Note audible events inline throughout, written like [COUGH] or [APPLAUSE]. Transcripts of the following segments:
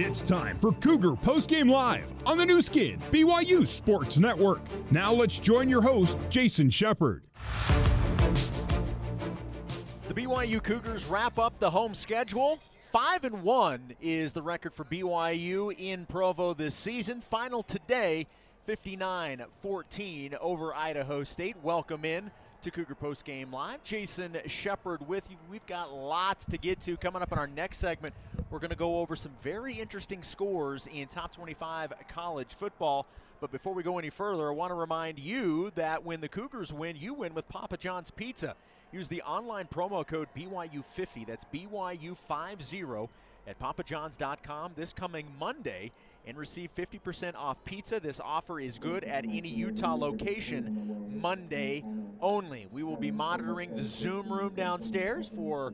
It's time for Cougar Postgame Live on the Nu Skin, BYU Sports Network. Now let's join your host, Jason Shepard. The BYU Cougars wrap up the home schedule. Five and one is the record for BYU in Provo this season. Final today, 59-14 over Idaho State. Welcome in to Cougar Post Game Live. Jason Shepard with you. We've got lots to get to coming up in our next segment. We're going to go over some very interesting scores in top 25 college football. But before we go any further, I want to remind you that when the Cougars win, you win with Papa John's Pizza. Use the online promo code BYU50. That's BYU50 at papajohns.com this coming Monday and receive 50% off pizza. This offer is good at any Utah location Monday only. We will be monitoring the Zoom room downstairs for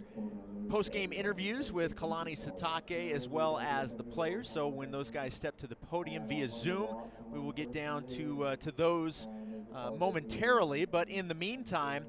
post-game interviews with Kalani Sitake as well as the players. So when those guys step to the podium via Zoom, we will get down to uh, to those uh, momentarily. But in the meantime,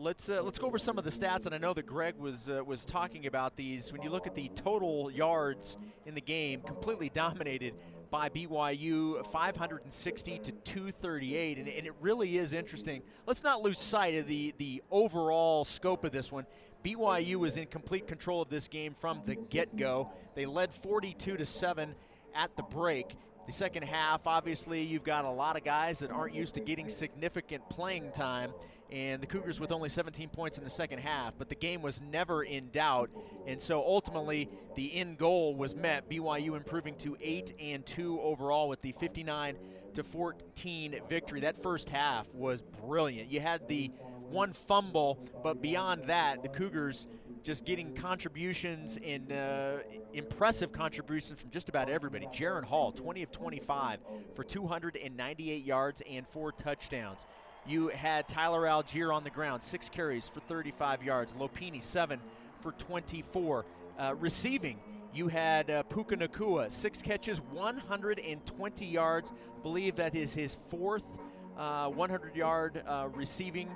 Let's uh, let's go over some of the stats, and I know that Greg was uh, was talking about these. When you look at the total yards in the game, completely [LAUGHS] dominated by BYU, 560 to 238, and, and it really is interesting. Let's not lose sight of the the overall scope of this one. BYU was in complete control of this game from the get-go. They led 42 to seven at the break. The second half, obviously, you've got a lot of guys that aren't used to getting significant playing time and the Cougars with only 17 points in the second half, but the game was never in doubt. And so ultimately, the end goal was met. BYU improving to 8 and 2 overall with the 59 to 14 victory. That first half was brilliant. You had the one fumble, but beyond that, the Cougars just getting contributions and uh, impressive contributions from just about everybody. Jaren Hall, 20 of 25 for 298 yards and four touchdowns. You had Tyler Allgeier on the ground, six carries for 35 yards. Lopini, seven for 24. Uh, receiving, you had uh, Puka Nacua, six catches, 120 yards. Believe that is his fourth 100 uh, yard uh, receiving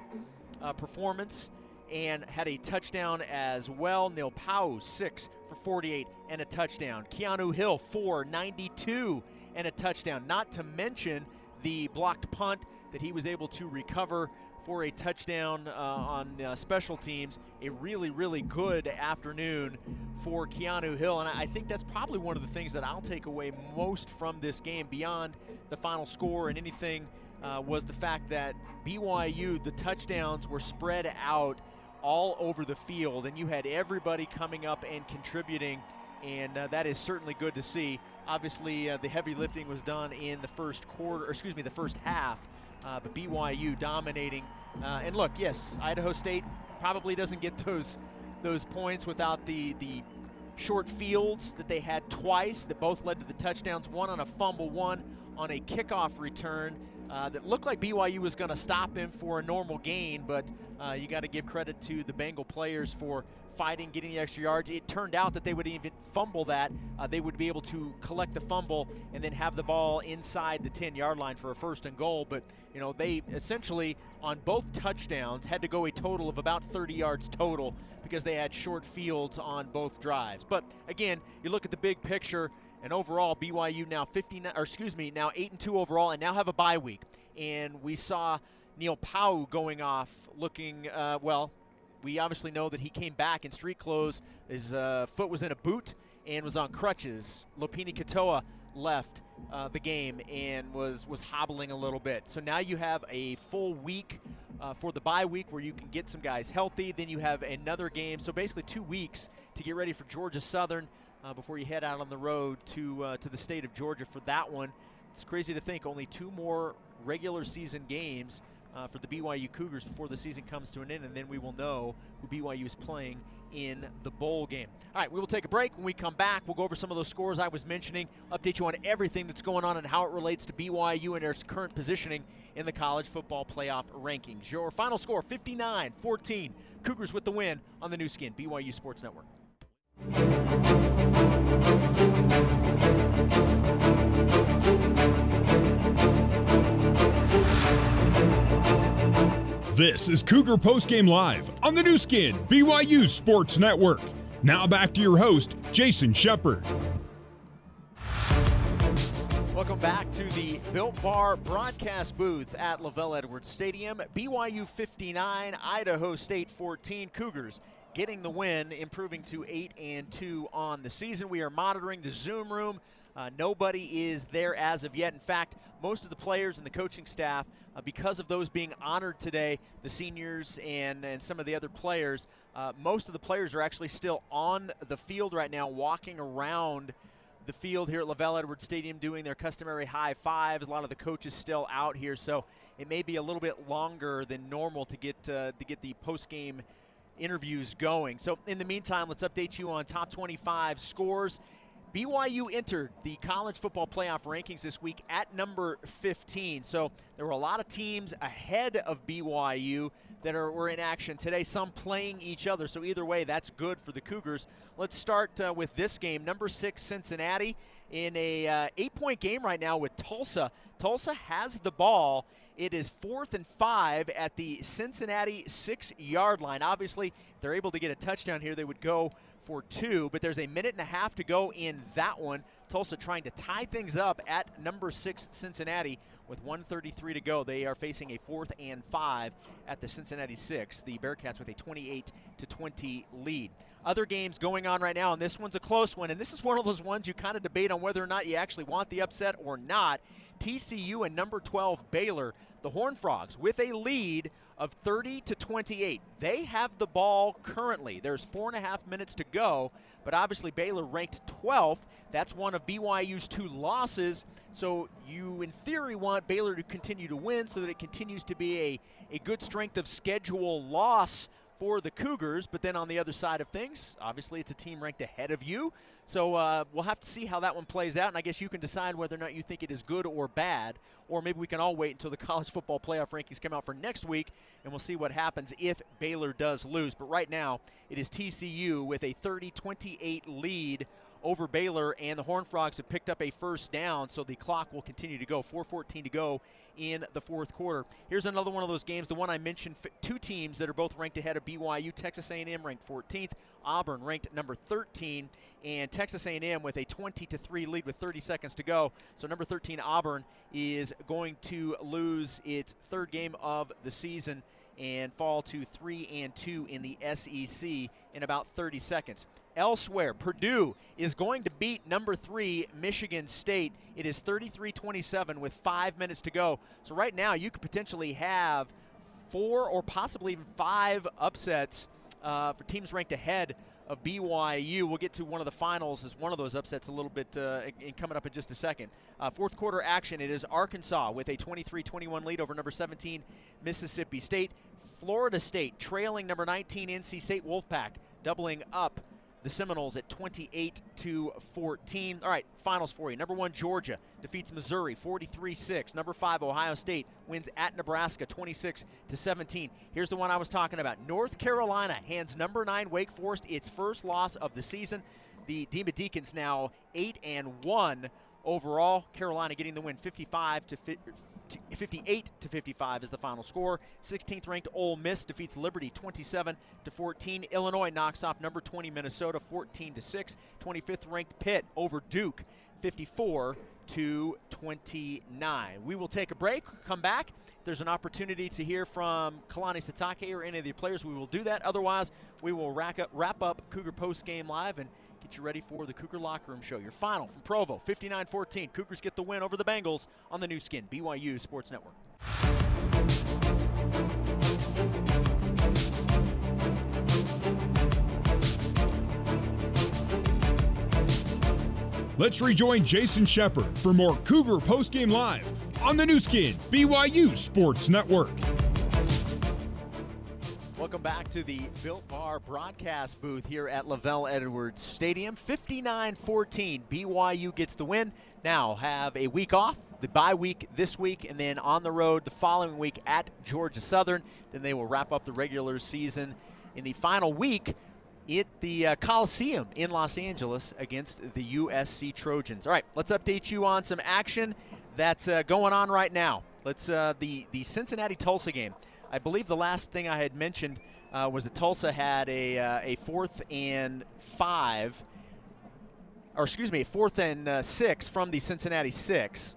uh, performance and had a touchdown as well. Neil Pau'u, six for 48 and a touchdown. Keanu Hill, four, 92 and a touchdown. Not to mention the blocked punt that he was able to recover for a touchdown uh, on uh, special teams. A really, really good afternoon for Keanu Hill. And I think that's probably one of the things that I'll take away most from this game beyond the final score and anything uh, was the fact that BYU, the touchdowns were spread out all over the field, and you had everybody coming up and contributing. And uh, that is certainly good to see. Obviously, uh, the heavy lifting was done in the first quarter, excuse me, the first half uh, but BYU dominating. Uh, and look, yes, Idaho State probably doesn't get [LAUGHS] those those points without the the short fields that they had twice that both led to the touchdowns. One on a fumble, one on a kickoff return. Uh, that looked like BYU was going to stop him for a normal gain, but uh, you got to give credit to the Bengal players for fighting, getting the extra yards. It turned out that they would even fumble that. Uh, they would be able to collect the fumble and then have the ball inside the 10 yard line for a first and goal. But, you know, they essentially, on both touchdowns, had to go a total of about 30 yards total because they had short fields on both drives. But again, you look at the big picture. And overall, BYU now 59, or excuse me, now eight and two overall, and now have a bye week. And we saw Neil Pau'u going off, looking uh, well we obviously know that he came back in street clothes. His uh, foot was in a boot and was on crutches. Lopini Katoa left uh, the game and was was hobbling a little bit. So now you have a full week uh, for the bye week where you can get some guys healthy. Then you have another game. So basically two weeks to get ready for Georgia Southern uh, before you head out on the road to uh, to the state of Georgia for that one. It's crazy to think only two more regular season games uh, for the BYU Cougars before the season comes to an end, and then we will know who BYU is playing in the bowl game. All right, we will take a break. When we come back, we'll go over some of those scores I was mentioning, update you on everything that's going on and how it relates to BYU and its current positioning in the college football playoff rankings. Your final score 59 14. Cougars with the win on the Nu Skin, BYU Sports Network. This is Cougar Postgame Live on the Nu Skin, BYU Sports Network. Now back to your host, Jason Shepard. Welcome back to the Built Bar broadcast booth at LaVell Edwards Stadium. BYU 59, Idaho State 14. Cougars getting the win, improving to 8 and 2 on the season. We are monitoring the Zoom room. Uh, nobody is there as of yet. In fact, most of the players and the coaching staff, uh, because of those being honored today, the seniors and, and some of the other players, uh, most of the players are actually still on the field right now, walking around the field here at LaVell Edwards Stadium doing their customary high fives. A lot of the coaches still out here, so it may be a little bit longer than normal to get uh, to get the post game interviews going. So in the meantime, let's update you on top 25 scores. BYU entered the college football playoff rankings this week at number 15. So there were a lot of teams ahead of BYU that are were in action today, some playing each other. So either way, that's good for the Cougars. Let's start uh, with this game. Number six, Cincinnati, in a uh, eight-point game right now with Tulsa. Tulsa has the ball. It is fourth and five at the Cincinnati six-yard line. Obviously, if they're able to get a touchdown here, they would go for two, but there's a minute and a half to go in that one. Tulsa trying to tie things up at number six Cincinnati with 133 to go. They are facing a fourth and five at the Cincinnati six. The Bearcats with a 28 to 20 lead. Other games going on right now, and this one's a close one, and this is one of those ones you kind of debate on whether or not you actually want the upset or not. TCU and number 12 Baylor, the Horn Frogs, with a lead of 30 to 28. They have the ball currently. There's four and a half minutes to go, but obviously Baylor ranked 12th. That's one of BYU's two losses. So you, in theory, want Baylor to continue to win so that it continues to be a, a good strength of schedule loss for the Cougars. But then on the other side of things, obviously it's a team ranked ahead of you. So uh, we'll have to see how that one plays out. And I guess you can decide whether or not you think it is good or bad. Or maybe we can all wait until the [LAUGHS] college football playoff rankings come out for next week and we'll see what happens if Baylor does lose. But right now, it is TCU with a 30 28 lead over Baylor, and the Horned Frogs have picked up a first down, so the clock will continue to go. 4:14 to go in the fourth quarter. Here's another one of those games, the one I mentioned. Two teams that are both ranked ahead of BYU. Texas A&M ranked 14th, Auburn ranked number 13, and Texas A&M with a 20 to three lead with 30 seconds to go. So number 13 Auburn is going to lose its third game of the season and fall to 3 and 2 in the SEC in about 30 seconds. Elsewhere, Purdue is going to beat number 3 Michigan State. It is 33-27 with 5 minutes to go. So right now you could potentially have four or possibly even five upsets uh, for teams ranked ahead of BYU. We'll get to one of the finals as one of those upsets a little bit uh, in coming up in just a second. Uh, fourth quarter action. It is Arkansas with a 23-21 lead over number 17 Mississippi State. Florida State trailing number 19 NC State Wolfpack, doubling up the Seminoles at 28 to 14. All right, finals for you. Number one, Georgia defeats Missouri 43 6. Number five, Ohio State wins at Nebraska 26 to 17. Here's the one I was talking about. North Carolina hands number nine Wake Forest its first loss of the season. The Demon Deacons now 8 and 1 overall. Carolina getting the win 55 to 58 to 55 is the final score. 16th ranked Ole Miss defeats Liberty 27 to 14. Illinois knocks off number 20 Minnesota 14 to 6. 25th ranked Pitt over Duke 54 to 29. We will take a break, come back. If there's an opportunity to hear from Kalani Sitake or any of the players, we will do that. Otherwise, we will wrap up, wrap up Cougar Post Game Live and get you ready for the Cougar Locker Room Show. Your final from Provo, 59-14. Cougars get the win over the Bengals on the Nu Skin, BYU Sports Network. Let's rejoin Jason Shepard for more Cougar Postgame Live on the Nu Skin, BYU Sports Network. Welcome back to the Built Bar broadcast booth here at LaVell Edwards Stadium. 59 14. BYU gets the win. Now have a week off, the bye week this week, and then on the road the following week at Georgia Southern. Then they will wrap up the regular season in the final week at the uh, Coliseum in Los Angeles against the USC Trojans. All right, let's update you on some action that's uh, going on right now. Let's uh, the the Cincinnati Tulsa game. I believe the last thing I had mentioned uh, was that Tulsa had a, uh, a fourth and five, or excuse me, fourth and uh, six from the Cincinnati six.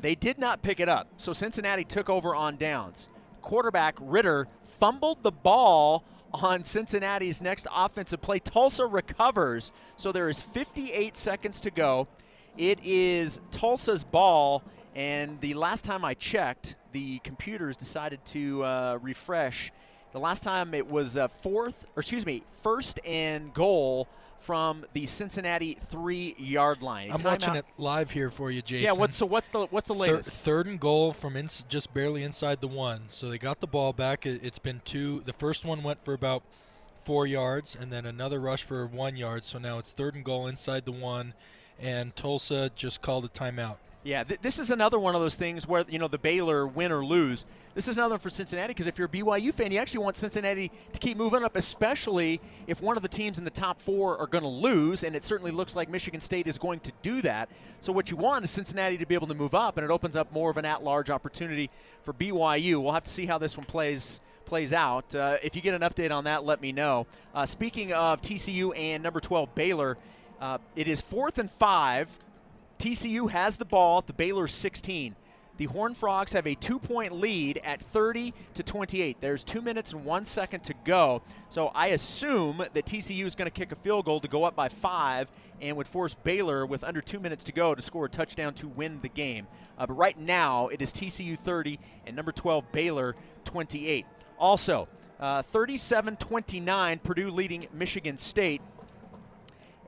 They did not pick it up, so Cincinnati took over on downs. Quarterback Ridder fumbled the ball on Cincinnati's next offensive play. Tulsa recovers, so there is 58 seconds to go. It is Tulsa's ball, and the last time I checked, the computers decided to uh, refresh. The last time it was uh, fourth, or excuse me, first and goal from the Cincinnati three-yard line. I'm watching it live here for you, Jason. Yeah. What's so? What's the what's the latest? Third, third and goal from ins- just barely inside the one. So they got the ball back. It, it's been two. The first one went for about four yards, and then another rush for one yard. So now it's third and goal inside the one, and Tulsa just called a timeout. Yeah, th- this is another one of those things where you know the Baylor win or lose. This is another one for Cincinnati because if you're a BYU fan, you actually want Cincinnati to keep moving up, especially if one of the teams in the top four are going to lose, and it certainly looks like Michigan State is going to do that. So what you want is Cincinnati to be able to move up, and it opens up more of an at-large opportunity for BYU. We'll have to see how this one plays plays out. Uh, if you get an update on that, let me know. Uh, speaking of TCU and number 12 Baylor, uh, it is fourth and five TCU has the ball at the Baylor 16. The Horned Frogs have a two-point lead at 30 to 28. There's two minutes and one second to go. So I assume that TCU is going to kick a field goal to go up by five and would force Baylor with under two minutes to go to score a touchdown to win the game. Uh, but right now it is TCU 30 and number 12 Baylor 28. Also, 37-29 uh, Purdue leading Michigan State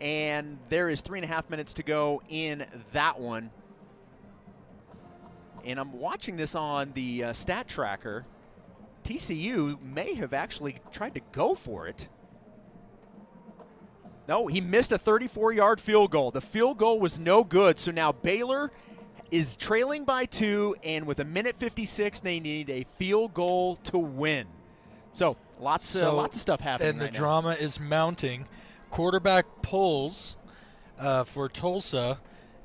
and there is three and a half minutes to go in that one. And I'm watching this on the uh, stat tracker. TCU may have actually tried to go for it. No, he missed a 34 yard field goal. The field goal was no good. So now Baylor is trailing by two, and with a minute 56, they need a field goal to win. So lots, so, uh, lots of stuff happening. And the right drama is mounting quarterback pulls uh, for Tulsa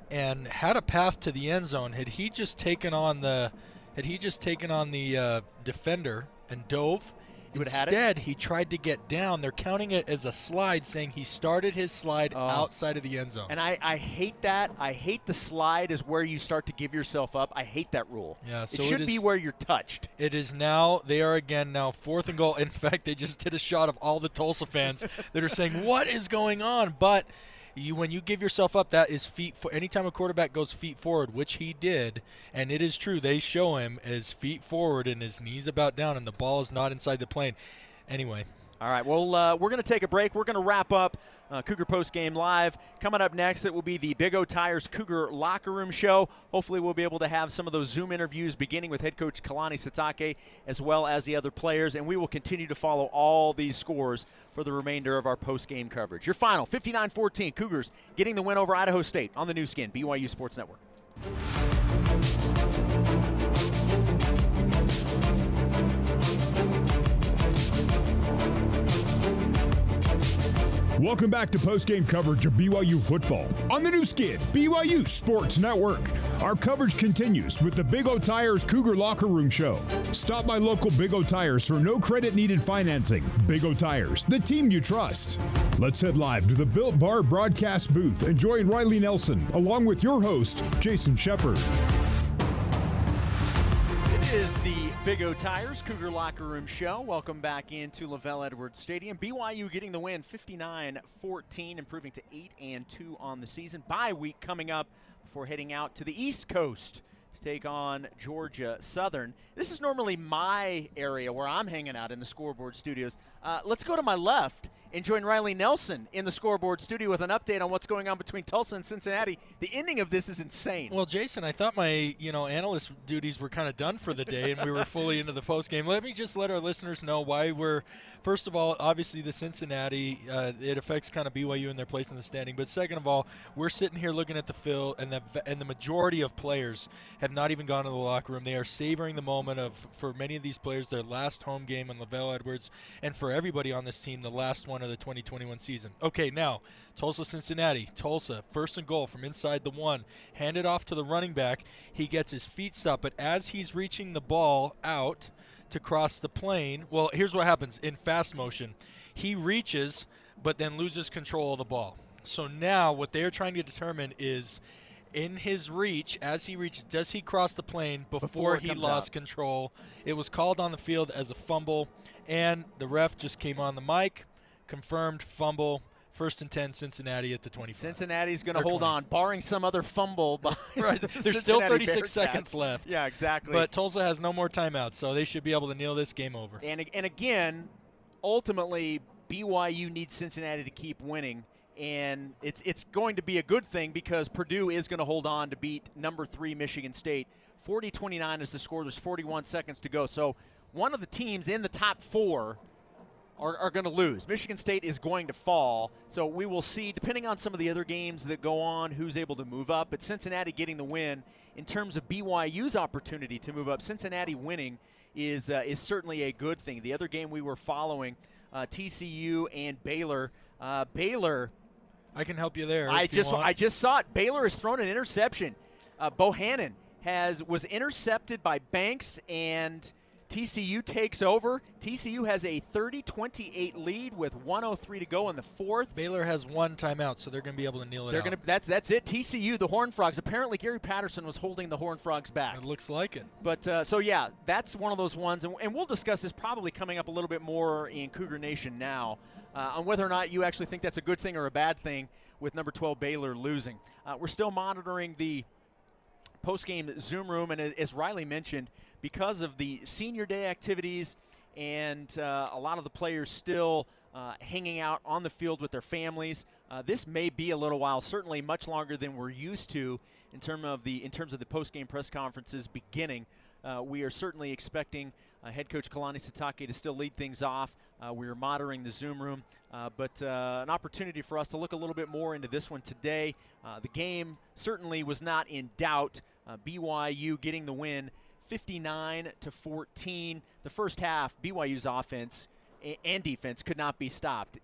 and had a path to the end zone. Had he just taken on the had he just taken on the uh, defender and dove, Instead, he tried to get down. They're counting it as a slide, saying he started his slide oh. outside of the end zone. And I, I hate that. I hate the slide is where you start to give yourself up. I hate that rule. Yeah, so it should it is, be where you're touched. It is now. They are again now fourth and goal. In [LAUGHS] fact, they just did a shot of all the Tulsa fans that are saying, "What is going on?" But you when you give yourself up, that is feet for anytime a quarterback goes feet forward, which he did, and it is true. They show him as feet forward and his knees about down, and the ball is not inside the plane. Anyway. All right. Well, uh, we're going to take a break. We're going to wrap up uh, Cougar Post Game Live. Coming up next, it will be the Big O Tires Cougar Locker Room Show. Hopefully, we'll be able to have some of those Zoom interviews beginning with head coach Kalani Sitake as well as the other players, and we will continue to follow all these scores for the remainder of our post game coverage. Your final 59 14 Cougars getting the win over Idaho State on the Nu Skin, BYU Sports Network. Welcome back to post-game coverage of BYU football on the Nu Skin, BYU Sports Network. Our coverage continues with the Big O Tires Cougar Locker Room Show. Stop by local Big O Tires for no credit needed financing. Big O Tires, the team you trust. Let's head live to the Built Bar broadcast booth and join Riley Nelson along with your host, Jason Shepard. It is the Big O Tires Cougar Locker Room Show. Welcome back into LaVell Edwards Stadium. BYU getting the win 59 14, improving to 8 and 2 on the season. Bye week coming up before heading out to the East Coast to take on Georgia Southern. This is normally my area where I'm hanging out in the scoreboard studios. Uh, let's go to my left and join Riley Nelson in the scoreboard studio with an update on what's going on between Tulsa and Cincinnati. The ending of this is insane. Well, Jason, I thought my you know analyst duties were kind of done for the day, and we were fully into the post game. Let me just let our listeners know why we're. First of all, obviously the Cincinnati uh, it affects kind of BYU in their place in the standing, but second of all, we're sitting here looking at the fill, and the and the majority of players have not even gone to the locker room. They are savoring the moment of for many of these players their last home game in LaVell Edwards, and for everybody on this team the last one of the 2021 season. Okay, now Tulsa Cincinnati. Tulsa, first and goal from inside the one. Handed off to the running back. He gets his feet stopped, but as he's reaching the ball out to cross the plane. Well, here's what happens in fast motion he reaches, but then loses control of the ball. So now what they are trying to determine is in his reach, as he reaches, does he cross the plane before, Before he lost out. control? It was called on the field as a fumble, and the ref just came on the mic, confirmed fumble, first and 10, Cincinnati at the 25. Cincinnati's going to hold 20. on, barring some other fumble. By [LAUGHS] Right, the there's still 36 Bearcats. seconds left. Yeah, exactly. But Tulsa has no more timeouts, so they should be able to kneel this game over. And, and again, ultimately, BYU needs Cincinnati to keep winning. And it's, it's going to be a good thing because Purdue is going to hold on to beat number three Michigan State. 40 29 is the score. There's 41 seconds to go. So one of the teams in the top four are, are going to lose. Michigan State is going to fall. So we will see, depending on some of the other games that go on, who's able to move up. But Cincinnati getting the win in terms of BYU's opportunity to move up, Cincinnati winning is uh, is certainly a good thing. The other game we were following, uh, TCU and Baylor. Uh, Baylor I can help you there. I just. I just saw it. Baylor has thrown an interception. Uh, Bohanon has was intercepted by Banks and TCU takes over. TCU has a 30-28 lead with 103 to go in the fourth. Baylor has one timeout, so they're going to be able to kneel it They're out. gonna that's that's it. TCU the Horn Frogs. Apparently Gary Patterson was holding the Horn Frogs back. It looks like it. But uh, so yeah, that's one of those ones, and, and we'll discuss this probably coming up a little bit more in Cougar Nation now, uh, on whether or not you actually think that's a good thing or a bad thing with number 12 Baylor losing. Uh, we're still monitoring the post-game Zoom room, and as Riley mentioned, because of the senior day activities and uh, a lot of the players still uh, hanging out on the field with their families, uh, this may be a little while. Certainly, much longer than we're used to in terms of the in terms of the post-game press conferences beginning. Uh, we are certainly expecting uh, head coach Kalani Sitake to still lead things off. Uh, we are monitoring the Zoom room, but an opportunity for us to look a little bit more into this one today. The game certainly was not in doubt. BYU getting the win, 59 to 14. The first half, BYU's offense and defense could not be stopped.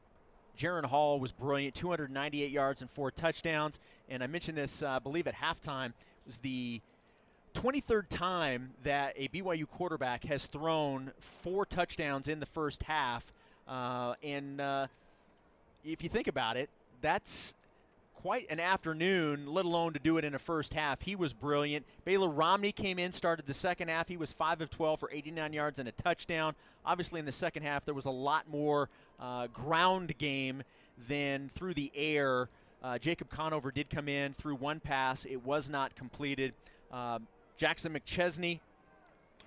Jaren Hall was brilliant, 298 yards and four touchdowns. And I mentioned this, uh, I believe, at halftime. Was the 23rd time that a BYU quarterback has thrown four touchdowns in the first half. Uh, and uh, if you think about it, that's quite an afternoon, let alone to do it in a first half. He was brilliant. Baylor Romney came in, started the second half. He was 5 of 12 for 89 yards and a touchdown. Obviously, in the second half, there was a lot more uh, ground game than through the air. Uh, Jacob Conover did come in through one pass, it was not completed. Um, Jackson McChesney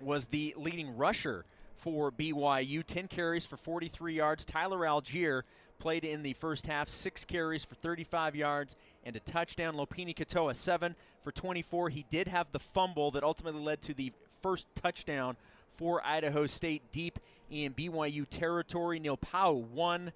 was the leading rusher for BYU, 10 carries for 43 yards. Tyler Allgeier played in the first half, six carries for 35 yards and a touchdown. Lopini Katoa, seven for 24. He did have the fumble that ultimately led to the first touchdown for Idaho State deep in BYU territory. Neil Pau'u, one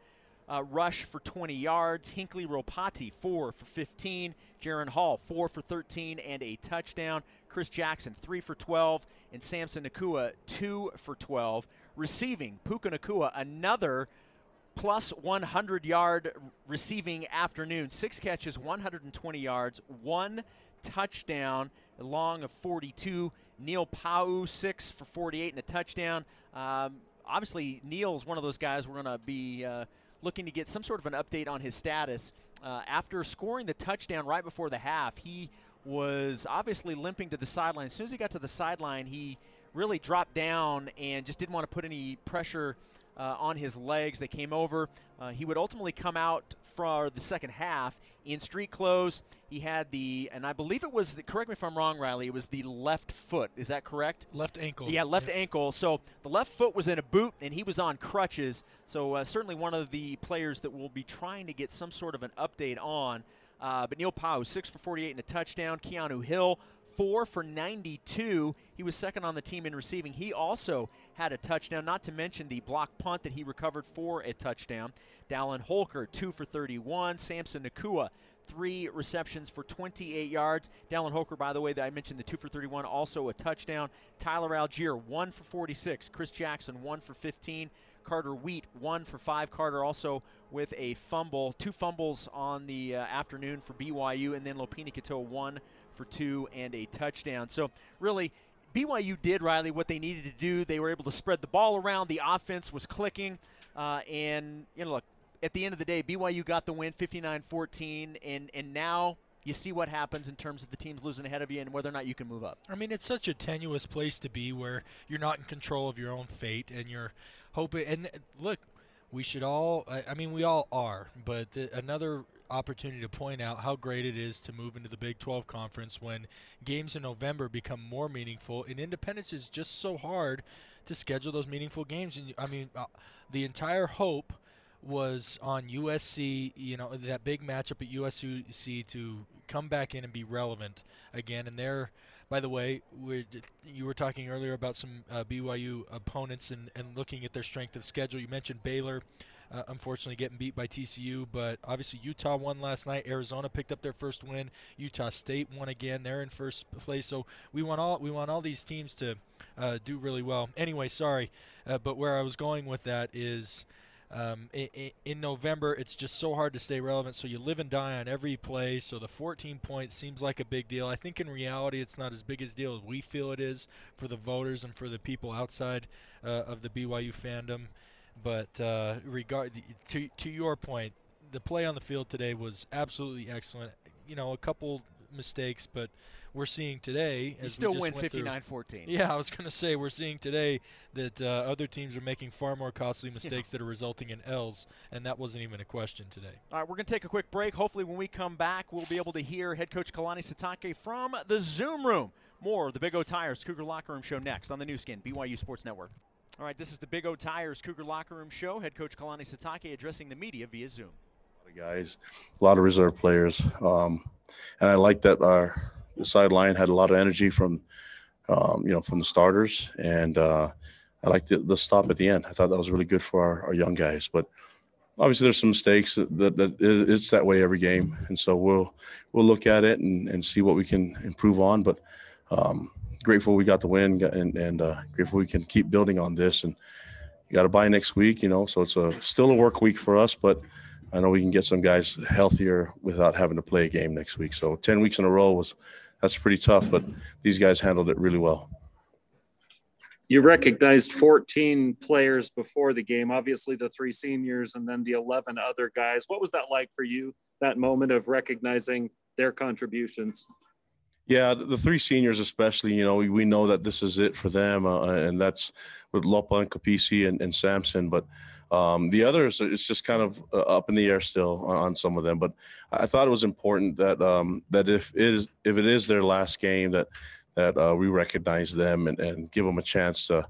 uh, rush for 20 yards. Hinckley Ropati, four for 15. Jaren Hall, four for 13 and a touchdown. Chris Jackson, three for 12. And Samson Nacua, two for 12. Receiving, Puka Nacua, another plus 100 yard receiving afternoon. Six catches, 120 yards, one touchdown, long of 42. Neil Pau'u, six for 48 and a touchdown. Um, obviously, Neil's one of those guys we're going to be uh, looking to get some sort of an update on his status. Uh, after scoring the touchdown right before the half, he was obviously limping to the sideline. As soon as he got to the sideline, he really dropped down and just didn't want to put any pressure uh, on his legs. They came over. Uh, he would ultimately come out for the second half in street clothes. He had the, and I believe it was, the, correct me if I'm wrong, Riley, it was the left foot. Is that correct? Left ankle. Yeah, left Yep. ankle. So the left foot was in a boot, and he was on crutches. So uh, certainly one of the players that we'll be trying to get some sort of an update on. Uh, but Neil Pau'u, six for 48 and a touchdown. Keanu Hill, four for 92. He was second on the team in receiving. He also had a touchdown, not to mention the block punt that he recovered for a touchdown. Dallin Holker, two for 31. Samson Nacua, three receptions for 28 yards. Dallin Holker, by the way, that I mentioned the two for 31, also a touchdown. Tyler Allgeier, one for 46. Chris Jackson, one for 15. Carter Wheat, one for five. Carter also with a fumble, two fumbles on the uh, afternoon for BYU, and then Lopini Kato, one for two and a touchdown. So really, BYU did, Riley, what they needed to do. They were able to spread the ball around. The offense was clicking. Uh, and, you know, look, at the end of the day, BYU got the win 59 14. And, and now you see what happens in terms of the teams losing ahead of you and whether or not you can move up. I mean, it's such a tenuous place to be where you're not in control of your own fate and you're hoping. And look, we should all, I, I mean, we all are, but the, another opportunity to point out how great it is to move into the Big 12 conference when games in November become more meaningful and independence is just so hard to schedule those meaningful games. And I mean uh, the entire hope was on USC, you know, that big matchup at USC to come back in and be relevant again. And they're by the way, you were talking earlier about some uh, BYU opponents and, and looking at their strength of schedule. You mentioned Baylor, uh, unfortunately getting beat by TCU, but obviously Utah won last night. Arizona picked up their first win. Utah State won again. They're in first place. So we want all we want all these teams to uh, do really well. Anyway, sorry, uh, but where I was going with that is. Um, in, in, November, it's just so hard to stay relevant. So you live and die on every play. So the 14 points seems like a big deal. I think in reality, it's not as big a deal as we feel it is for the voters and for the people outside uh, of the BYU fandom. But uh, regard to to your point, the play on the field today was absolutely excellent. You know, a couple mistakes, but we're seeing today. As you still win 59-14. Yeah, I was going to say we're seeing today that uh, other teams are making far more costly mistakes yeah. that are resulting in L's, and that wasn't even a question today. All right, we're going to take a quick break. Hopefully, when we come back, we'll be able to hear head coach Kalani Sitake from the Zoom room. More of the Big O Tires Cougar Locker Room Show next on the Nu Skin BYU Sports Network. All right, this is the Big O Tires Cougar Locker Room Show. Head coach Kalani Sitake addressing the media via Zoom. A lot of guys, a lot of reserve players, um, and I like that our the sideline had a lot of energy from, um, you know, from the starters, and uh, I liked the, the, stop at the end. I thought that was really good for our, our young guys, but obviously there's some mistakes that, that, that, it's that way every game, and so we'll we'll look at it and, and see what we can improve on. But um, grateful we got the win, and and uh, grateful we can keep building on this. And you got to buy next week, you know, so it's a still a work week for us, but I know we can get some guys healthier without having to play a game next week. So ten weeks in a row was that's pretty tough, but these guys handled it really well. You recognized 14 players before the game, obviously the three seniors and then the 11 other guys. What was that like for you, that moment of recognizing their contributions? Yeah, the, three seniors, especially, you know, we, we know that this is it for them, uh, and that's with Lopa and Capisi and, and Samson. But um, the others, it's just kind of uh, up in the air still on, some of them. But I thought it was important that um, that if it is if it is their last game, that that uh, we recognize them and, and give them a chance to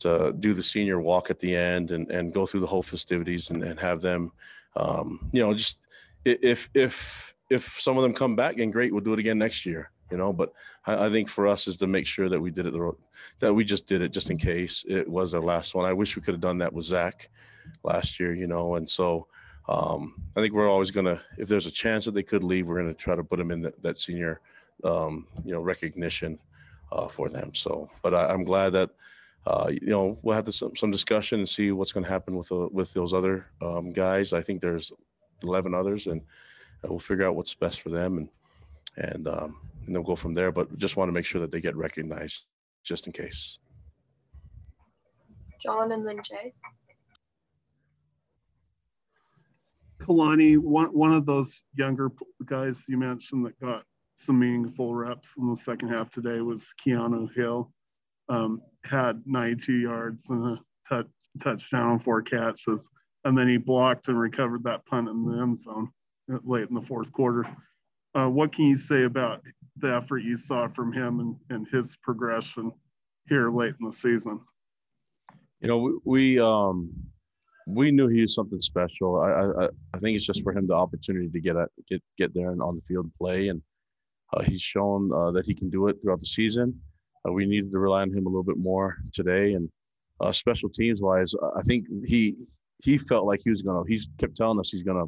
to do the senior walk at the end and, and go through the whole festivities and, and have them, um, you know, just if if if some of them come back and great, we'll do it again next year you know but I, I, think for us is to make sure that we did it the that we just did it just in case it was our last one i wish we could have done that with zach last year, you know, and so um, I think we're always going to, if there's a chance that they could leave, we're going to try to put them in that, that senior, um, you know, recognition uh, for them. So, but I, am glad that, uh, you know, we'll have some, some discussion and see what's going to happen with with those other um, guys. I think there's 11 others, and we'll figure out what's best for them, and and um, and then we'll go from there. But just want to make sure that they get recognized, just in case. John and then Jay. Kalani, one one of those younger guys you mentioned that got some meaningful reps in the second half today was Keanu Hill. Um, had 92 yards and a touch, touchdown four catches, and then he blocked and recovered that punt in the end zone late in the fourth quarter. Uh, what can you say about the effort you saw from him and, and his progression here late in the season? You know, we, we um, we knew he was something special. I, I I think it's just for him the opportunity to get at, get get there and on the field and play, and uh, he's shown uh, that he can do it throughout the season. Uh, we needed to rely on him a little bit more today, and uh, special teams wise, I think he he felt like he was gonna. He kept telling us he's gonna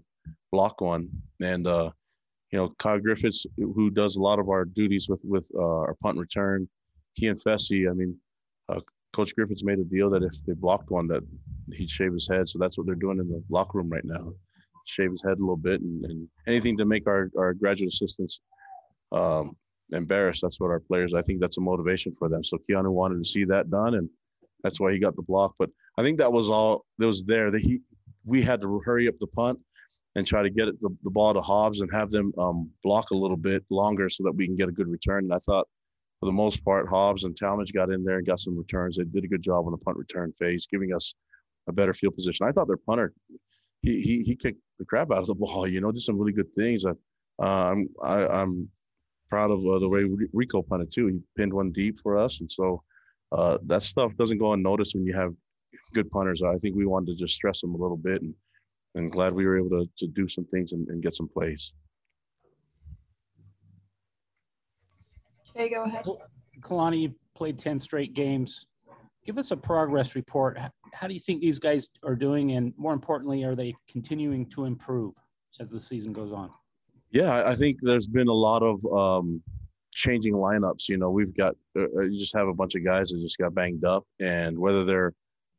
block one, and uh, you know Kyle Griffiths, who does a lot of our duties with with uh, our punt return, he and Fesi. I mean, Coach Griffin's made a deal that if they blocked one, that he'd shave his head. So that's what they're doing in the locker room right now. Shave his head a little bit and, and anything to make our, our graduate assistants um, embarrassed. That's what our players. I think that's a motivation for them. So Keanu wanted to see that done, and that's why he got the block. But I think that was all that was there. That he we had to hurry up the punt and try to get the, the ball to Hobbs and have them um, block a little bit longer so that we can get a good return. And I thought for the most part, Hobbs and Talmadge got in there and got some returns. They did a good job on the punt return phase, giving us a better field position. I thought their punter, he he, he kicked the crap out of the [LAUGHS] ball. You know, did some really good things. I, uh, I'm I, I'm proud of uh, the way Rico punted too. He pinned one deep for us, and so uh, that stuff doesn't go unnoticed when you have good punters. I think we wanted to just stress them a little bit, and and glad we were able to to do some things and, and get some plays. Jay, go ahead. Kalani, you've played 10 straight games. Give us a progress report. How do you think these guys are doing? And more importantly, are they continuing to improve as the season goes on? Yeah, I think there's been a lot of um, changing lineups. You know, we've got, uh, uh, you just have a bunch of guys that just got banged up, and whether they're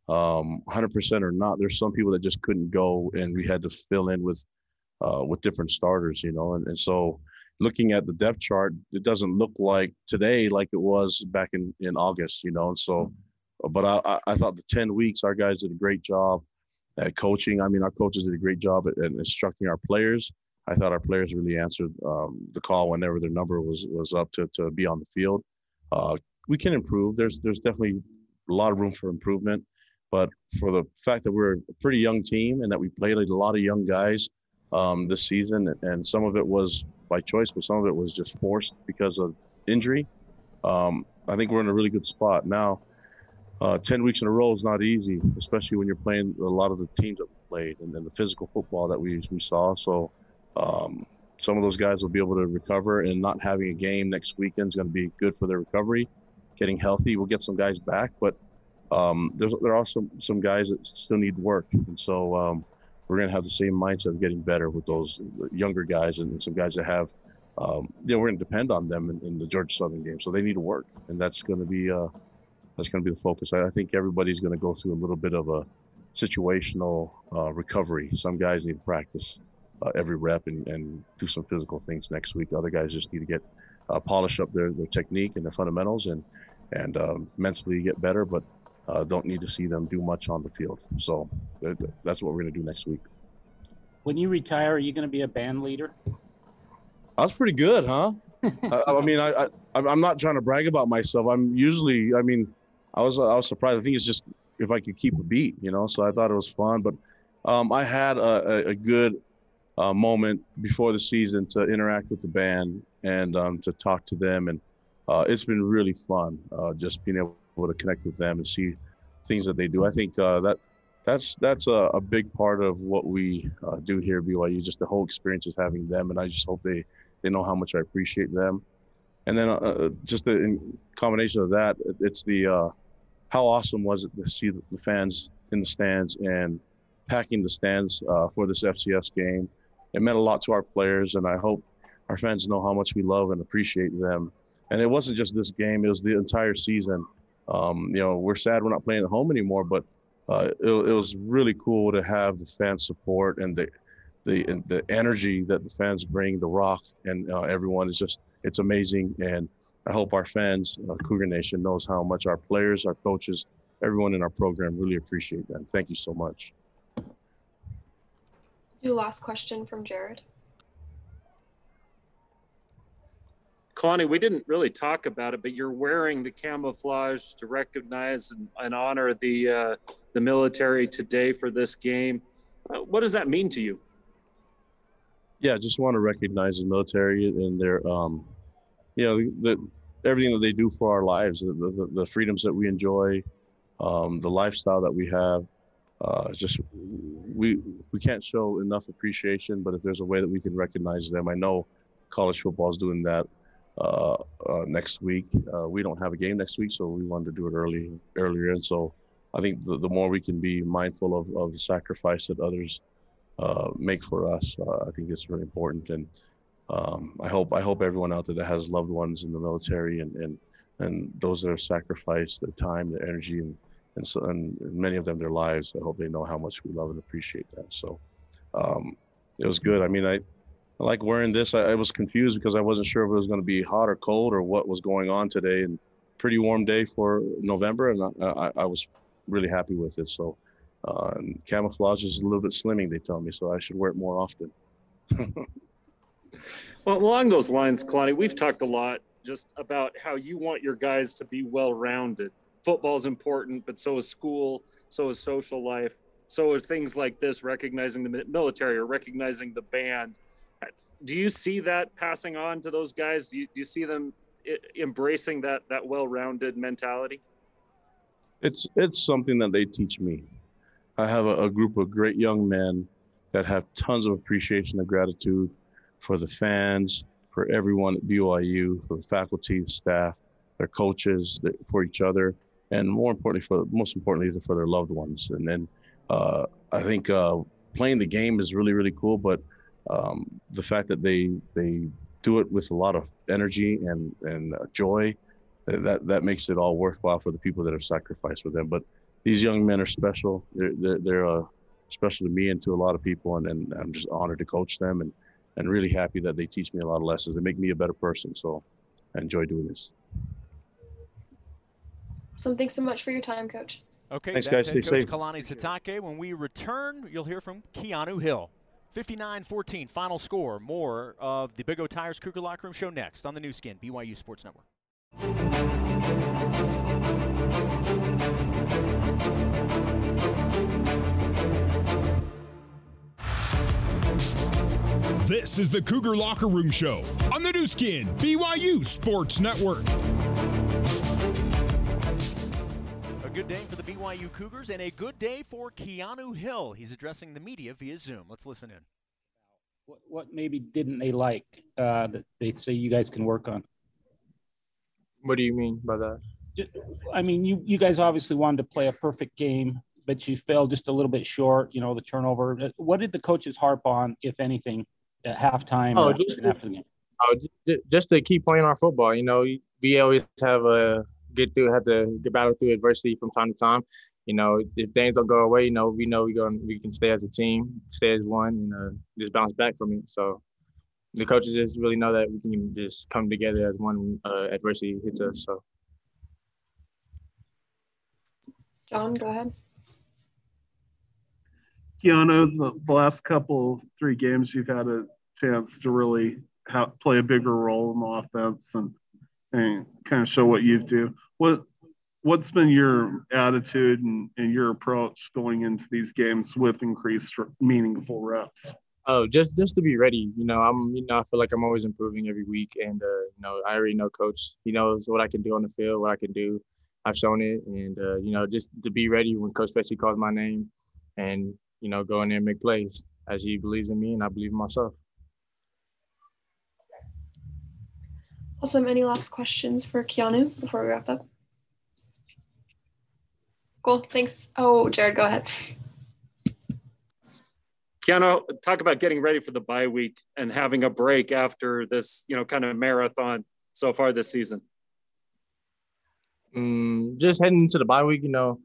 um, 100% or not, there's some people that just couldn't go, and we had to fill in with uh, with different starters, you know, and, and so looking at the depth chart, it doesn't look like today like it was back in, in August, you know. And so, but I, I thought the 10 weeks, our guys did a great job at coaching. I mean, our coaches did a great job at, at instructing our players. I thought our players really answered um, the call whenever their number was was up to, to be on the field. Uh, we can improve. There's there's definitely a lot of room for improvement, but for the fact that we're a pretty young team and that we played a lot of young guys um, this season, and some of it was by choice, but some of it was just forced because of injury. Um, I think we're in a really good spot now. Uh, Ten weeks in a row is not easy, especially when you're playing a lot of the teams that we played and, the physical football that we we saw. So um, some of those guys will be able to recover, and not having a game next weekend is going to be good for their recovery. Getting healthy, we'll get some guys back, but um, there's there are some some guys that still need work, and so um, we're going to have the same mindset of getting better with those younger guys and some guys that have, um, you know, we're going to depend on them in, in, the Georgia Southern game. So they need to work, and that's going to be uh, that's going to be the focus. I, I think everybody's going to go through a little bit of a situational uh, recovery. Some guys need to practice uh, every rep and, and do some physical things next week. Other guys just need to get uh, polish up their, their technique and their fundamentals and and um, mentally get better. But uh, don't need to see them do much on the field. So that's what we're going to do next week. When you retire, are you going to be a band leader? I was pretty good, huh? [LAUGHS] I, I, mean, I, I I'm not trying to brag about myself. I'm usually, I mean, I was I was surprised. I think it's just if I could keep a beat, you know. So I thought it was fun, but um, I had a, a good uh, moment before the season to interact with the band and um, to talk to them, and uh, it's been really fun uh, just being able able to connect with them and see things that they do. I think uh, that that's that's a, a, big part of what we uh, do here at BYU. Just the whole experience is having them, and I just hope they they know how much I appreciate them. And then uh, uh just the in combination of that, it's the uh, how awesome was it to see the fans in the stands and packing the stands uh, for this FCS game. It meant a lot to our players, and I hope our fans know how much we love and appreciate them. And it wasn't just this game; it was the entire season. Um, you know, we're sad we're not playing at home anymore, but uh, it, it, was really cool to have the fan support and the the the energy that the fans bring, the rock, and uh, everyone is just it's amazing. And I hope our fans, uh, Cougar Nation, knows how much our players, our coaches, everyone in our program really appreciate that. Thank you so much. Do last question from Jared. Kalani, we didn't really talk about it, but you're wearing the camouflage to recognize and, and honor the uh, the military today for this game. Uh, what does that mean to you? Yeah, I just want to recognize the military and their, um, you know, the, everything that they do for our lives, the, the, the freedoms that we enjoy, um, the lifestyle that we have. Uh, just we we can't show enough appreciation, but if there's a way that we can recognize them, I know college football is doing that uh, uh, next week. Uh, we don't have a game next week, so we wanted to do it early earlier. And so I think the, the more we can be mindful of, of the sacrifice that others uh, make for us, uh, I think it's really important. And um, I hope I hope everyone out there that has loved ones in the military and and, and those that have sacrificed their time, their energy, and and so and many of them their lives. I hope they know how much we love and appreciate that. So um, it was good. I mean, I I like wearing this. I, I, was confused because I wasn't sure if it was going to be hot or cold or what was going on today. And pretty warm day for November, and I, I, I was really happy with it. So, uh, camouflage is a little bit slimming, they tell me, so I should wear it more often. [LAUGHS] well, along those lines, Kalani, we've talked a lot just about how you want your guys to be well-rounded. Football is important, but so is school, so is social life, so are things like this, recognizing the military or recognizing the band. Do you see that passing on to those guys? Do you, do you see them embracing that that well-rounded mentality? It's it's something that they teach me. I have a, a group of great young men that have tons of appreciation and gratitude for the fans, for everyone at BYU, for the faculty, staff, their coaches, for each other, and more importantly, for most importantly, for their loved ones. And then uh, I think uh, playing the game is really really cool, but um, the fact that they they do it with a lot of energy and and uh, joy, that that makes it all worthwhile for the people that have sacrificed for them. But these young men are special. They're they're, they're uh, special to me and to a lot of people, and, and I'm just honored to coach them and and really happy that they teach me a lot of lessons. They make me a better person. So I enjoy doing this. So thanks so much for your time, Coach. Okay, thanks, guys. Stay Coach safe. Kalani Sitake. When we return, you'll hear from Keanu Hill. 59-14 final score. More of the Big O Tires Cougar Locker Room Show next on the Nu Skin, BYU Sports Network. This is the Cougar Locker Room Show on the Nu Skin, BYU Sports Network. Good day for the BYU Cougars and a good day for Keanu Hill. He's addressing the media via Zoom. Let's listen in. What, what maybe didn't they like uh, that they say you guys can work on? What do you mean by that? I mean, you you guys obviously wanted to play a perfect game, but you fell just a little bit short. You know, the turnover. Uh, what did the coaches harp on, if anything, at halftime oh, just, after the game? Oh, just to keep playing our football. You know, we always have a get through, have to get battle through adversity from time to time. You know, if things don't go away, you know, we know we going we can stay as a team, stay as one, and uh, just bounce back from it. So the coaches just really know that we can just come together as one uh, adversity hits us. So. John, go ahead. Keanu, the, the last couple three games, you've had a chance to really have, play a bigger role in the offense and and kind of show what you do. What what's been your attitude and, and your approach going into these games with increased meaningful reps? Oh, just just to be ready. You know, I'm you know I feel like I'm always improving every week, and uh, you know I already know Coach. He knows what I can do on the field, what I can do. I've shown it, and uh, you know just to be ready when Coach Fesi calls my name, and you know go in there and make plays as he believes in me, and I believe in myself. Awesome. Any last questions for Keanu before we wrap up? Cool. Thanks. Oh, Jared, go ahead. Keanu, talk about getting ready for the bye week and having a break after this, you know, kind of marathon so far this season. Mm, just heading into the bye week, you know,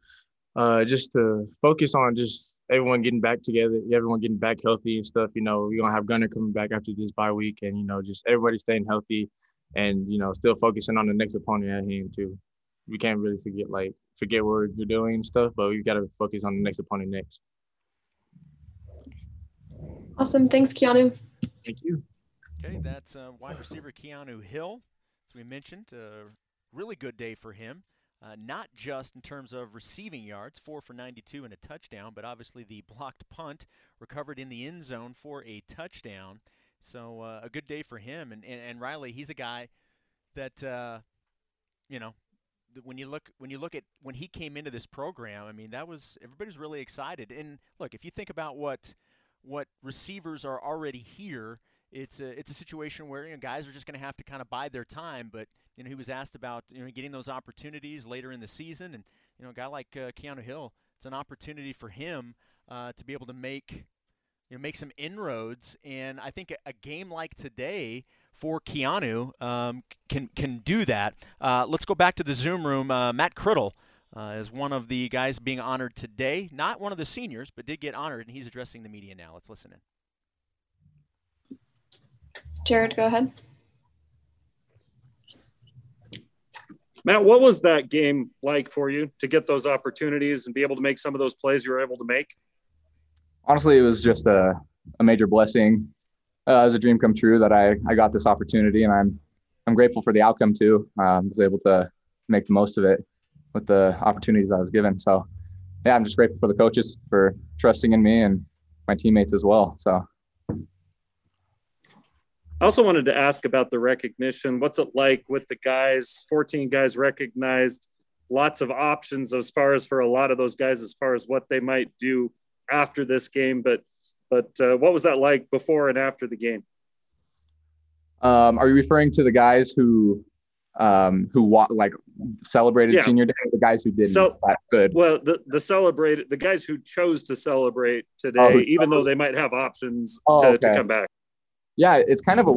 uh, just to focus on just everyone getting back together, everyone getting back healthy and stuff. You know, we're gonna have Gunner coming back after this bye week, and you know, just everybody staying healthy, and you know, still focusing on the next opponent at hand too. We can't really forget like forget what we're doing and stuff, but we've got to focus on the next opponent next. Awesome. Thanks, Keanu. Thank you. Okay, that's uh, wide receiver Keanu Hill. As we mentioned, a uh, really good day for him. Uh, not just in terms of receiving yards, four for 92 and a touchdown, but obviously the blocked punt recovered in the end zone for a touchdown. So uh, a good day for him. And, and, and Riley, he's a guy that, uh, you know, when you look when you look at when he came into this program, I mean that was everybody's really excited. And look, if you think about what what receivers are already here, it's a it's a situation where you know guys are just going to have to kind of bide their time. But you know he was asked about you know getting those opportunities later in the season, and you know a guy like uh, Keanu Hill, it's an opportunity for him uh, to be able to make you know make some inroads. And I think a, a game like today for Keanu um, can can do that. Uh, let's go back to the Zoom room. Uh, Matt Criddle uh, is one of the guys being honored today. Not one of the seniors, but did get honored, and he's addressing the media now. Let's listen in. Jared, go ahead. Matt, what was that game like for you to get those opportunities and be able to make some of those plays you were able to make? Honestly, it was just a, a major blessing. Uh, it was a dream come true that I, I got this opportunity, and I'm I'm grateful for the outcome too. Um, I was able to make the most of it with the opportunities I was given. So, yeah, I'm just grateful for the coaches for trusting in me and my teammates as well. So, I also wanted to ask about the recognition. What's it like with the guys? 14 guys recognized, lots of options as far as for a lot of those guys as far as what they might do after this game. But but uh, what was that like before and after the game? Um, are you referring to the guys who um, who wa- like celebrated yeah. senior day? The guys who didn't. So, That's good. Well, the the celebrated the guys who chose to celebrate today, oh, even though they might have options oh, to, okay. to come back yeah, it's kind of a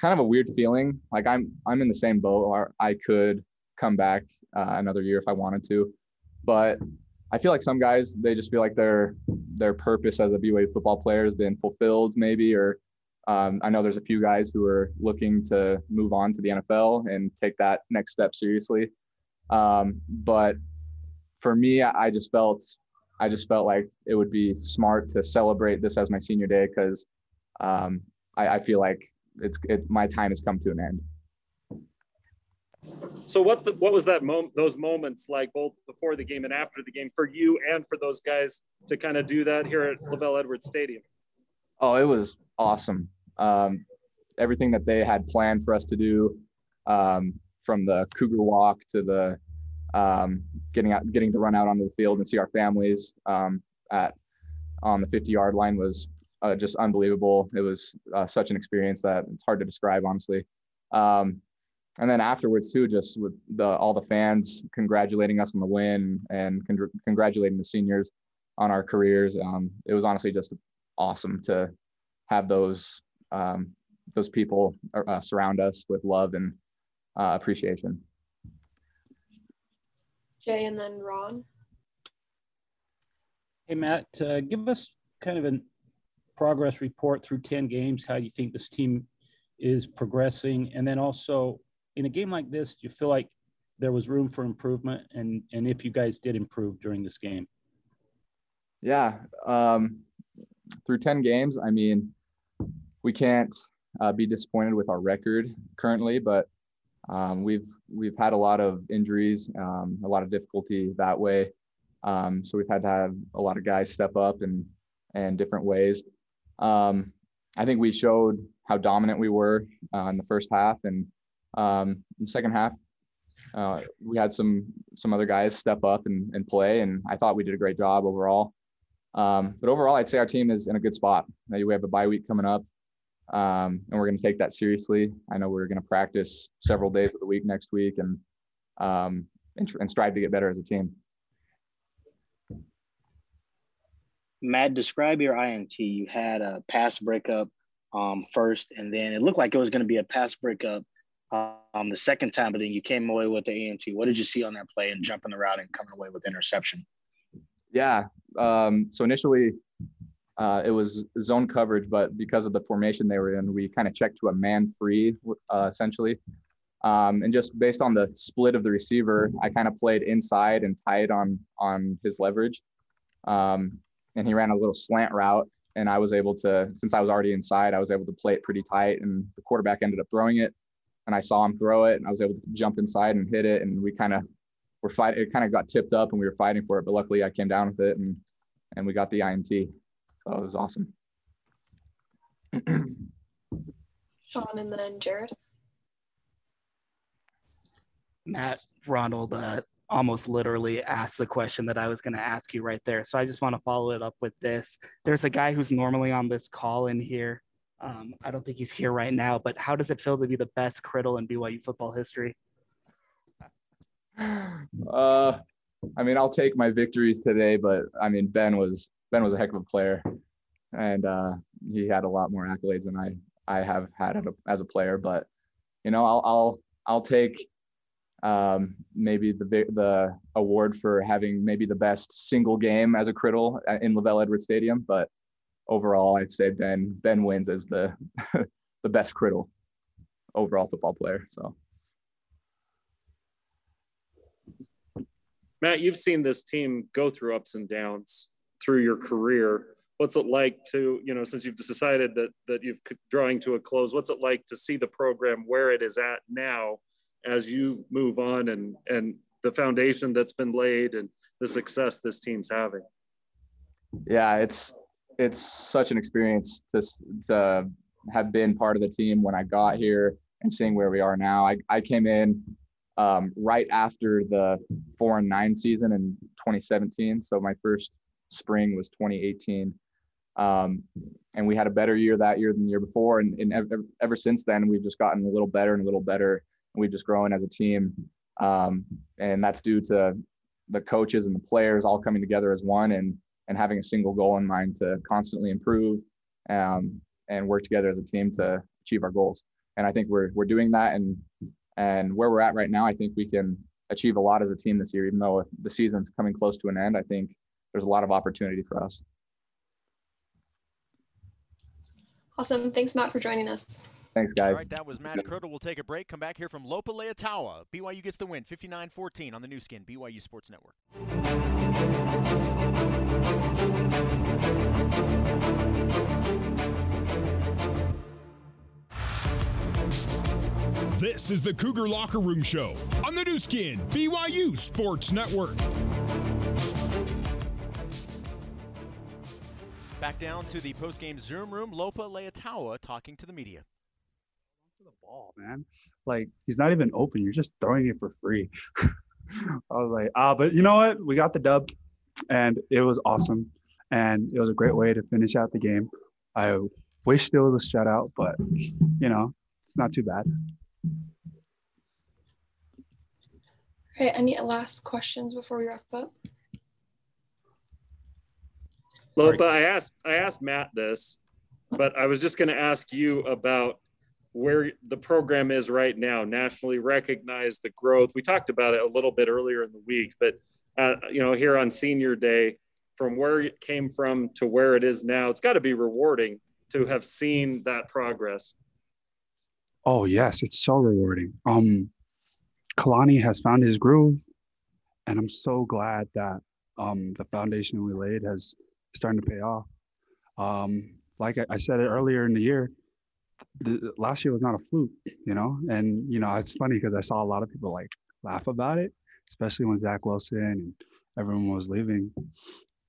kind of a weird feeling. Like I'm I'm in the same boat, or I could come back uh, another year if I wanted to, but I feel like some guys they just feel like their their purpose as a BYU football player has been fulfilled, maybe, or um, I know there's a few guys who are looking to move on to the NFL and take that next step seriously. Um, but for me, I just felt I just felt like it would be smart to celebrate this as my senior day because um, I, I feel like it's it, my time has come to an end. So what the, what was that moment those moments like both before the game and after the game for you and for those guys to kind of do that here at LaVell Edwards Stadium? Oh, it was awesome. Um, everything that they had planned for us to do, um, from the Cougar Walk to the um, getting out, getting to run out onto the field and see our families um, at on the 50 yard line was uh, just unbelievable. It was uh, such an experience that it's hard to describe, honestly. Um, and then afterwards too, just with the all the fans congratulating us on the win and con- congratulating the seniors on our careers. Um, it was honestly just awesome to have those um, those people uh, surround us with love and uh, appreciation. Jay and then Ron. Hey Matt, uh, give us kind of a progress report through 10 games, how you think this team is progressing. And then also in a game like this, do you feel like there was room for improvement? And, and if you guys did improve during this game? Yeah. Um, through 10 games, I mean, we can't uh, be disappointed with our record currently, but um, we've we've had a lot of injuries, um, a lot of difficulty that way. Um, so we've had to have a lot of guys step up and and different ways. Um, I think we showed how dominant we were uh, in the first half, and um, in the second half, uh, we had some some other guys step up and, and play, and I thought we did a great job overall. Um, but overall, I'd say our team is in a good spot. We have a bye week coming up, um, and we're going to take that seriously. I know we're going to practice several days of the week next week, and um, and, and strive to get better as a team. Matt, describe your INT. You had a pass breakup um, first, and then it looked like it was going to be a pass breakup um, the second time, but then you came away with the INT. What did you see on that play and jumping the route and coming away with interception? Yeah. Um, so initially, uh, it was zone coverage, but because of the formation they were in, we kind of checked to a man free, uh, essentially. Um, and just based on the split of the receiver, I kind of played inside and tight on on his leverage. Um, and he ran a little slant route and I was able to, since I was already inside, I was able to play it pretty tight and the quarterback ended up throwing it and I saw him throw it and I was able to jump inside and hit it. And we kind of were fighting, it kind of got tipped up and we were fighting for it, but luckily I came down with it and, and we got the INT. So it was awesome. [CLEARS THROAT] Sean and then Jared. Matt Ronald, uh, almost literally asked the question that I was going to ask you right there. So I just want to follow it up with this. There's a guy who's normally on this call in here. Um, I don't think he's here right now, but how does it feel to be the best criddle in BYU football history? [SIGHS] Uh, I mean, I'll take my victories today, but I mean, Ben was Ben was a heck of a player, and uh, he had a lot more accolades than I I have had as a player. But you know, I'll I'll I'll take um, maybe the the award for having maybe the best single game as a criddle in LaVell Edwards Stadium. But overall, I'd say Ben Ben wins as the [LAUGHS] the best criddle overall football player. So. Matt, you've seen this team go through ups and downs through your career. What's it like to, you know, since you've decided that that you've drawing to a close, what's it like to see the program where it is at now as you move on and and the foundation that's been laid and the success this team's having? Yeah, it's it's such an experience to to have been part of the team when I got here and seeing where we are now. I, I came in um, right after the four and nine season in 2017. So my first spring was 2018. Um, and we had a better year that year than the year before. And, and ever, ever, since then, we've just gotten a little better and a little better. And we've just grown as a team. Um, and that's due to the coaches and the players all coming together as one and, and having a single goal in mind to constantly improve um, and work together as a team to achieve our goals. And I think we're, we're doing that. And and where we're at right now, I think we can achieve a lot as a team this year, even though the season's coming close to an end. I think there's a lot of opportunity for us. Awesome. Thanks, Matt, for joining us. Thanks, guys. All right, that was Matt Criddle. We'll take a break. Come back here from Lopa Leotawa. BYU gets the win, 59-14 on the Nu Skin, BYU Sports Network. This is the Cougar Locker Room Show on the Nu Skin, BYU Sports Network. Back down to the post-game Zoom room, Lopa Leotawa talking to the media. To the ball, man. Like he's not even open. You're just throwing it for free. [LAUGHS] I was like, ah, but you know what? We got the dub, and it was awesome, and it was a great way to finish out the game. I wish there was a shutout, but you know, it's not too bad. Okay, any last questions before we wrap up? Lopa, I asked I asked Matt this, but I was just going to ask you about where the program is right now, nationally recognized, the growth. We talked about it a little bit earlier in the week, but uh, you know, here on Senior Day, from where it came from to where it is now, it's got to be rewarding to have seen that progress. Oh yes, it's so rewarding. Um, Kalani has found his groove, and I'm so glad that um, the foundation we laid has starting to pay off. Um, like I, I, said it earlier in the year, the, last year was not a fluke, you know. And you know, it's funny because I saw a lot of people like laugh about it, especially when Zach Wilson and everyone was leaving.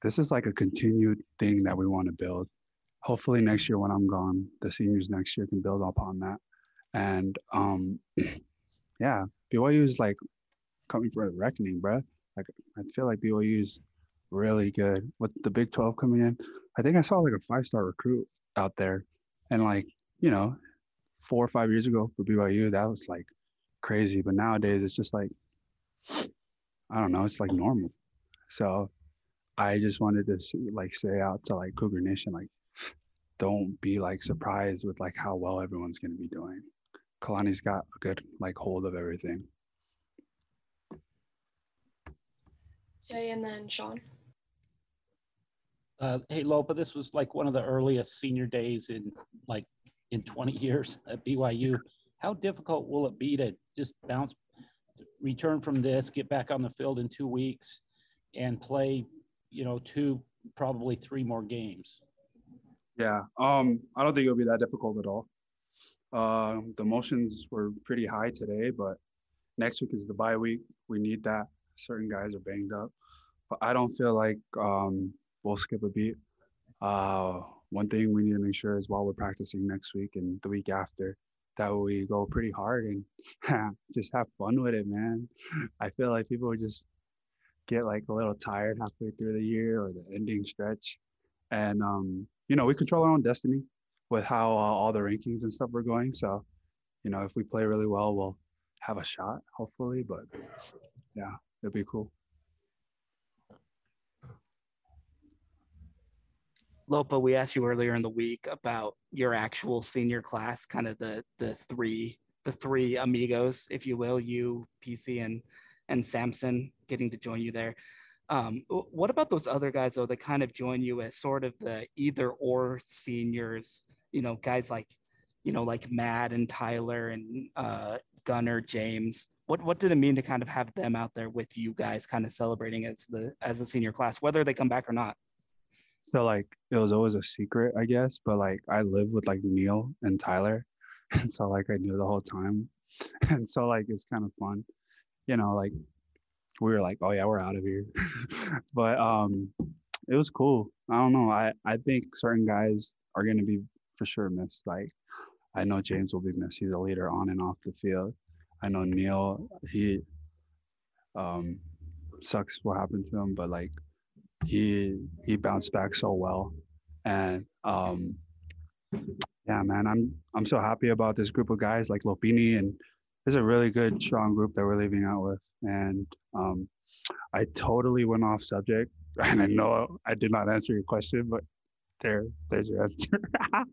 This is like a continued thing that we want to build. Hopefully, next year when I'm gone, the seniors next year can build upon that. And um, [CLEARS THROAT] yeah, BYU is like coming for a reckoning, bro. Like I feel like BYU is really good with the Big 12 coming in. I think I saw like a five star recruit out there, and like you know, four or five years ago for BYU, that was like crazy. But nowadays, it's just like I don't know, it's like normal. So I just wanted to like say out to like Cougar Nation, like don't be like surprised with like how well everyone's gonna be doing. Kalani's got a good like hold of everything. Jay and then Sean. Uh, hey Lopa, this was like one of the earliest senior days in like in 20 years at BYU. How difficult will it be to just bounce, return from this, get back on the field in two weeks, and play, you know, two probably three more games? Yeah, um, I don't think it'll be that difficult at all. Uh, the emotions were pretty high today, but next week is the bye week. We need that. Certain guys are banged up, but I don't feel like um, we'll skip a beat. Uh, one thing we need to make sure is while we're practicing next week and the week after, that we go pretty hard and [LAUGHS] just have fun with it, man. I feel like people just get like a little tired halfway through the year or the ending stretch, and um, you know we control our own destiny with how uh, all the rankings and stuff are going. So, you know, if we play really well, we'll have a shot, hopefully. But yeah, it'd be cool. Lopa, we asked you earlier in the week about your actual senior class, kind of the the three the three amigos, if you will, you, PC, and and Samson getting to join you there. Um, what about those other guys though that kind of join you as sort of the either or seniors you know, guys like you know, like Matt and Tyler and uh, Gunner, James. What what did it mean to kind of have them out there with you guys, kind of celebrating as the as a senior class, whether they come back or not? So like it was always a secret, I guess, but like I lived with like Neil and Tyler, [LAUGHS] and so like I knew the whole time, [LAUGHS] and so like it's kind of fun, you know, like we were like, oh yeah, we're out of here, [LAUGHS] but um, it was cool. I don't know. I I think certain guys are gonna be for sure missed. Like I know James will be missed. He's a leader on and off the field. I know Neil. He um sucks what happened to him, but like he he bounced back so well, and um yeah, man, I'm I'm so happy about this group of guys like Lopini and it's a really good strong group that we're leaving out with and um I totally went off subject [LAUGHS] and I know I did not answer your question but there there's your answer [LAUGHS]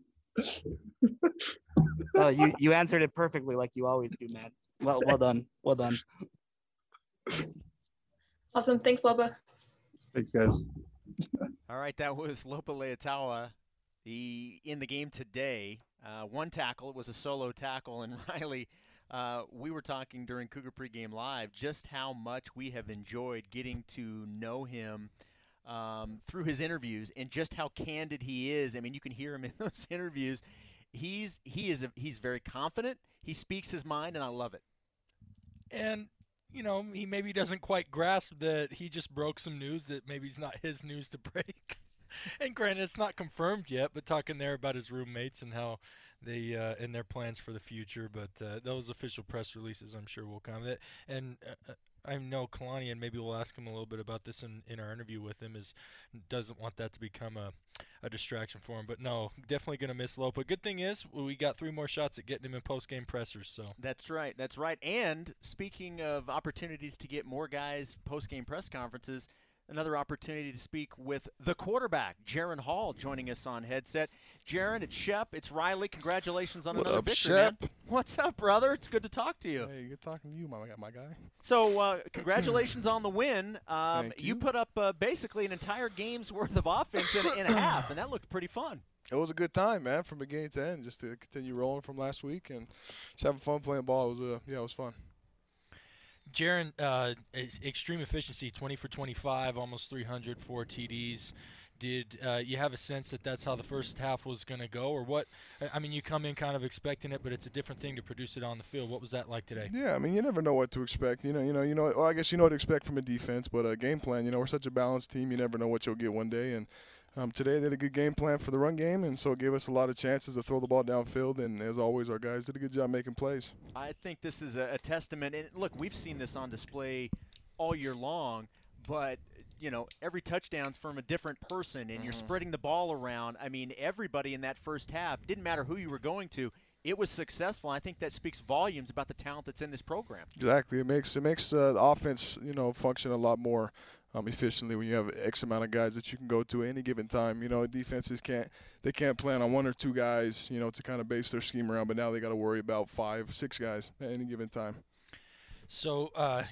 well, you you answered it perfectly, like you always do, Matt. Well, well done, well done. Awesome. Thanks, Lopa. Thanks, guys. All right, that was Lopa Leatawa. He in the game today. Uh, one tackle. It was a solo tackle, and [LAUGHS] Riley. Uh, we were talking during Cougar pregame live just how much we have enjoyed getting to know him um, through his interviews and just how candid he is. I mean, you can hear him in [LAUGHS] those interviews. He's he is a, he's very confident. He speaks his mind, and I love it. And you know, he maybe doesn't quite grasp that he just broke some news that maybe it's not his news to break. [LAUGHS] [LAUGHS] and granted, it's not confirmed yet, but talking there about his roommates and how they uh, and their plans for the future. But uh, those official press releases, I'm sure, will come. And uh, I know Kalani, and maybe we'll ask him a little bit about this in, in our interview with him, is doesn't want that to become a, a distraction for him. But no, definitely going to miss Lopa. Good thing is we got three more shots at getting him in post game pressers. So that's right, that's right. And speaking of opportunities to get more guys post game press conferences, another opportunity to speak with the quarterback, Jaren Hall, joining us on headset. Jaren, it's Shep, it's Riley. Congratulations on what another up, victory, Shep? man. What's up, brother? It's good to talk to you. Hey, good talking to you, my my guy. So, uh, congratulations on the win. Um, Thank you. you. put up uh, basically an entire game's worth of offense in, in a [COUGHS] half, and that looked pretty fun. It was a good time, man, from beginning to end, just to continue rolling from last week and just having fun playing ball. It was uh, yeah, it was fun. Jaren, uh, extreme efficiency, 20 for 25, almost 300, four TDs. Did uh, you have a sense that that's how the first half was going to go, or what? I mean, you come in kind of expecting it, but it's a different thing to produce it on the field. What was that like today? Yeah, I mean, you never know what to expect. You know, you know, you know. Well, I guess you know what to expect from a defense, but a game plan. You know, we're such a balanced team. You never know what you'll get one day, and um, today they had a good game plan for the run game, and so it gave us a lot of chances to throw the ball downfield. And as always, our guys did a good job making plays. I think this is a, a testament. And look, we've seen this on display all year long, but you know every touchdown's from a different person, and you're Mhm. spreading the ball around. I mean, everybody in that first half didn't matter who you were going to. It was successful. I think that speaks volumes about the talent that's in this program. Exactly. It makes it makes uh, the offense, you know, function a lot more um, efficiently when you have X amount of guys that you can go to at any given time. You know, defenses can't they can't plan on one or two guys, you know, to kind of base their scheme around, but now they got to worry about five, six guys at any given time. So uh,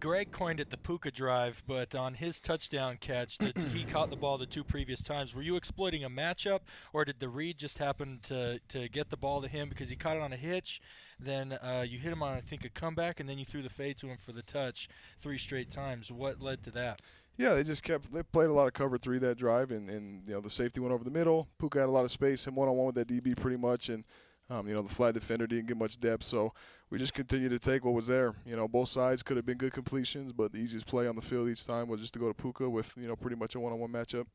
Greg coined it the Puka drive, but on his touchdown catch, that he [CLEARS THROAT] caught the ball the two previous times. Were you exploiting a matchup, or did the read just happen to to get the ball to him because he caught it on a hitch? Then uh, you hit him on I think a comeback, and then you threw the fade to him for the touch three straight times. What led to that? Yeah, they just kept they played a lot of cover three that drive, and, and you know the safety went over the middle. Puka had a lot of space, and one on one with that DB pretty much, and um, you know the flat defender didn't get much depth, so we just continued to take what was there. You know, both sides could have been good completions, but the easiest play on the field each time was just to go to Puka with you know pretty much a one on one matchup.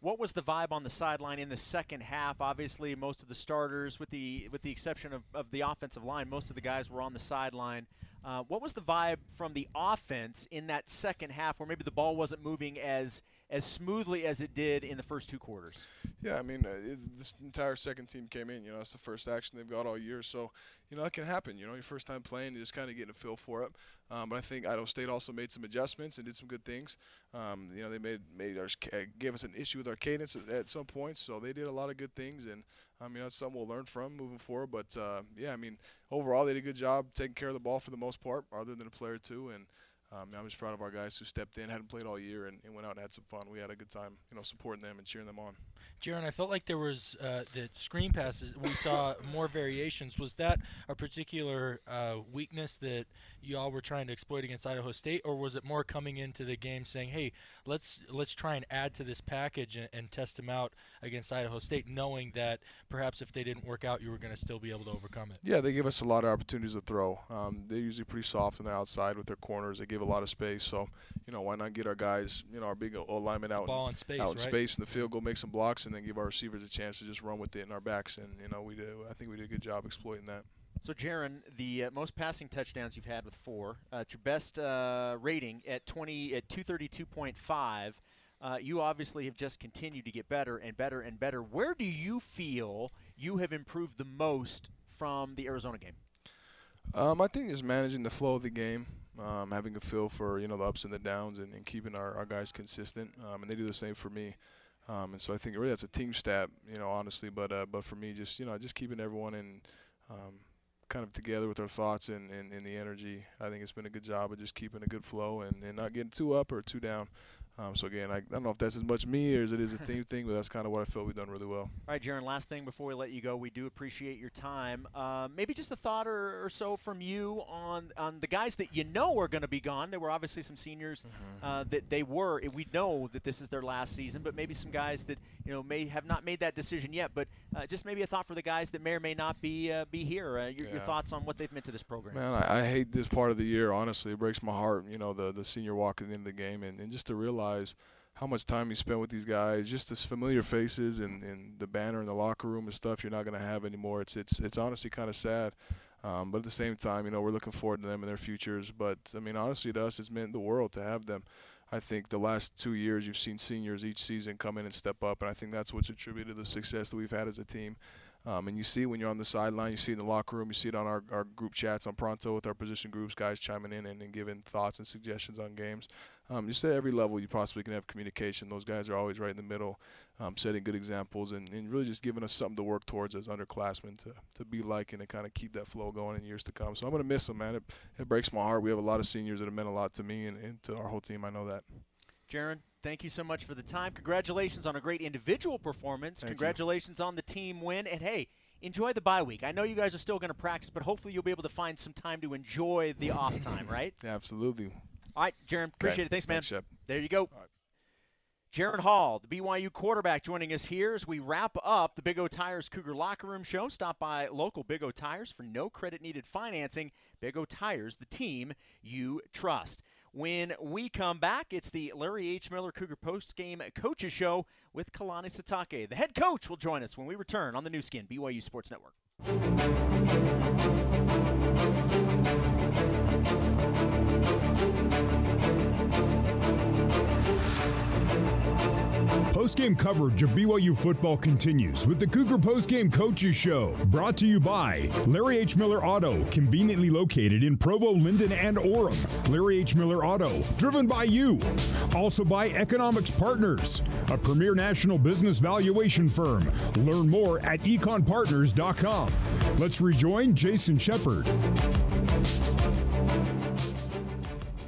What was the vibe on the sideline in the second half? Obviously, most of the starters, with the with the exception of, of the offensive line, most of the guys were on the sideline. Uh, what was the vibe from the offense in that second half, where maybe the ball wasn't moving as as smoothly as it did in the first two quarters? Yeah, I mean, uh, this entire second team came in. You know, it's the first action they've got all year, so you know it can happen. You know, your first time playing, you're just kind of getting a feel for it. Um, but I think Idaho State also made some adjustments and did some good things. Um, you know, they made made our gave us an issue with our cadence at, at some points, so they did a lot of good things, and um, you know, it's something we'll learn from moving forward. But uh, yeah, I mean, overall they did a good job taking care of the ball for the most part, other than a player or two, and um, I'm just proud of our guys who stepped in, hadn't played all year, and, and, went out and had some fun. We had a good time, you know, supporting them and cheering them on. Jaren, I felt like there was uh, the screen passes. We saw more variations. Was that a particular uh, weakness that y'all were trying to exploit against Idaho State, or was it more coming into the game saying, "Hey, let's let's try and add to this package and, and test them out against Idaho State, knowing that perhaps if they didn't work out, you were going to still be able to overcome it"? Yeah, they give us a lot of opportunities to throw. Um, they're usually pretty soft on the outside with their corners. They give a lot of space, so you know why not get our guys, you know, our big alignment out, Ball in space, out in right? space in the field goal, make some blocks, and then give our receivers a chance to just run with it in our backs. And you know, we did. I think we did a good job exploiting that. So, Jaren, the uh, most passing touchdowns you've had with four. Uh, it's your best uh, rating at 20 at 232.5. Uh, you obviously have just continued to get better and better and better. Where do you feel you have improved the most from the Arizona game? Um, I think it's managing the flow of the game, um, having a feel for you know the ups and the downs, and, and keeping our, our guys consistent. Um, and they do the same for me. Um, and so I think really that's a team stat, you know, honestly. But uh, but for me, just you know, just keeping everyone in um, kind of together with our thoughts and, and, and the energy. I think it's been a good job of just keeping a good flow and, and not getting too up or too down. Um, so again, I, I, don't know if that's as much me or as it is a team [LAUGHS] thing, but that's kind of what I feel we've done really well. All right, Jaren. Last thing before we let you go, we do appreciate your time. Uh, maybe just a thought or, or, so from you on on the guys that you know are going to be gone. There were obviously some seniors mm-hmm. uh, that they were. We know that this is their last season, but maybe some guys that you know may have not made that decision yet. But uh, just maybe a thought for the guys that may or may not be uh, be here. Uh, your, yeah. your, thoughts on what they've meant to this program? Man, I, I, hate this part of the year. Honestly, it breaks my heart. You know, the the senior walk at the end of the game, and, and just to realize how much time you spend with these guys, just as familiar faces and, and the banner in the locker room and stuff you're not going to have anymore. It's it's it's honestly kind of sad. Um, but at the same time, you know, we're looking forward to them and their futures. But I mean, honestly, to us, it's meant the world to have them. I think the last two years you've seen seniors each season come in and step up, and I think that's what's attributed to the success that we've had as a team. Um, and you see when you're on the sideline, you see in the locker room, you see it on our, our group chats on Pronto with our position groups, guys chiming in and, and giving thoughts and suggestions on games. Um, just at every level you possibly can have communication. Those guys are always right in the middle, um, setting good examples and, and really just giving us something to work towards as underclassmen to, to be like and to kind of keep that flow going in years to come. So I'm going to miss them, man. It, it breaks my heart. We have a lot of seniors that have meant a lot to me and, and to our whole team. I know that. Jaren, thank you so much for the time. Congratulations on a great individual performance. Thank Congratulations you. on the team win. And hey, enjoy the bye week. I know you guys are still going to practice, but hopefully you'll be able to find some time to enjoy the off time, right? [LAUGHS] Absolutely. All right, Jaren, appreciate okay. it. Thanks, man. Thanks. There you go. Right. Jaren Hall, the BYU quarterback, joining us here as we wrap up the Big O Tires Cougar Locker Room Show. Stop by local Big O Tires for no credit needed financing. Big O Tires, the team you trust. When we come back, it's the Larry H. Miller Cougar Post Game Coaches Show with Kalani Sitake. The head coach will join us when we return on the Nu Skin, BYU Sports Network. Post-game coverage of BYU football continues with the Cougar Post-game Coaches Show, brought to you by Larry H. Miller Auto, conveniently located in Provo, Lindon, and Orem. Larry H. Miller Auto, driven by you. Also by Economics Partners, a premier national business valuation firm. Learn more at econpartners.com. Let's rejoin Jason Shepard.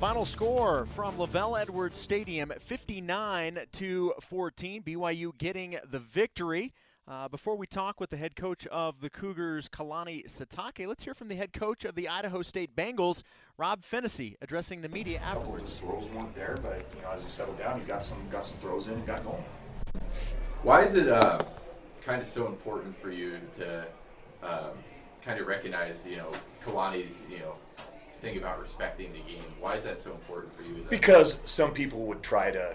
Final score from LaVell Edwards Stadium 59 to 14. BYU getting the victory. Uh, before we talk with the head coach of the Cougars, Kalani Sitake, let's hear from the head coach of the Idaho State Bengals, Rob Phenicie, addressing the media afterwards. Throws weren't there, but you know, as he settled down, he got some got some throws in and got going. Why is it uh, kind of so important for you to um, kind of recognize, you know, Kalani's, you know, thing about respecting the game. Why is that so important for you? because some people would try to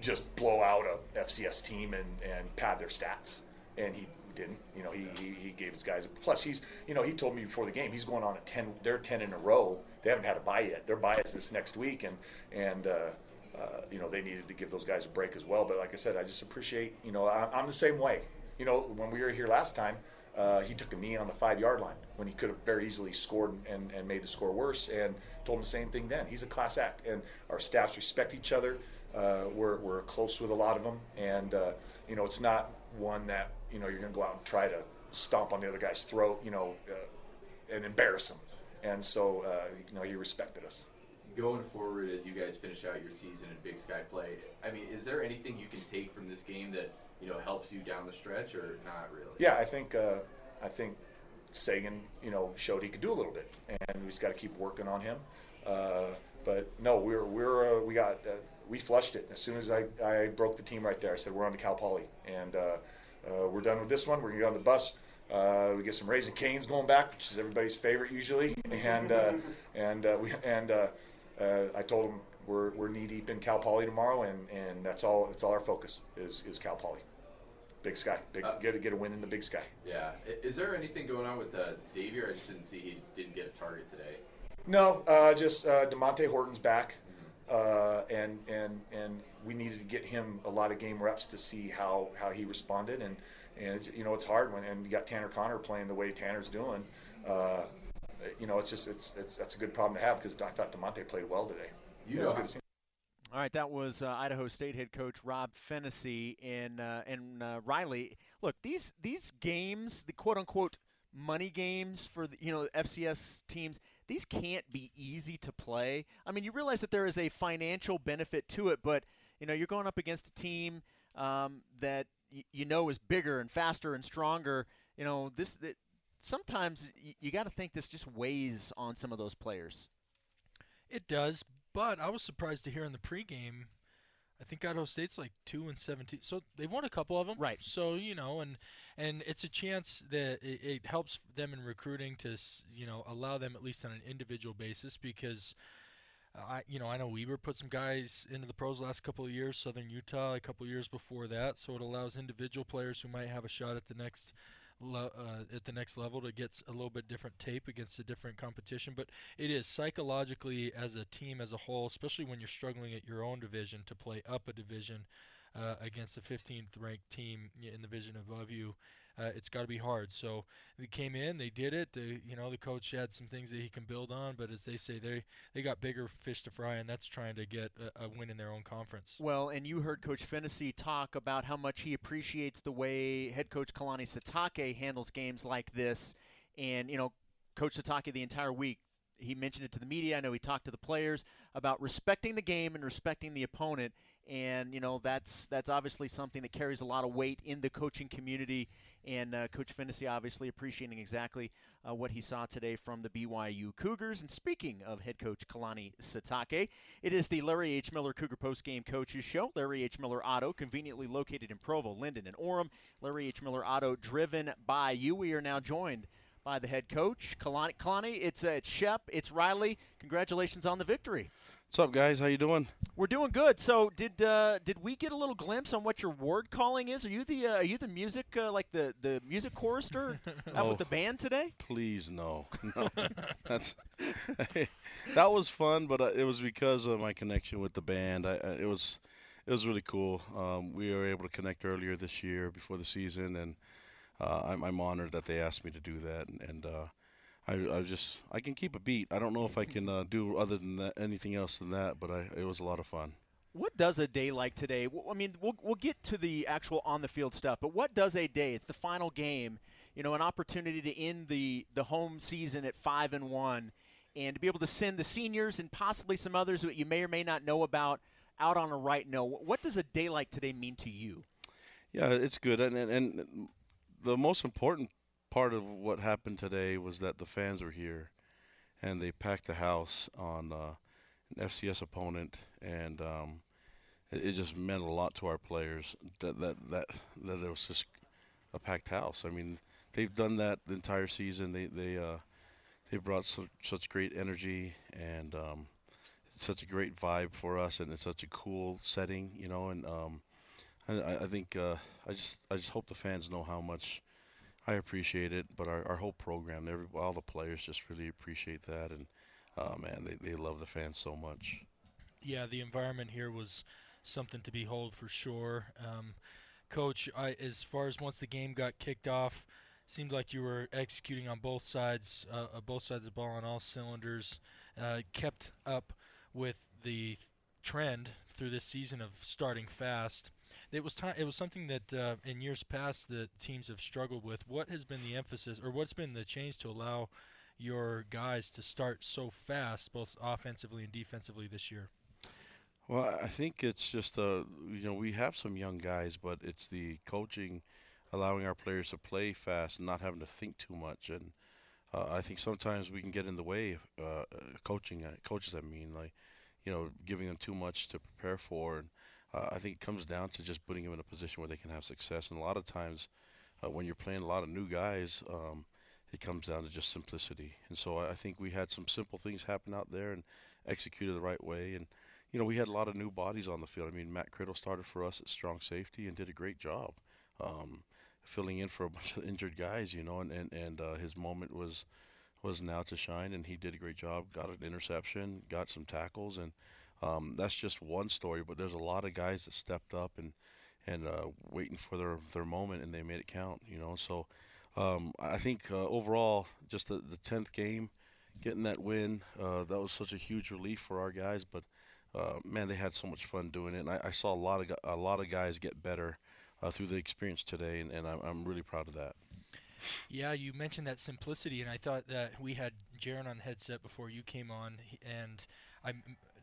just blow out a FCS team and, and pad their stats, and he didn't. You know, he, he, he gave his guys. Plus, he's you know he told me before the game he's going on a ten. They're ten in a row. They haven't had a buy yet. Their bye is this next week, and and. Uh, uh, you know they needed to give those guys a break as well. But like I said, I just appreciate. You know, I, I'm the same way. You know, when we were here last time, uh, he took a knee on the five yard line when he could have very easily scored and, and made the score worse and told him the same thing then. He's a class act, and our staffs respect each other. Uh, we're, we're close with a lot of them, and uh, you know it's not one that you know you're going to go out and try to stomp on the other guy's throat, you know, uh, and embarrass him. And so uh, you know he respected us. going forward as you guys finish out your season in Big Sky play, I mean, is there anything you can take from this game that you know helps you down the stretch, or not really? Yeah, I think uh, I think Sagan you know, showed he could do a little bit, and we just got to keep working on him. Uh, but no, we're we're uh, we got uh, we flushed it as soon as I, I broke the team right there. I said we're on to Cal Poly, and uh, uh, we're done with this one. We're gonna get on the bus. Uh, we get some Raising Cane's going back, which is everybody's favorite usually, and uh, and uh, we and I told them we're, we're knee deep in Cal Poly tomorrow, and, and that's all that's all our focus is, is Cal Poly. Big Sky, big Uh, get a, get a win in the Big Sky. Yeah. Is there anything going on with uh, Xavier? I just didn't see he didn't get a target today. No, uh, just uh, Demonte Horton's back, uh, and and and we needed to get him a lot of game reps to see how, how he responded, and and it's, you know it's hard when and you got Tanner Conner playing the way Tanner's doing. Uh, you know, it's just it's, it's that's a good problem to have because I thought Demonte played well today. You know, good to see. All right, that was uh, Idaho State head coach Rob Phenicie and uh, and uh, Riley. Look, these these games, the quote unquote money games for the, you know FCS teams, these can't be easy to play. I mean, you realize that there is a financial benefit to it, but you know you're going up against a team um, that y- you know is bigger and faster and stronger. You know this. That sometimes y- you got to think this just weighs on some of those players. It does, but I was surprised to hear in the pregame. I think Idaho State's like two and seventeen, so they've won a couple of them. Right. So you know, and and it's a chance that it, it helps them in recruiting to you know allow them at least on an individual basis because. Uh, I you know I know Weber put some guys into the pros last couple of years, Southern Utah a couple of years before that, so it allows individual players who might have a shot at the next le- uh, at the next level to get a little bit different tape against a different competition. But it is psychologically as a team as a whole, especially when you're struggling at your own division to play up a division uh, against a 15th ranked team in the division above you. Uh, it's got to be hard. So they came in, they did it. They, you know, the coach had some things that he can build on, but as they say, they they got bigger fish to fry, and that's trying to get a, a win in their own conference. Well, and you heard Coach Phenicie talk about how much he appreciates the way head coach Kalani Sitake handles games like this. And, you know, Coach Sitake the entire week, he mentioned it to the media. I know he talked to the players about respecting the game and respecting the opponent. And, you know, that's that's obviously something that carries a lot of weight in the coaching community. And uh, Coach Phenicie obviously appreciating exactly uh, what he saw today from the BYU Cougars. And speaking of head coach Kalani Sitake, it is the Larry H. Miller Cougar Post Game Coaches Show. Larry H. Miller Auto, conveniently located in Provo, Lindon, and Orem. Larry H. Miller Auto, driven by you. We are now joined by the head coach Kalani. Kalani it's uh, it's Shep, it's Riley. Congratulations on the victory. What's up, guys? How you doing? We're doing good. So did uh, did we get a little glimpse on what your word calling is? Are you the uh, are you the music uh, like the the music chorister [LAUGHS] out Oh. with the band today? Please, no. [LAUGHS] no. That's [LAUGHS] that was fun, but uh, it was because of my connection with the band. I, I it was it was really cool. Um, we were able to connect earlier this year before the season, and uh, I'm, I'm honored that they asked me to do that. And, and uh, I, I just I can keep a beat. I don't know if I can uh, do other than that, anything else than that, but I, it was a lot of fun. What does a day like today? I mean, we'll, we'll get to the actual on the field stuff, but what does a day? It's the final game, you know, an opportunity to end the the home season at five and one, and to be able to send the seniors and possibly some others that you may or may not know about out on a right note. What does a day like today mean to you? Yeah, it's good, and, and and the most important part of what happened today was that the fans were here, and they packed the house on uh, an FCS opponent, and um, it, it just meant a lot to our players that that that that there was just a packed house. I mean, they've done that the entire season. They they uh, they brought such such great energy and um, such a great vibe for us, and it's such a cool setting, you know, and um, I I think uh, I just I just hope the fans know how much I appreciate it, but our, our whole program, every, all the players just really appreciate that, and uh, man, they, they love the fans so much. Yeah, the environment here was something to behold for sure. Um, Coach, I, as far as once the game got kicked off, seemed like you were executing on both sides, uh, uh, both sides of the ball on all cylinders. Uh, kept up with the trend through this season of starting fast. It was time. It was something that uh, in years past the teams have struggled with. What has been the emphasis, or what's been the change to allow your guys to start so fast, both offensively and defensively this year? Well, I think it's just uh, you know we have some young guys, but it's the coaching, allowing our players to play fast and not having to think too much. And uh, I think sometimes we can get in the way of uh, coaching uh, coaches. I mean, like you know, giving them too much to prepare for. And uh, I think it comes down to just putting them in a position where they can have success. And a lot of times, uh, when you're playing a lot of new guys, um, it comes down to just simplicity. And so I think we had some simple things happen out there and executed the right way. And you know, we had a lot of new bodies on the field. I mean, Matt Criddle started for us at strong safety and did a great job, um, filling in for a [LAUGHS] bunch of injured guys. You know, and and and uh, his moment was was now to shine, and he did a great job. Got an interception, got some tackles, and um, that's just one story. But there's a lot of guys that stepped up and and uh, waiting for their their moment, and they made it count. You know, so um, I think uh, overall, just the the tenth game, getting that win, uh, that was such a huge relief for our guys. But uh, man, they had so much fun doing it, and I, I saw a lot of a lot of guys get better uh, through the experience today, and, and I'm, I'm really proud of that. Yeah, you mentioned that simplicity, and I thought that we had Jaren on headset before you came on, and I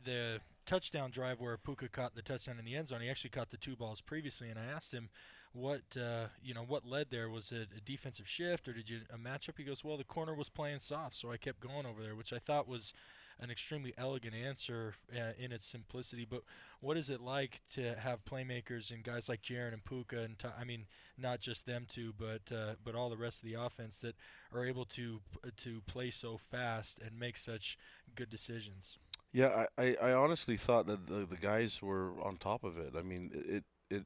the touchdown drive where Puka caught the touchdown in the end zone. He actually caught the two balls previously, and I asked him what uh, you know what led there. Was it a defensive shift or did you a matchup? He goes, well, the corner was playing soft, so I kept going over there, which I thought was an extremely elegant answer uh, in its simplicity. But what is it like to have playmakers and guys like Jaren and Puka and Ty, I mean, not just them two, but uh, but all the rest of the offense that are able to to play so fast and make such good decisions. Yeah, I, I, honestly thought that the, the guys were on top of it. I mean, it it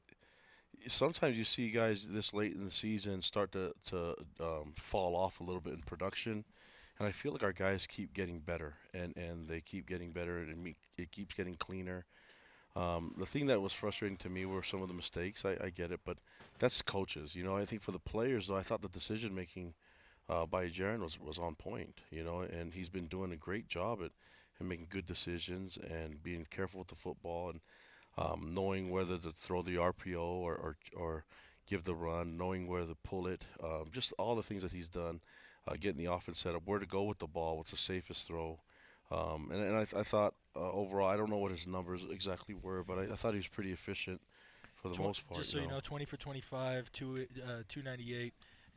sometimes you see guys this late in the season start to to um, fall off a little bit in production, and I feel like our guys keep getting better, and, and they keep getting better, and it keeps getting cleaner. Um, the thing that was frustrating to me were some of the mistakes. I, I, get it, but that's coaches. You know, I think for the players, though, I thought the decision making uh, by Jaren was, was on point. You know, and he's been doing a great job at, at making good decisions and being careful with the football and um, knowing whether to throw the RPO or, or, or give the run, knowing where to pull it, um, just all the things that he's done uh, getting the offense set up, where to go with the ball, what's the safest throw. Um, and, and I, th- I thought uh, overall, I don't know what his numbers exactly were, but I, I thought he was pretty efficient for the Tw- most part. Just so you know, know 20 for 25, two, uh, 298,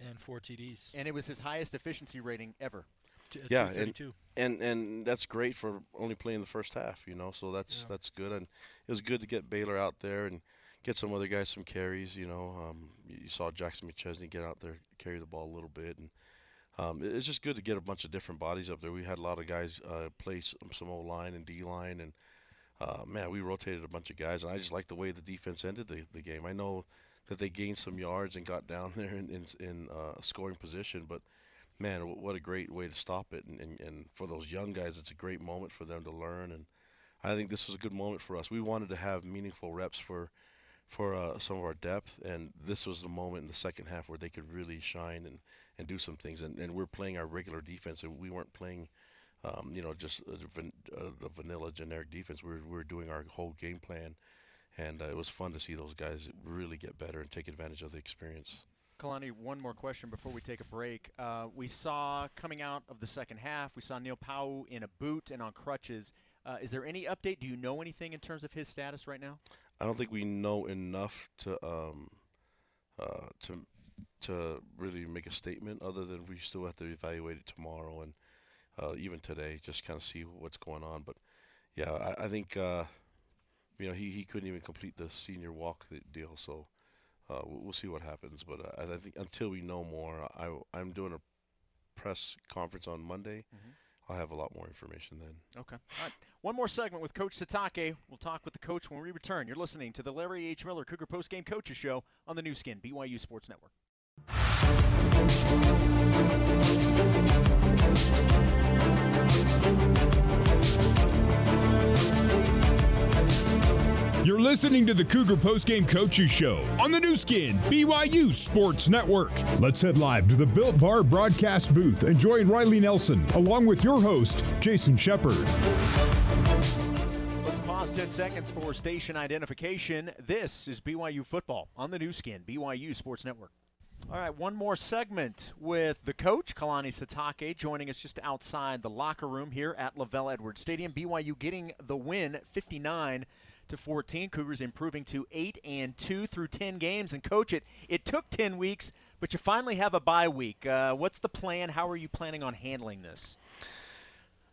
and four TDs. And it was his highest efficiency rating ever. T- yeah, and, and and that's great for only playing the first half, you know. So that's Yeah. that's good, and it was good to get Baylor out there and get some other guys some carries. You know, um, you saw Jackson McChesney get out there, carry the ball a little bit, and um, it's just good to get a bunch of different bodies up there. We had a lot of guys uh, play some, some O line and D line, and uh, man, we rotated a bunch of guys, and I just like the way the defense ended the, the game. I know that they gained some yards and got down [LAUGHS] there in in, in uh, scoring position, but man, what a great way to stop it! And, and and for those young guys, it's a great moment for them to learn, and I think this was a good moment for us. We wanted to have meaningful reps for for uh, some of our depth, and this was the moment in the second half where they could really shine and, and do some things. And, and we're playing our regular defense, and we weren't playing, um, you know, just uh, uh, the vanilla generic defense. We were, we were doing our whole game plan, and uh, it was fun to see those guys really get better and take advantage of the experience. Kalani, one more question before we take a break. Uh, we saw coming out of the second half, we saw Neil Pau'u in a boot and on crutches. Uh, is there any update? Do you know anything in terms of his status right now? I don't think we know enough to um, uh, to to really make a statement. Other than we still have to evaluate it tomorrow and uh, even today, just kind of see what's going on. But yeah, I, I think uh, you know he, he couldn't even complete the senior walk deal, so uh, we'll, see what happens. But uh, I, I think until we know more, I I'm doing a press conference on Monday. I'll have a lot more information then. Okay. All right. One more segment with Coach Sitake. We'll talk with the coach when we return. You're listening to the Larry H. Miller Cougar Post Game Coaches Show on the Nu Skin, BYU Sports Network. You're listening to the Cougar Postgame Coaches Show on the Nu Skin, BYU Sports Network. Let's head live to the Built Bar broadcast booth and join Riley Nelson along with your host, Jason Shepard. Let's pause 10 seconds for station identification. This is BYU football on the Nu Skin, BYU Sports Network. All right, one more segment with the coach, Kalani Sitake, joining us just outside the locker room here at LaVell Edwards Stadium. BYU getting the win 59 to 14. Cougars improving to 8 and 2 through 10 games. And coach, it it took 10 weeks, but you finally have a bye week. Uh, what's the plan? How are you planning on handling this?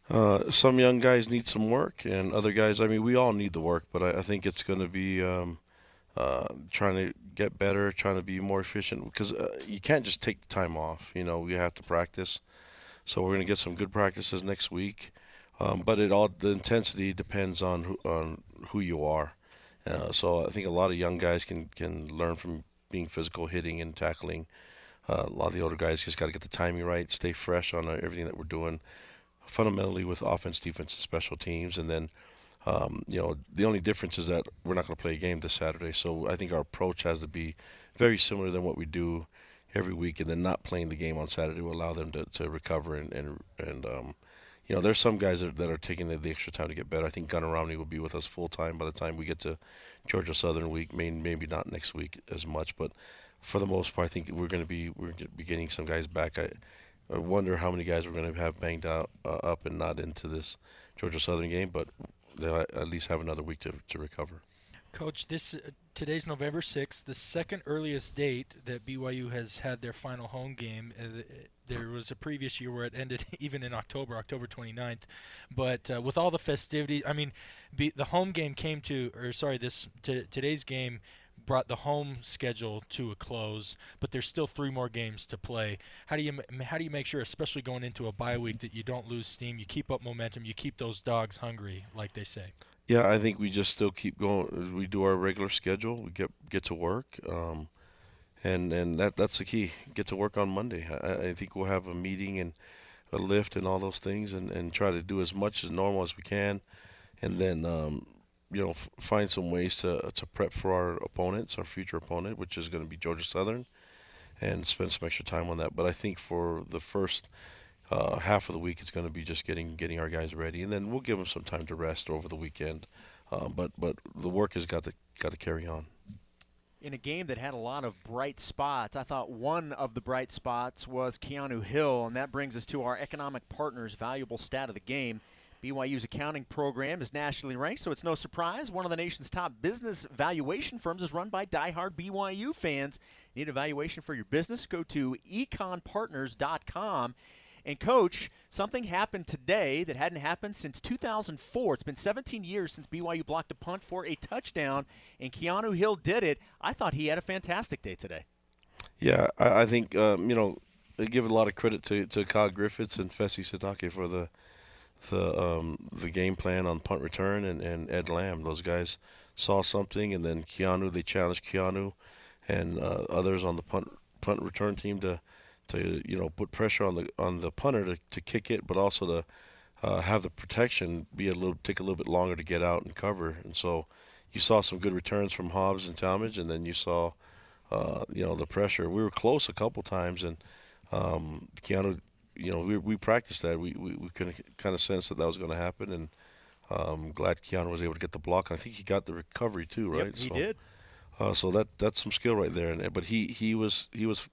Uh, some young guys need some work, and other guys. I mean, we all need the work, but I, I think it's going to be um, uh, trying to get better, trying to be more efficient because uh, you can't just take the time off. You know, we have to practice. So we're going to get some good practices next week. Um, but it all the intensity depends on who, on who you are. Uh, so I think a lot of young guys can can learn from being physical, hitting and tackling. Uh, a lot of the older guys just got to get the timing right, stay fresh on uh, everything that we're doing, fundamentally with offense, defense, and special teams, and then um, you know, the only difference is that we're not going to play a game this Saturday. So I think our approach has to be very similar than what we do every week, and then not playing the game on Saturday will allow them to, to recover and and and um, you know, there's some guys that, that are taking the, the, extra time to get better. I think Gunner Romney will be with us full time by the time we get to Georgia Southern week. Maybe maybe not next week as much, but for the most part, I think we're going to be we're going to be getting some guys back. I, I wonder how many guys we're going to have banged out uh, up and not into this Georgia Southern game, but they'll at least have another week to, to recover. Coach, this uh, today's November 6th, the second earliest date that BYU has had their final home game. Uh, there was a previous year where it ended [LAUGHS] even in October, October 29th. But uh, with all the festivities, I mean, be, the home game came to, or sorry, this t- today's game brought the home schedule to a close, but there's still three more games to play. How do you how do you make sure, especially going into a bye week, that you don't lose steam, you keep up momentum, you keep those dogs hungry, like they say? Yeah, I think we just still keep going. We do our regular schedule. We get get to work, um, and and that that's the key. Get to work on Monday. I, I think we'll have a meeting and a lift and all those things, and, and try to do as much as normal as we can, and then um, you know, f- find some ways to to prep for our opponents, our future opponent, which is going to be Georgia Southern, and spend some extra time on that. But I think for the first uh, half of the week, it's going to be just getting getting our guys ready, and then we'll give them some time to rest over the weekend. Um, but but the work has got to got to carry on. In a game that had a lot of bright spots, I thought one of the bright spots was Keanu Hill, and that brings us to our economic partners' valuable stat of the game. BYU's accounting program is nationally ranked, so it's no surprise. One of the nation's top business valuation firms is run by die-hard BYU fans. Need a valuation for your business? Go to econpartners.com. And, coach, something happened today that hadn't happened since 2004. It's been 17 years since BYU blocked a punt for a touchdown, and Keanu Hill did it. I thought he had a fantastic day today. Yeah, I, I think, um, you know, they give a lot of credit to, to Kyle Griffiths and Fesi Sitake for the the um, the game plan on punt return and, and Ed Lamb. Those guys saw something, and then Keanu they challenged Keanu and uh, others on the punt punt return team to to you know put pressure on the on the punter to, to kick it, but also to uh, have the protection be a little take a little bit longer to get out and cover. And so you saw some good returns from Hobbs and Talmadge, and then you saw uh, you know the pressure. We were close a couple times, and um, Keanu you know, we, we practiced that. We, we, we could kind of sense that that was going to happen, and um, glad Keanu was able to get the block. I think he got the recovery too, right? Yep, he so, did. Uh, so that that's some skill right there. And but he he was he was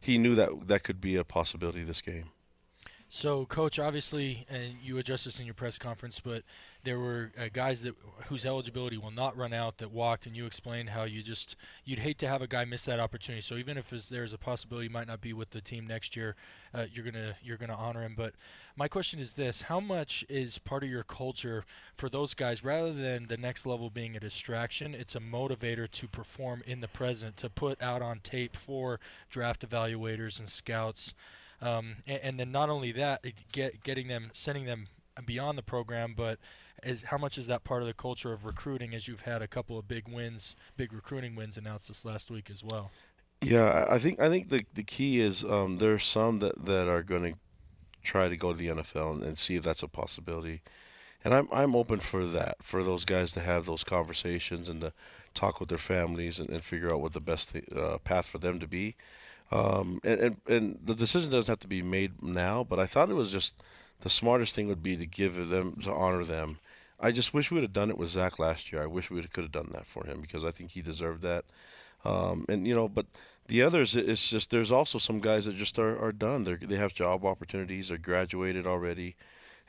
he knew that that could be a possibility this game. So, coach, obviously, and you addressed this in your press conference, but there were uh, guys that whose eligibility will not run out that walked, and you explained how you just you'd hate to have a guy miss that opportunity. So even if there's a possibility he might not be with the team next year, uh, you're gonna you're gonna honor him. But my question is this: How much is part of your culture for those guys, rather than the next level being a distraction, it's a motivator to perform in the present, to put out on tape for draft evaluators and scouts. Um, and, and, then not only that, get, getting them, sending them beyond the program, but is how much is that part of the culture of recruiting? As you've had a couple of big wins, big recruiting wins announced this last week as well. Yeah, I think I think the the key is um, there's some that, that are going to try to go to the NFL and, and, see if that's a possibility, and I'm I'm open for that for those guys to have those conversations and to talk with their families and, and figure out what the best uh, path for them to be. Um, and, and, and the decision doesn't have to be made now, but I thought it was just the smartest thing would be to give them to honor them I just wish we would have done it with Zach last year. I wish we could have done that for him because I think he deserved that. Um, and you know, but the others, it's just there's also some guys that just are, are done. They they have job opportunities. They're graduated already,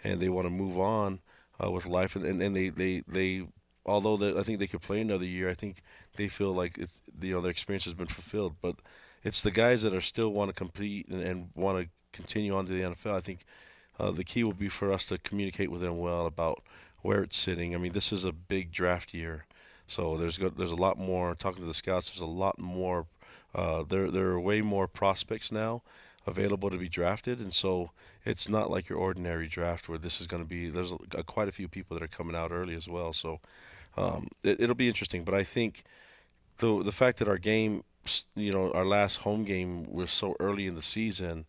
and they want to move on uh, with life. And, and, and they they they although I think they could play another year, I think they feel like it's, you know their experience has been fulfilled. But it's the guys that are still want to compete and, and want to continue on to the NFL. I think uh, the key will be for us to communicate with them well about where it's sitting. I mean, this is a big draft year, so there's go, there's a lot more. Talking to the scouts, there's a lot more. Uh, there there are way more prospects now available to be drafted, and so it's not like your ordinary draft where this is going to be. There's a, quite a few people that are coming out early as well, so um, it, it'll be interesting. But I think the the fact that our game, you know, our last home game was so early in the season,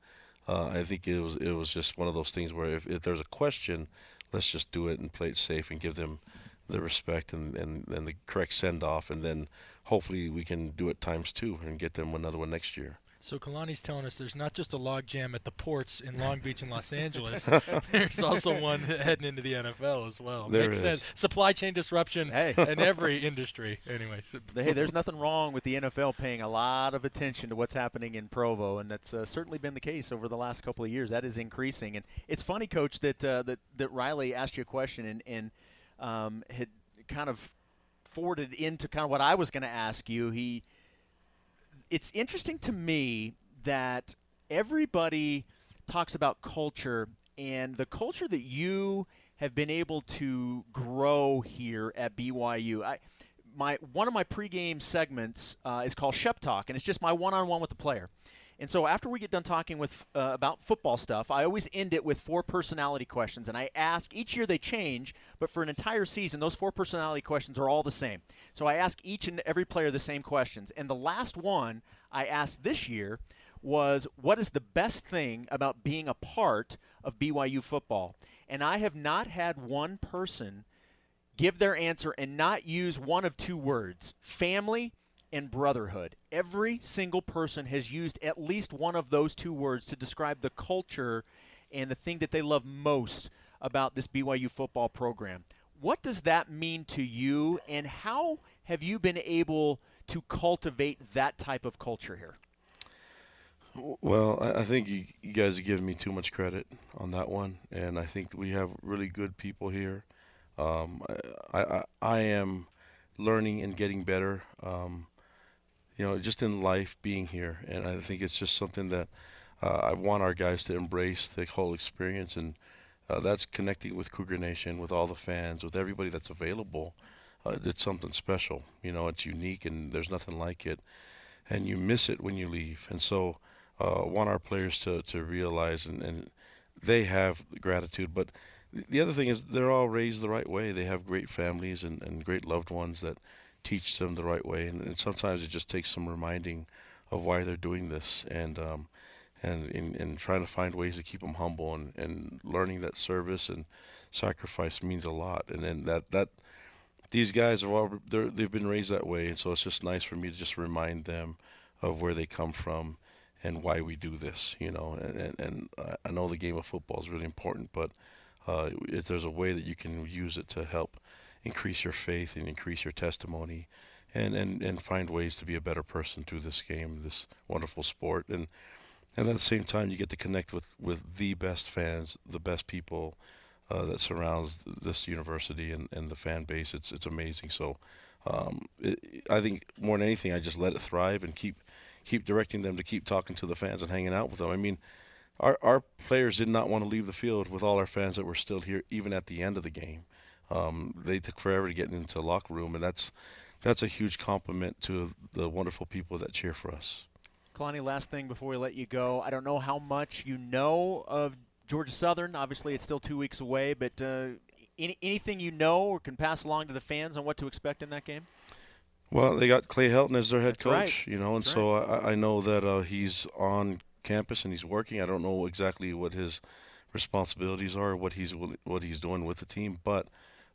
uh, I think it was it was just one of those things where if, if there's a question, let's just do it and play it safe and give them the respect and, and, and the correct send off, and then hopefully we can do it times two and get them another one next year. So Kalani's telling us there's not just a log jam at the ports in Long Beach and Los [LAUGHS] Angeles. there's also one heading into the NFL as well. There Makes is. sense. Supply chain disruption Hey. in every industry. Anyway. [LAUGHS] Hey, there's nothing wrong with the NFL paying a lot of attention to what's happening in Provo, and that's uh, certainly been the case over the last couple of years. That is increasing, and it's funny, Coach, that uh, that that Riley asked you a question and and um, had kind of forwarded into kind of what I was going to ask you. He, it's interesting to me that everybody talks about culture and the culture that you have been able to grow here at BYU. I, my one of my pregame segments uh, is called Shep Talk, and it's just my one-on-one with the player. And so after we get done talking with uh, about football stuff, I always end it with four personality questions, and I ask each year they change, but for an entire season, those four personality questions are all the same. So I ask each and every player the same questions, and the last one I asked this year was, "What is the best thing about being a part of BYU football?" And I have not had one person give their answer and not use one of two words family and brotherhood. Every single person has used at least one of those two words to describe the culture and the thing that they love most about this BYU football program. What does that mean to you, and how have you been able to cultivate that type of culture here? Well, I, think you, you guys are giving me too much credit on that one, and I think we have really good people here. Um, I, I, I am learning and getting better. Um, you know, just in life, being here, and I think it's just something that uh, I want our guys to embrace the whole experience, and uh, that's connecting with Cougar Nation, with all the fans, with everybody that's available. Uh, it's something special. You know, it's unique, and there's nothing like it, and you miss it when you leave. And so, uh, want our players to to realize, and, and they have gratitude, but the other thing is they're all raised the right way. They have great families and, and great loved ones that teach them the right way. And, and sometimes it just takes some reminding of why they're doing this and um, and in, in trying to find ways to keep them humble and, and learning that service and sacrifice means a lot. And then that that these guys are all they've been raised that way, and so it's just nice for me to just remind them of where they come from and why we do this. You know, and and, and I- I know the game of football is really important, but uh, if there's a way that you can use it to help increase your faith and increase your testimony and, and, and find ways to be a better person through this game, this wonderful sport. And, and at the same time, you get to connect with, with the best fans, the best people uh, that surrounds this university and, and the fan base. It's, it's amazing. So um, it, I think more than anything, I just let it thrive and keep, keep directing them to keep talking to the fans and hanging out with them. I mean, our our players did not want to leave the field with all our fans that were still here, even at the end of the game. Um, they took forever to get into the locker room, and that's that's a huge compliment to the wonderful people that cheer for us. Kalani, last thing before we let you go. I don't know how much you know of Georgia Southern. Obviously, it's still two weeks away, but uh, any, anything you know or can pass along to the fans on what to expect in that game? Well, they got Clay Helton as their head That's coach, right. you know, and That's so I, I know that uh, he's on campus and he's working. I don't know exactly what his responsibilities are, what he's what he's doing with the team, but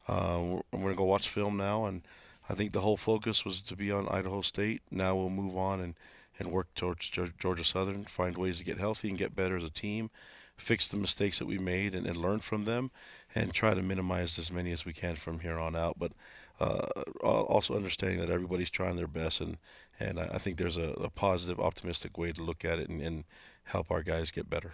uh, we're, going to go watch film now, and I think the whole focus was to be on Idaho State. Now we'll move on and and work towards Georgia Southern, find ways to get healthy and get better as a team, fix the mistakes that we made and, and learn from them, and try to minimize as many as we can from here on out. But uh, also understanding that everybody's trying their best, and and I think there's a, a positive, optimistic way to look at it and, and help our guys get better.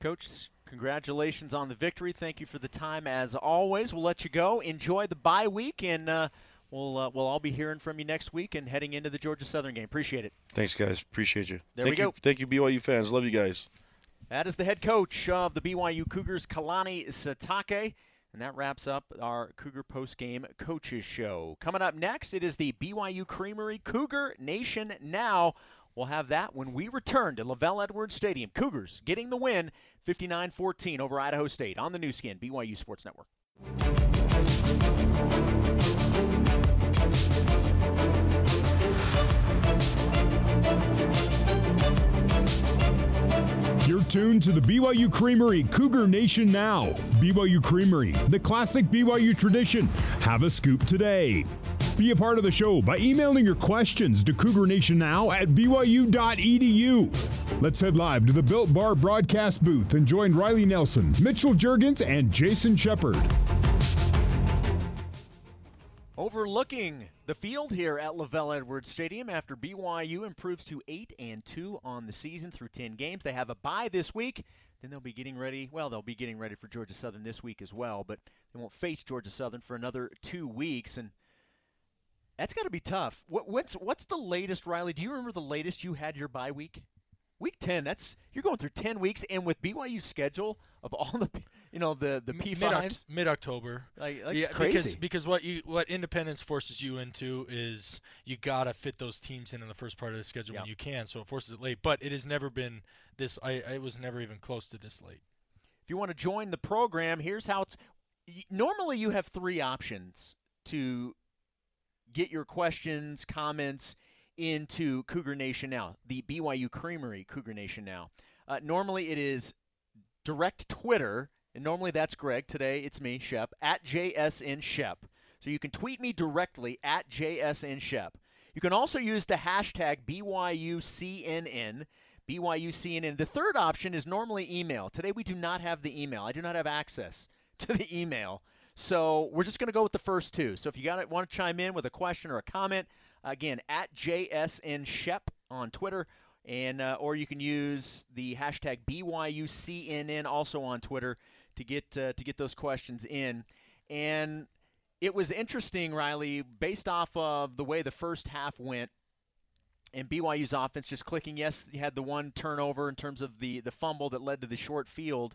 Coach, congratulations on the victory. Thank you for the time as always. We'll let you go. Enjoy the bye week, and uh, we'll uh, we'll all be hearing from you next week and heading into the Georgia Southern game. Appreciate it. Thanks, guys. Appreciate you. There Thank we you. go. Thank you, BYU fans. Love you guys. That is the head coach of the BYU Cougars, Kalani Sitake. And that wraps up our Cougar Post Game Coaches Show. Coming up next, it is the BYU Creamery Cougar Nation Now. We'll have that when we return to LaVell Edwards Stadium. Cougars getting the win 59 14 over Idaho State on the Nu Skin, BYU Sports Network. You're tuned to the BYU Creamery Cougar Nation Now. BYU Creamery, the classic BYU tradition. Have a scoop today. Be a part of the show by emailing your questions to Cougar Nation Now at BYU.edu. Let's head live to the Built Bar broadcast booth and join Riley Nelson, Mitchell Juergens, and Jason Shepard. Overlooking the field here at LaVell Edwards Stadium after BYU improves to 8 and 2 on the season through 10 games. They have a bye this week. Then they'll be getting ready. Well, they'll be getting ready for Georgia Southern this week as well, but they won't face Georgia Southern for another two weeks. And that's got to be tough. What, what's what's the latest, Riley? Do you remember the latest you had your bye week? Week ten. That's you're going through ten weeks, and with BYU's schedule of all the, you know, the the P fives, mid October. Like yeah, crazy. Because, because what you what independence forces you into is you gotta fit those teams in in the first part of the schedule Yeah. when you can. So it forces it late. But it has never been this. I, I was never even close to this late. If you want to join the program, here's how it's. Normally, you have three options to get your questions, comments into Cougar Nation Now, the BYU Creamery Cougar Nation Now. Uh, normally, it is direct Twitter, and normally that's Greg. Today, it's me, Shep, at JSN Shep. So you can tweet me directly at JSN Shep. You can also use the hashtag BYUCNN. BYUCNN. The third option is normally email. Today we do not have the email. I do not have access [LAUGHS] to the email. So we're just going to go with the first two. So if you got want to chime in with a question or a comment, again at JSN Shep on Twitter, and uh, or you can use the hashtag BYUCNN also on Twitter to get uh, to get those questions in. And it was interesting, Riley, based off of the way the first half went and BYU's offense just clicking. Yes, you had the one turnover in terms of the the fumble that led to the short field.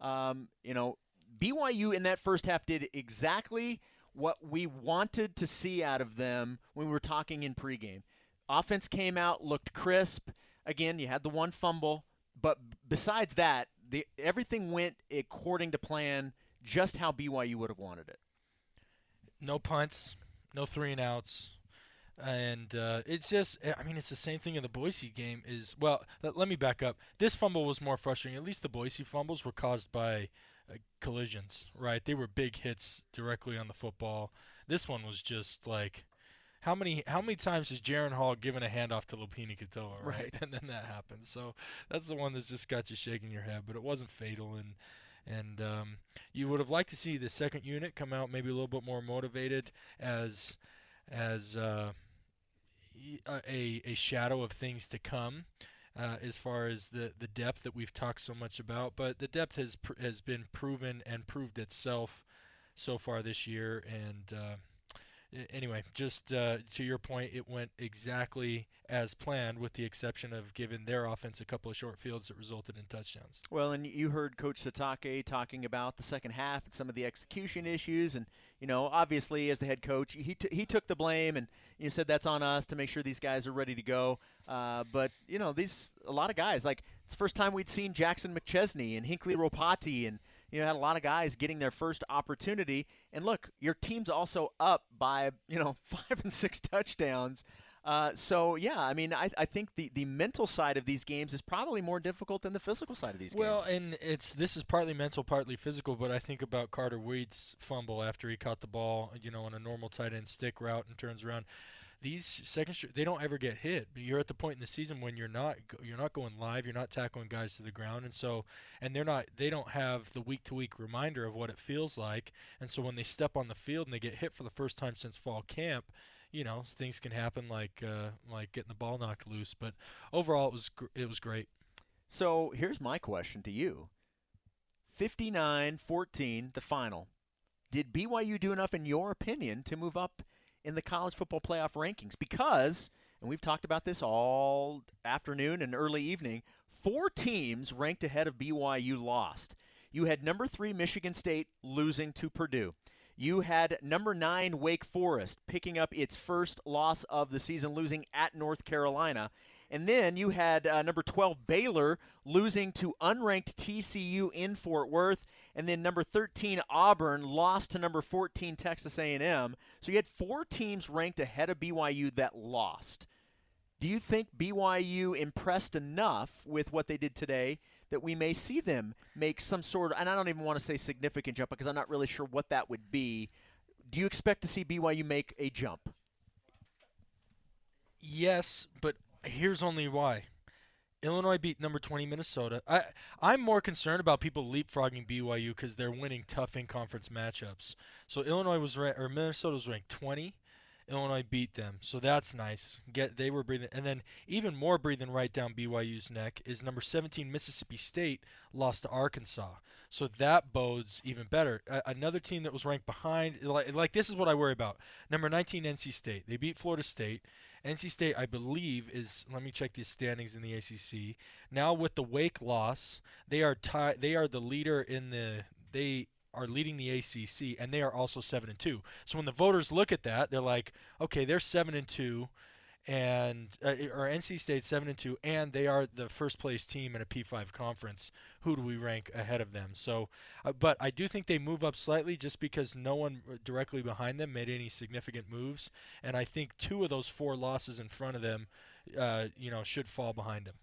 Um, you know, BYU in that first half did exactly what we wanted to see out of them when we were talking in pregame. Offense came out, looked crisp. Again, you had the one fumble, but besides that, the everything went according to plan, just how BYU would have wanted it. No punts, no three and outs. And uh, it's just, I mean, it's the same thing in the Boise game. Is well, let, let me back up. This fumble was more frustrating. At least the Boise fumbles were caused by uh, collisions, right? They were big hits directly on the football. This one was just like, how many how many times has Jaren Hall given a handoff to Lopini Katoa, right? Right. [LAUGHS] And then that happens. So that's the one that's just got you shaking your head, but it wasn't fatal. And and um, you would have liked to see the second unit come out maybe a little bit more motivated as as uh, a, a a shadow of things to come. Uh, as far as the, the depth that we've talked so much about, but the depth has pr- has been proven and proved itself so far this year. And uh, anyway, just uh, to your point, it went exactly as planned, with the exception of giving their offense a couple of short fields that resulted in touchdowns. Well, and you heard Coach Sitake talking about the second half and some of the execution issues, and you know, obviously as the head coach, he t- he took the blame and you said that's on us to make sure these guys are ready to go. Uh, but you know, these a lot of guys like it's the first time we'd seen Jackson McChesney and Hinckley Ropati, and you know, had a lot of guys getting their first opportunity. And look, your team's also up by you know [LAUGHS] five and six touchdowns. Uh, so yeah, I mean, I, I think the, the mental side of these games is probably more difficult than the physical side of these Well, games. Well, and it's this is partly mental, partly physical. But I think about Carter Weed's fumble after he caught the ball, you know, on a normal tight end stick route and turns around. These second they don't ever get hit. But you're at the point in the season when you're not you're not going live, you're not tackling guys to the ground, and so and they're not they don't have the week to week reminder of what it feels like, and so when they step on the field and they get hit for the first time since fall camp, you know things can happen like uh, like getting the ball knocked loose. But overall, it was gr- it was great. So here's my question to you 59 14, the final. Did BYU do enough, in your opinion, to move up in the college football playoff rankings? Because, and we've talked about this all afternoon and early evening, four teams ranked ahead of BYU lost. You had number three Michigan State losing to Purdue. You had number nine Wake Forest picking up its first loss of the season, losing at North Carolina. And then you had uh, number 12 Baylor losing to unranked TCU in Fort Worth, and then number 13 Auburn lost to number 14 Texas A&M. So you had four teams ranked ahead of BYU that lost. Do you think BYU impressed enough with what they did today that we may see them make some sort of, and I don't even want to say significant jump because I'm not really sure what that would be. Do you expect to see BYU make a jump? Yes, but here's only why. Illinois beat number 20 Minnesota. I I'm more concerned about people leapfrogging BYU because they're winning tough in-conference matchups. So Illinois was ra- or Minnesota was ranked 20. Illinois beat them, so that's nice. Get they were breathing, and then even more breathing right down BYU's neck is number 17 Mississippi State lost to Arkansas, so that bodes even better. Another team that was ranked behind, like, like this is what I worry about. Number 19 NC State, they beat Florida State. NC State, I believe, is let me check the standings in the ACC. Now with the Wake loss, they are tied. They are the leader in the they are leading the ACC, and they are also seven and two. So when the voters look at that, they're like, okay, they're seven and two, and uh, or NC State seven and two, and they are the first place team in a P5 conference. Who do we rank ahead of them? So, uh, but I do think they move up slightly just because no one directly behind them made any significant moves, and I think two of those four losses in front of them, uh, you know, should fall behind them.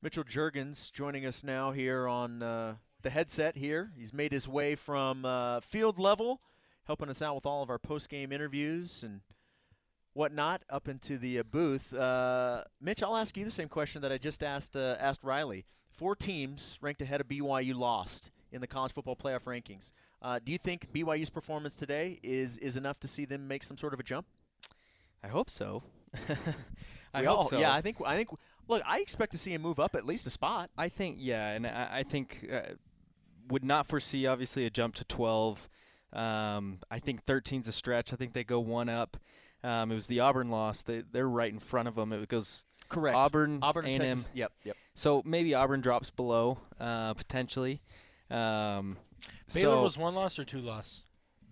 Mitchell Juergens joining us now here on uh, the headset here. He's made his way from uh, field level, helping us out with all of our post-game interviews and whatnot up into the uh, booth. Uh, Mitch, I'll ask you the same question that I just asked uh, asked Riley. Four teams ranked ahead of BYU lost in the college football playoff rankings. Uh, do you think BYU's performance today is is enough to see them make some sort of a jump? I hope so. [LAUGHS] I We hope all- so. Yeah, I think I think. Look, I expect to see him move up at least a spot. I think yeah, and I, I think uh, would not foresee obviously a jump to 12. Um, I think 13's a stretch. I think they go one up. Um, it was the Auburn loss. They they're right in front of them. It goes Correct. Auburn, Auburn and A&M. Texas- yep, yep. So maybe Auburn drops below uh, potentially. Um, Baylor so was one loss or two loss.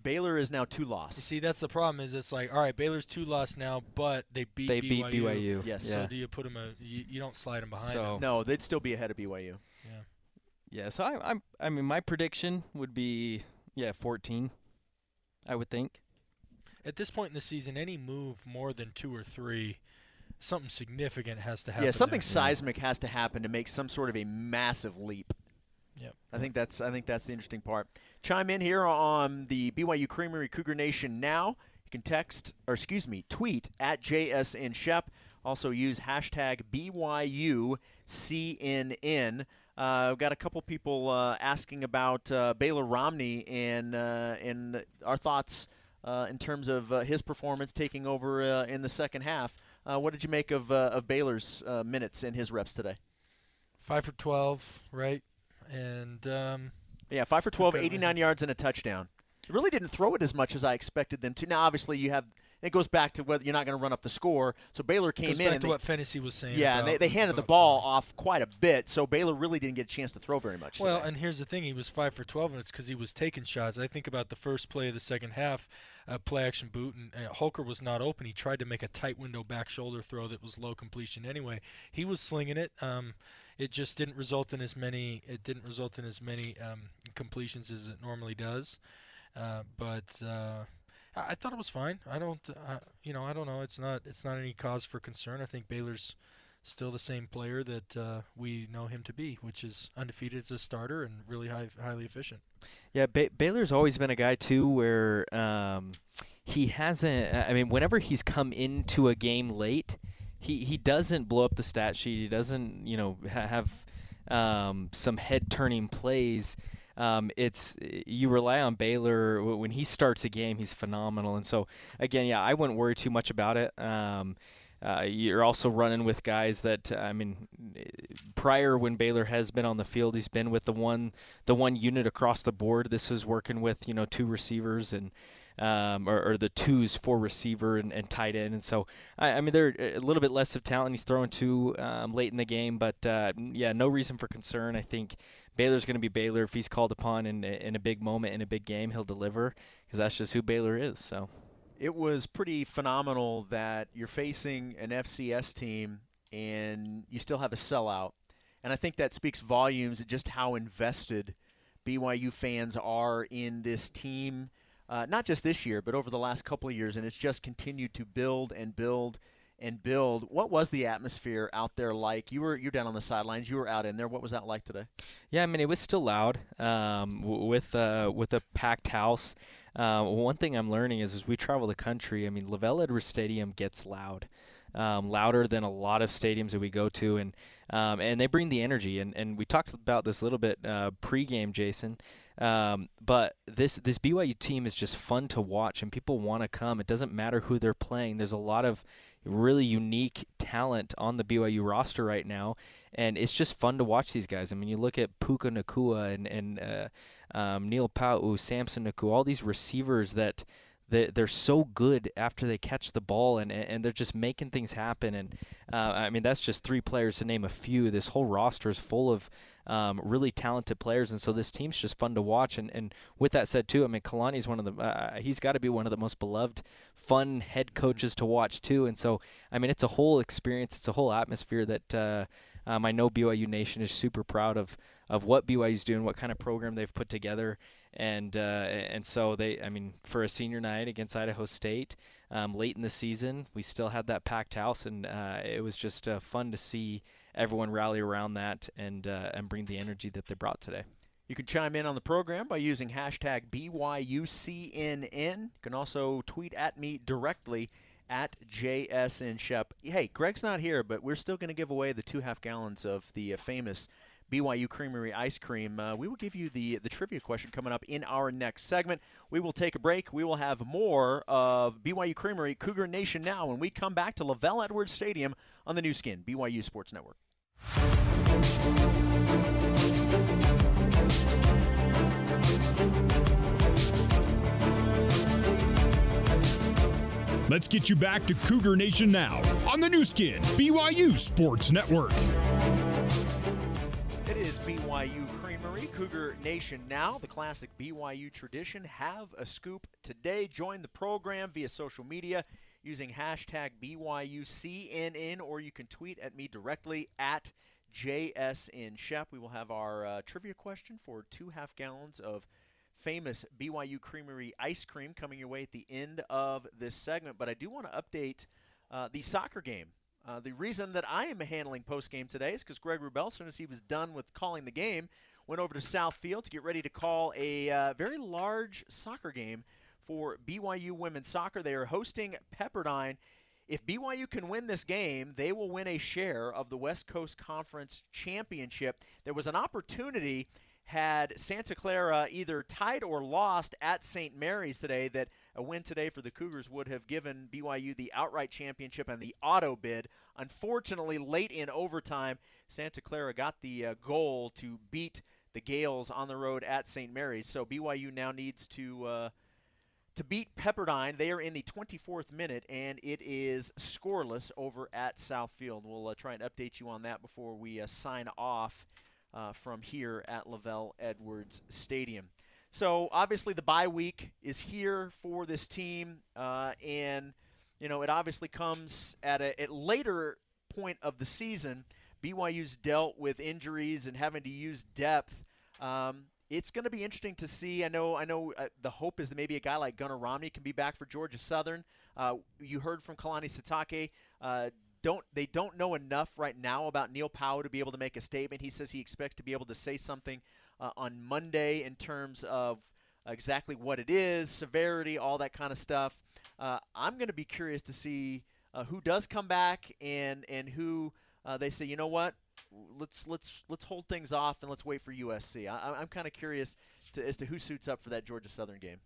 Baylor is now two loss. You see, that's the problem. Is it's like, all right, Baylor's two loss now, but they beat They BYU. beat BYU, Yes. So do you put them? A, you, you don't slide them behind. So- them. No, they'd still be ahead of BYU. Yeah. Yeah. So I, I'm I mean my prediction would be yeah 14. I would think. At this point in the season, any move more than two or three, something significant has to happen. Yeah, something there. seismic has to happen to make some sort of a massive leap. Yep. I think that's I think that's the interesting part. Chime in here on the BYU Creamery Cougar Nation now. You can text or excuse me, tweet at JSN Shep. Also use hashtag BYUCNN. Uh, we've got a couple people uh, asking about uh, Baylor Romney and uh, and our thoughts uh, in terms of uh, his performance taking over uh, in the second half. Uh, what did you make of uh, of Baylor's uh, minutes and his reps today? Five for twelve, right? And um, Yeah, five for 12, Okay. 89 yards and a touchdown. Really didn't throw it as much as I expected them to. Now, obviously, you have it goes back to whether you're not going to run up the score. So Baylor came goes in back to they, what Phenicie was saying. yeah, and they, they handed the ball off quite a bit. So Baylor really didn't get a chance to throw very much. Well, today. and here's the thing: he was five for twelve, and it's because he was taking shots. I think about the first play of the second half, uh, play action boot, and uh, Holker was not open. He tried to make a tight window back shoulder throw that was low completion anyway. He was slinging it. Um, it just didn't result in as many. It didn't result in as many um, completions as it normally does. Uh, but uh, I, thought it was fine. I don't, uh, you know, I don't know. It's not. It's not any cause for concern. I think Baylor's still the same player that uh, we know him to be, which is undefeated as a starter and really high, highly efficient. Yeah, ba- Baylor's always been a guy too where um, he hasn't. I mean, whenever he's come into a game late, he he doesn't blow up the stat sheet. He doesn't, you know, ha- have um, some head turning plays. Um, it's you rely on Baylor when he starts a game. He's phenomenal, and so again, yeah, I wouldn't worry too much about it. Um, uh, you're also running with guys that I mean, prior when Baylor has been on the field, he's been with the one the one unit across the board. This is working with you know two receivers and um, or, or, the twos for receiver and, and tight end. And so, I, I, mean, they're a little bit less of talent. He's throwing two um, late in the game, but uh, yeah, no reason for concern. I think Baylor's going to be Baylor. If he's called upon in, in a big moment, in a big game, he'll deliver because that's just who Baylor is. So it was pretty phenomenal that you're facing an FCS team and you still have a sellout. And I think that speaks volumes of just how invested BYU fans are in this team, uh, not just this year, but over the last couple of years. And it's just continued to build and build and build. What was the atmosphere out there like? You were you're down on the sidelines. You were out in there. What was that like today? Yeah, I mean it was still loud um, with uh, with a packed house. Uh, one thing I'm learning is as we travel the country, I mean, LaVell Edwards Stadium gets loud. Um, louder than a lot of stadiums that we go to, and um, and they bring the energy. And, and we talked about this a little bit uh, pregame, Jason. Um, but this this BYU team is just fun to watch, and people want to come. It doesn't matter who they're playing. There's a lot of really unique talent on the BYU roster right now, and it's just fun to watch these guys. I mean, you look at Puka Nacua and and uh, um, Neil Pau'u, Samson Nacua, all these receivers that they, they're so good after they catch the ball and, and they're just making things happen. And uh, I mean, that's just three players to name a few. This whole roster is full of um, really talented players, and so this team's just fun to watch. And, and with that said, too, I mean, Kalani's one of the uh, he's got to be one of the most beloved, fun head coaches to watch too. And so, I mean, it's a whole experience, it's a whole atmosphere that uh, um, I know BYU Nation is super proud of of what BYU's doing, what kind of program they've put together, and uh, and so they, I mean, for a senior night against Idaho State, um, late in the season, we still had that packed house, and uh, it was just uh, fun to see everyone rally around that and uh, and bring the energy that they brought today. You can chime in on the program by using hashtag BYUCNN. You can also tweet at me directly at JSN Shep. Hey, Greg's not here, but we're still going to give away the two half gallons of the uh, famous BYU Creamery ice cream. Uh, we will give you the the trivia question coming up in our next segment. We will take a break. We will have more of BYU Creamery Cougar Nation now when we come back to LaVell Edwards Stadium on the Nu Skin BYU Sports Network. Let's get you back to Cougar Nation now on the Nu Skin BYU Sports Network. BYU Creamery, Cougar Nation now. The classic BYU tradition. Have a scoop today. Join the program via social media using hashtag BYUCNN, or you can tweet at me directly at JSN Shep. We will have our uh, trivia question for two half gallons of famous BYU Creamery ice cream coming your way at the end of this segment. But I do want to update uh, the soccer game. Uh, the reason that I am handling post game today is because Greg Wrubell, as soon as he was done with calling the game, went over to Southfield to get ready to call a uh, very large soccer game for BYU women's soccer. They are hosting Pepperdine. If BYU can win this game, they will win a share of the West Coast Conference Championship. There was an opportunity had Santa Clara either tied or lost at St. Mary's today, that a win today for the Cougars would have given BYU the outright championship and the auto bid. Unfortunately, late in overtime, Santa Clara got the uh, goal to beat the Gaels on the road at St. Mary's. So BYU now needs to. Uh, to beat Pepperdine. They are in the 24th minute, and it is scoreless over at Southfield. We'll uh, try and update you on that before we uh, sign off uh, from here at LaVell Edwards Stadium. So obviously the bye week is here for this team, uh, and you know it obviously comes at a at later point of the season. BYU's dealt with injuries and having to use depth. Um, it's going to be interesting to see. I know, I know. Uh, the hope is that maybe a guy like Gunner Romney can be back for Georgia Southern. Uh, you heard from Kalani Sitake. Uh, don't they don't know enough right now about Neil Pau'u to be able to make a statement. He says he expects to be able to say something uh, on Monday in terms of exactly what it is, severity, all that kind of stuff. Uh, I'm going to be curious to see uh, who does come back and and who uh, they say, you know what, let's let's let's hold things off and let's wait for USC. I, am kind of curious to, as to who suits up for that Georgia Southern game.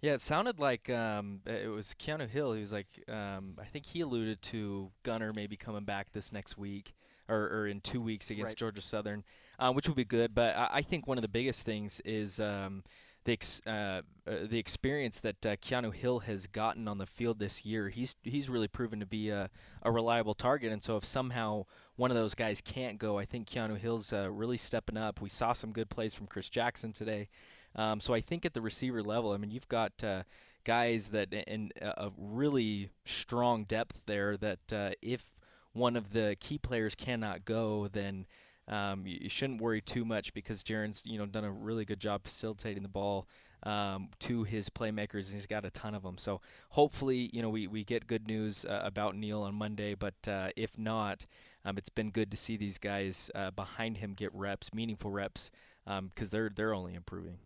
Yeah, it sounded like um, it was Keanu Hill. He was like, um, I think he alluded to Gunner maybe coming back this next week or, or in two weeks against Right. Georgia Southern, uh, which would be good. But I, I think one of the biggest things is um, the ex- uh, uh, the experience that uh, Keanu Hill has gotten on the field this year. He's he's really proven to be a, a reliable target. And so if somehow one of those guys can't go, I think Keanu Hill's uh, really stepping up. We saw some good plays from Chris Jackson today. Um, so I think at the receiver level, I mean, you've got uh, guys that and a a really strong depth there. That uh, if one of the key players cannot go, then um, you, shouldn't worry too much because Jaren's you know done a really good job facilitating the ball um, to his playmakers, and he's got a ton of them. So hopefully, you know, we, we get good news uh, about Neil on Monday. But uh, if not, um, it's been good to see these guys uh, behind him get reps, meaningful reps, because they're they're only improving.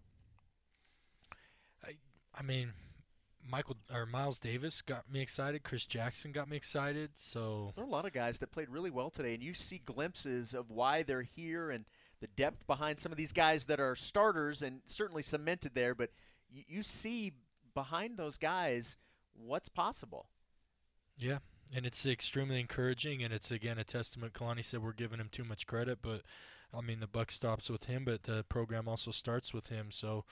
I mean, Michael or Miles Davis got me excited. Chris Jackson got me excited. So There are a lot of guys that played really well today, and you see glimpses of why they're here and the depth behind some of these guys that are starters and certainly cemented there. But you, you see behind those guys what's possible. Yeah, and it's extremely encouraging, and it's again a testament. Kalani said we're giving him too much credit, but I mean the buck stops with him, but the program also starts with him. So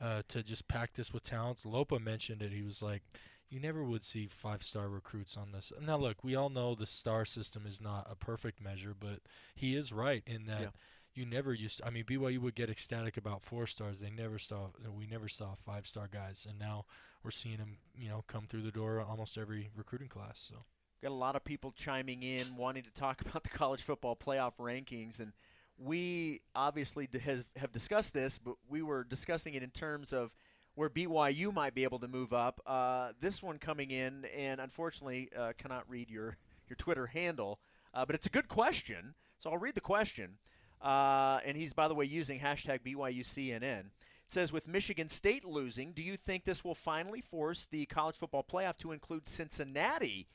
uh, to just pack this with talent, Lopa mentioned it. He was like, "You never would see five-star recruits on this." Now, look, we all know the star system is not a perfect measure, but he is right in that. Yeah. You never used. I mean, BYU would get ecstatic about four stars. They never saw. We never saw five star guys, and now we're seeing them. You know, come through the door almost every recruiting class. So. Got a lot of people chiming in, wanting to talk [LAUGHS] about the college football playoff rankings, and we obviously has, have discussed this, but we were discussing it in terms of where BYU might be able to move up. Uh, this one coming in, and unfortunately uh, cannot read your your Twitter handle, uh, but it's a good question, so I'll read the question. Uh, and he's, by the way, using hashtag BYUCNN. It says, with Michigan State losing, do you think this will finally force the college football playoff to include Cincinnati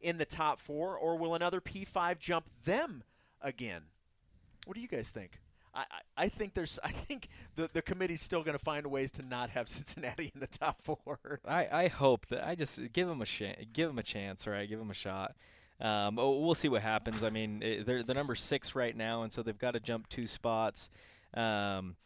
in the top four, or will another P5 jump them again? What do you guys think? I, I, think there's [LAUGHS] I think the the committee's still going to find ways to not have [LAUGHS] Cincinnati in the top four. I, I hope that I just give them a sh- give them a chance, right? Give them a shot. Um, oh, we'll see what happens. I mean, eh, they're the number six right now, and so they've got to jump two spots. Um,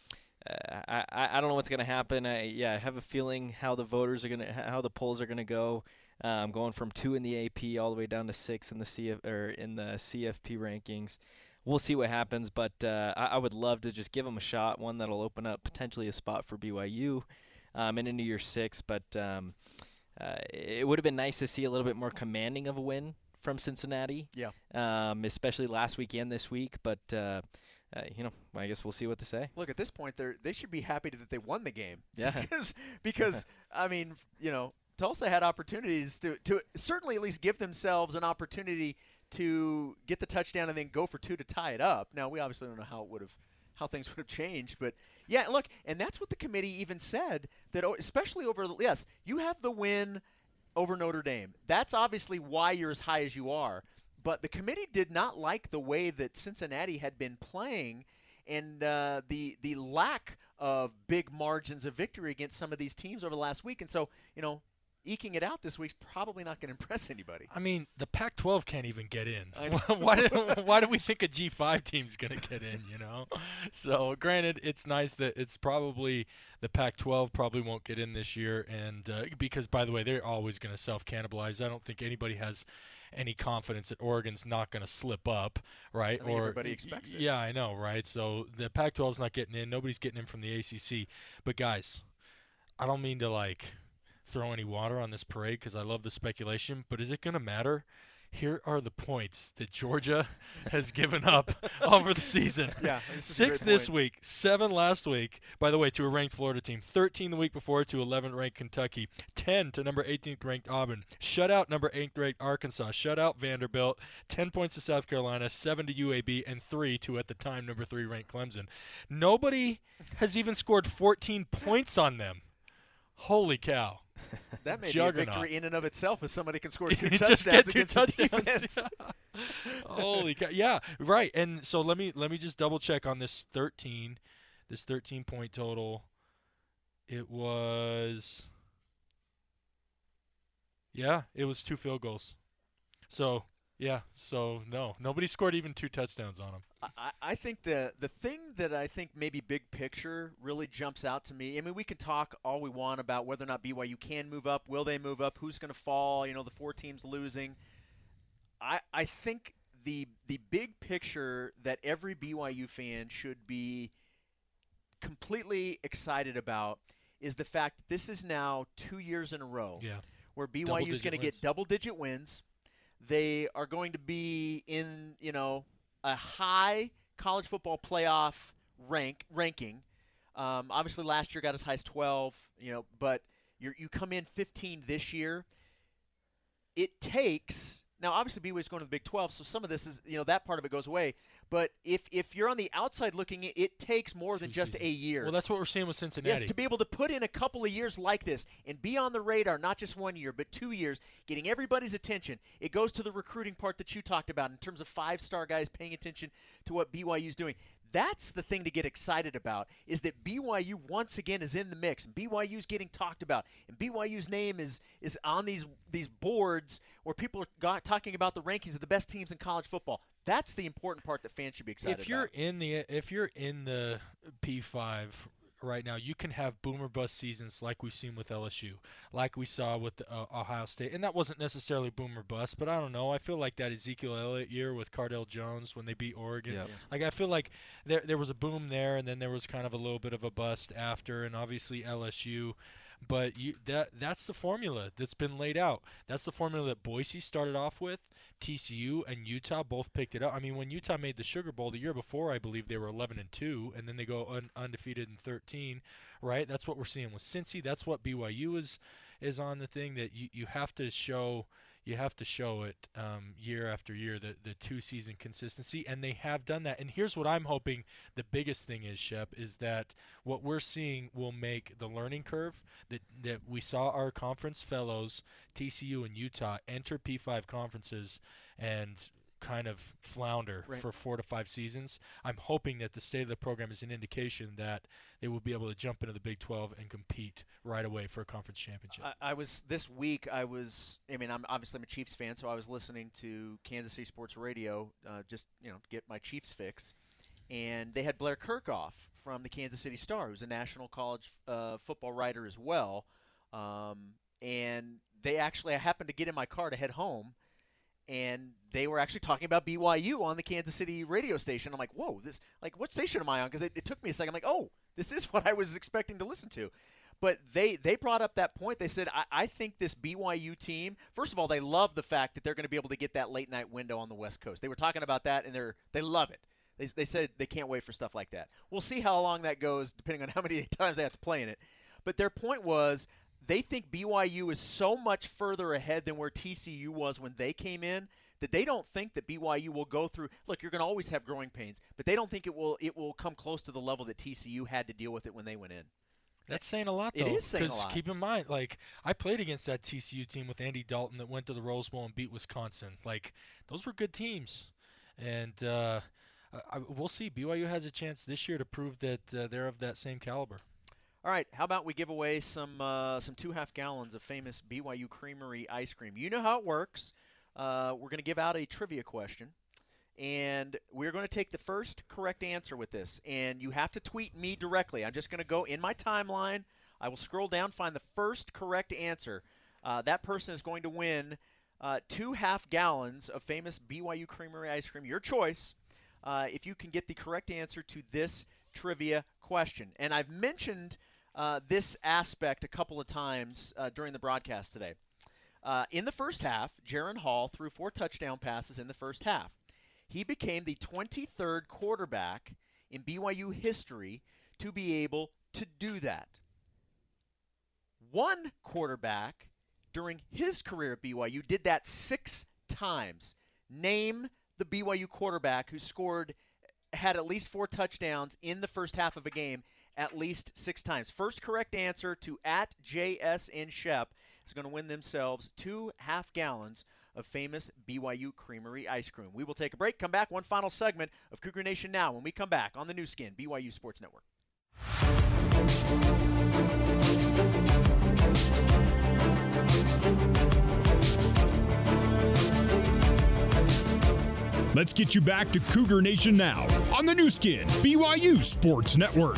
I, I I don't know what's going to happen. I, yeah, I have a feeling how the voters are going to how the polls are going to go. Um, going from two in the AP all the way down to six in the CF or in the CFP rankings. We'll see what happens, but uh, I, I would love to just give them a shot. One that'll open up potentially a spot for BYU um, in into year six. But um, uh, it would have been nice to see a little bit more commanding of a win from Cincinnati. Yeah. Um, especially last weekend, this week. But uh, uh, you know, I guess we'll see what to say. Look, at this point, they they should be happy that they won the game. Yeah. [LAUGHS] because because [LAUGHS] I mean, you know, Tulsa had opportunities to to certainly at least give themselves an opportunity to get the touchdown and then go for two to tie it up. Now we obviously don't know how it would have how things [LAUGHS] would have changed, but yeah, look, and that's what the committee even said that especially over yes, you have the win over Notre Dame. That's obviously why you're as high as you are. But the committee did not like the way that Cincinnati had been playing and uh, the the lack of big margins of victory against some of these teams over the last week. And so, you know, eking it out this week's probably not going [LAUGHS] to impress anybody. I mean, the Pac-12 can't even get in. [LAUGHS] Why do why do we think a G5 team's going to get in? You know. [LAUGHS] So, granted, it's nice that it's probably the Pac-12 probably won't get in this year, and uh, because by the way, they're always going to self-cannibalize. I don't think anybody has any confidence that Oregon's not going to slip up, right? I think or everybody expects it. Yeah, I know, right? So the Pac-12's not getting in. Nobody's getting in from the ACC. But guys, I don't mean to like throw any water on this parade because I love the speculation, but is it going to matter? here are the points that Georgia [LAUGHS] has given up [LAUGHS] over the season. [LAUGHS] Yeah, this is a six this point. week, seven last week. By the way, to a ranked Florida team, 13 the week before to 11th ranked Kentucky, 10 to number 18th ranked Auburn, shutout number 8th ranked Arkansas, shutout Vanderbilt, 10 points to South Carolina, seven to UAB, and three to at the time number three ranked Clemson. Nobody has even scored 14 points on them. Holy cow! [LAUGHS] That may be a victory in and of itself if somebody can score [LAUGHS] two touchdowns two against the touchdowns. defense. [LAUGHS] Holy cow! Yeah, right. And so let me let me just double check on this 13, this 13 point total. It was, yeah, it was two field goals. So yeah, so no, nobody scored even two touchdowns on them. I, I think the the thing that I think maybe big picture really jumps out to me. I mean, we can talk all we want about whether or not BYU can move up, will they move up, who's going to fall. You know, the four teams losing. I I think the the big picture that every BYU fan should be completely excited about is the fact that this is now two years in a row Yeah. where BYU is going to get double digit wins. They are going to be in, you know, a high college football playoff rank ranking. Um, obviously, last year got as high as 12, you know, but you you come in 15 this year. It takes now. Obviously, BYU is going to the Big 12, so some of this is, you know, that part of it goes away. But if if you're on the outside looking, it, it takes more than just a year. Well, that's what we're seeing with Cincinnati. Yes, to be able to put in a couple of years like this and be on the radar, not just one year, but two years, getting everybody's attention. It goes to the recruiting part that you talked about in terms of five star guys paying attention to what BYU's doing. That's the thing to get excited about is that BYU once again is in the mix and BYU's getting talked about and BYU's name is is on these these boards where people are got, talking about the rankings of the best teams in college football. That's the important part that fans should be excited if you're about. in the if you're in the P5 right now, you can have boomer bust seasons like we've seen with LSU, like we saw with the, uh, Ohio State, and that wasn't necessarily boomer bust, but I don't know. I feel like that Ezekiel Elliott year with Cardale Jones when they beat Oregon. Yep. Like I feel like there there was a boom there, and then there was kind of a little bit of a bust after, and obviously LSU. But you, that that's the formula that's been laid out. That's the formula that Boise started off with. TCU and Utah both picked it up. I mean, when Utah made the Sugar Bowl the year before, I believe they were 11 and two, and then they go un- undefeated in 13. Right? That's what we're seeing with Cincy. That's what BYU is is on the thing that you, you have to show you have to show it um, year after year the the two season consistency and they have done that. And here's what i'm hoping the biggest thing is shep is that what we're seeing will make the learning curve that that we saw our conference fellows tcu and utah enter p5 conferences and kind of flounder Right. for four to five seasons i'm hoping that the state of the program is an indication that they will be able to jump into the big 12 and compete right away for a conference championship I, I was this week. I was. I mean, I'm obviously I'm a Chiefs fan, so I was listening to Kansas City Sports Radio, uh, just you know, get my Chiefs fix. And they had Blair Kerkhoff from the Kansas City Star, who's a national college uh, football writer as well. Um, and they actually, I happened to get in my car to head home, and they were actually talking about BYU on the Kansas City radio station. I'm like, whoa, this like what station am I on? Because it, it took me a second. I'm like, oh, this is [LAUGHS] what I was expecting to listen to. But they they brought up that point. They said, I, I think this BYU team. First of all, they love the fact that they're going to be able to get that late night window on the West Coast. They were talking about that, and they're they love it. They, they said they can't wait for stuff like that. We'll see how long that goes, depending on [LAUGHS] how many times they have to play in it. But their point was they think BYU is so much further ahead than where TCU was when they came in that they don't think that BYU will go through. Look, you're going to always have growing pains, but they don't think it will it will come close to the level that TCU had to deal with it when they went in. That's saying a lot, It though. is saying a lot. Because keep in mind, like I played against that TCU team with Andy Dalton that went to the Rose Bowl and beat Wisconsin. Like those were good teams, and uh, I, I- we'll see. BYU has a chance this year to prove that uh, they're of that same caliber. All right, how about we give away some uh, some two half gallons of famous BYU Creamery ice cream? You know how it works. Uh, we're going to give out a trivia question, and we're going to take the first correct answer with this. And you have to tweet me directly. I'm just going to go in my timeline. I will scroll down, find the first correct answer. Uh, that person is going to win uh, two half gallons of famous BYU Creamery ice cream. Your choice. Uh, if you can get the correct answer to this trivia question. And I've mentioned uh, this aspect a couple of times uh, during the broadcast today. Uh, in the first half, Jaren Hall threw four touchdown passes in the first half. He became the 23rd quarterback in BYU history to be able to do that. One quarterback during his career at BYU did that six times. Name the BYU quarterback who scored, had at least four touchdowns in the first half of a game at least six times. First correct answer to at JSN Shep is going to win themselves two half gallons of famous BYU Creamery ice cream. We will take a break, come back, one final segment of Cougar Nation Now when we come back on the Nu Skin, BYU Sports Network. Let's get you back to Cougar Nation now on the Nu Skin, BYU Sports Network.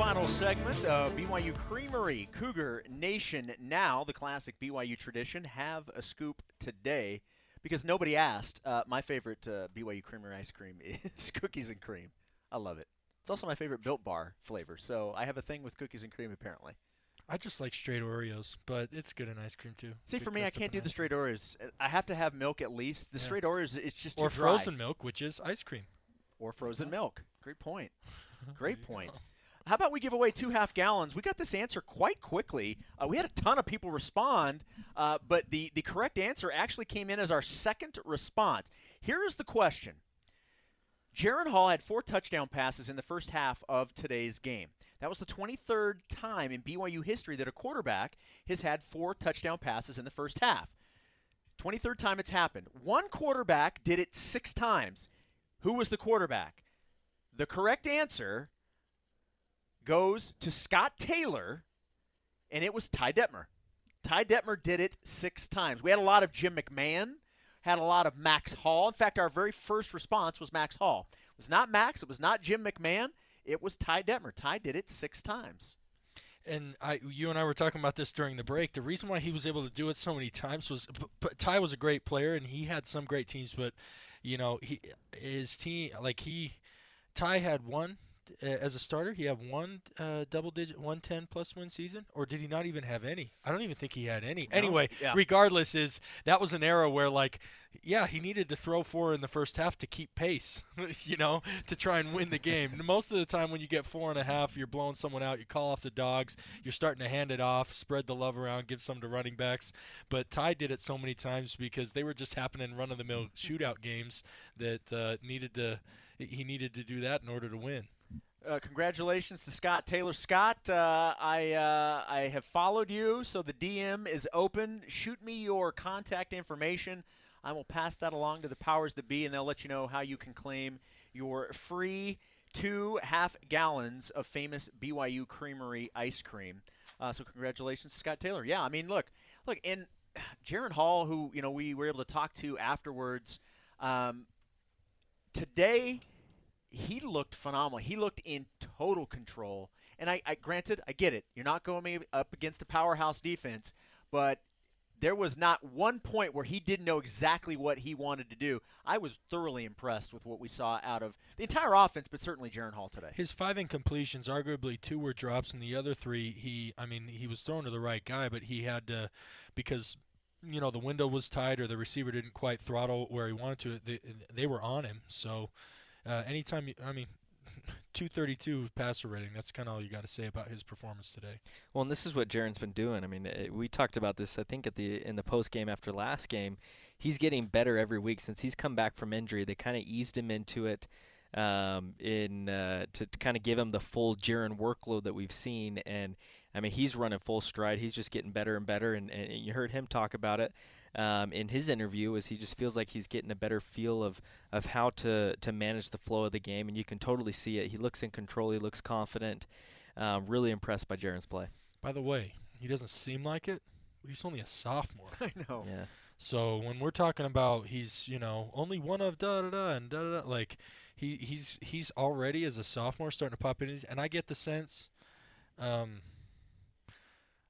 Final segment of BYU Creamery, Cougar Nation now, the classic BYU tradition. Have a scoop today because nobody asked. Uh, my favorite uh, BYU Creamery ice cream [LAUGHS] is cookies and cream. I love it. It's also my favorite Built Bar flavor, so I have a thing with cookies and cream apparently. I just like straight Oreos, but it's good in ice cream too. See, Good for me, I can't do the straight Oreos. I have to have milk at least. The Yeah. straight Oreos, it's just too or frozen milk, which is ice cream. Or frozen milk. Great point. [LAUGHS] Great point. How about we give away two half gallons? We got this answer quite quickly. Uh, we had a ton of people respond, uh, but the, the correct answer actually came in as our second response. Here is the question Jaren Hall had four touchdown passes in the first half of today's game. That was the 23rd time in BYU history that a quarterback has had four touchdown passes in the first half. 23rd time it's happened. One quarterback did it six times. Who was the quarterback? The correct answer goes to Scott Taylor, and it was Ty Detmer. Ty Detmer did it six times. We had a lot of Jim McMahon, had a lot of Max Hall. In fact, our very first response was Max Hall. It was not Max, it was not Jim McMahon, it was Ty Detmer. Ty did it six times. And I, you and I were talking about this during the break. The reason why he was able to do it so many times was, Ty was a great player and he had some great teams, but you know, he his team like he, Ty had one as a starter. He had one uh, double digit, one ten plus win season, or did he not even have any? I don't even think he had any. No? Anyway, Yeah. regardless, is that was an era where like, yeah, he needed to throw four in the first half to keep pace, [LAUGHS] you know, to try and win the game. Most of the time, when you get four and a half, you're blowing someone out. You call off the dogs. You're starting to hand it off, spread the love around, give some to running backs. But Ty did it so many times because they were just happening run of the mill shootout games that uh, needed to. He needed to do that in order to win. Uh, congratulations to Scott Taylor. Scott, uh, I uh, I have followed you, so the DM is open. Shoot me your contact information. I will pass that along to the powers that be, and they'll let you know how you can claim your free two half gallons of famous BYU Creamery ice cream. Uh, so congratulations, Scott Taylor. Yeah, I mean, look, look, and Jaren Hall, who you know we were able to talk to afterwards. Um, today he looked phenomenal. He looked in total control. And I, I granted, I get it. You're not going up against a powerhouse defense, but there was not one point where he didn't know exactly what he wanted to do. I was thoroughly impressed with what we saw out of the entire offense, but certainly Jaren Hall today. His five incompletions, arguably two were drops, and the other three, he, I mean, he was thrown to the right guy, but he had to, because, you know, the window was tight or the receiver didn't quite throttle where he wanted to. They, they were on him. So, uh, anytime, you, I mean, [LAUGHS] 232 passer rating. That's kind of all you got to say about his performance today. Well, and this is what Jaren's been doing. I mean, it, we talked about this. I think at the in the post game after last game, he's getting better every week since he's come back from injury. They kind of eased him into it um, in uh, to, to kind of give him the full Jaren workload that we've seen. And I mean, he's running full stride. He's just getting better and better. And, and you heard him talk about it um, in his interview is he just feels like he's getting a better feel of, of how to, to manage the flow of the game, and you can totally see it. He looks in control. He looks confident. Um, really impressed by Jaren's play. By the way, he doesn't seem like it. But he's only a sophomore. [LAUGHS] I know. Yeah. So when we're talking about he's you know only one of da da da and da da da like he he's he's already as a sophomore starting to pop in and I get the sense um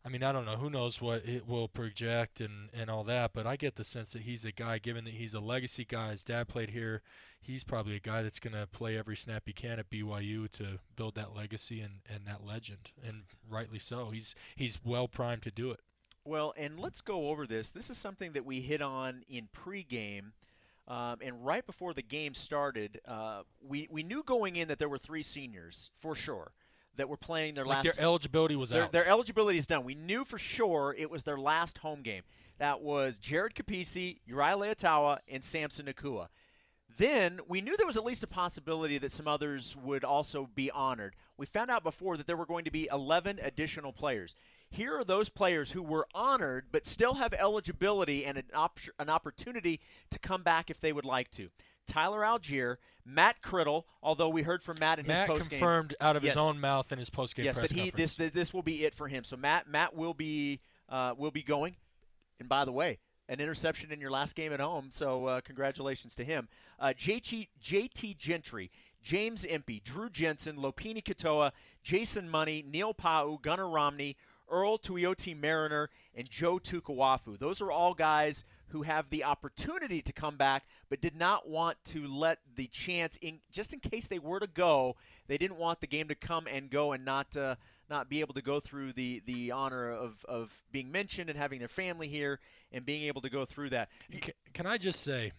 I mean, I don't know. Who knows what it will project and, and all that, but I get the sense that he's a guy, given that he's a legacy guy, his dad played here, he's probably a guy that's going to play every snap he can at BYU to build that legacy and, and that legend, and rightly so. He's he's well primed to do it. Well, and let's go over this. This is something that we hit on in pregame. Um, and right before the game started, uh, we, we knew going in that there were three seniors for sure that were playing their like last. Their eligibility was their, out. Their eligibility is done. We knew for sure it was their last home game. That was Jared Kapisi, Uriah Leiataua, and Samson Nacua. Then we knew there was at least a possibility that some others would also be honored. We found out before that there were going to be 11 additional players. Here are those players who were honored but still have eligibility and an, op- an opportunity to come back if they would like to. Tyler Allgeier, Matt Criddle, although we heard from Matt in Matt his postgame. confirmed out of yes, his own mouth in his postgame yes, press that he conference. this, this will be it for him. So Matt Matt will be uh, will be going. And by the way, an interception in your last game at home, so uh, congratulations to him. Uh, JT JT Gentry, James Impey, Drew Jensen, Lopini Katoa, Jason Money, Neil Pau'u, Gunner Romney, Earl Tuioti Mariner, and Joe Tukuafu. Those are all guys who have the opportunity to come back, but did not want to let the chance in just in case they were to go. They didn't want the game to come and go and not uh, not be able to go through the the honor of of being mentioned and having their family here and being able to go through that. Can, can I just say?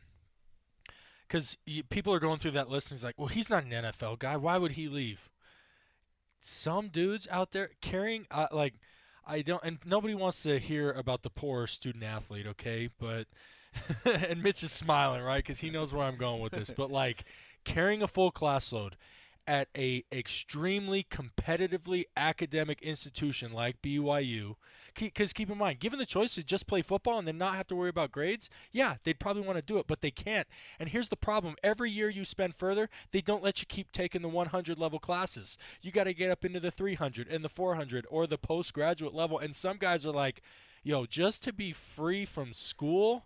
Because people are going through that list and he's like, well, he's not an NFL guy. Why would he leave? Some dudes out there carrying, uh, like, I don't, and nobody wants to hear about the poor student athlete, okay? But, [LAUGHS] and Mitch is smiling, right? Because he knows where I'm going with this. But, like, carrying a full class load at a extremely competitively academic institution like BYU, because keep in mind, given the choice to just play football and then not have to worry about grades, yeah, they'd probably want to do it, but they can't. And here's the problem: every year you spend further, they don't let you keep taking the 100 level classes. You got to get up into the 300 and the 400 or the postgraduate level. And some guys are like, "Yo, just to be free from school."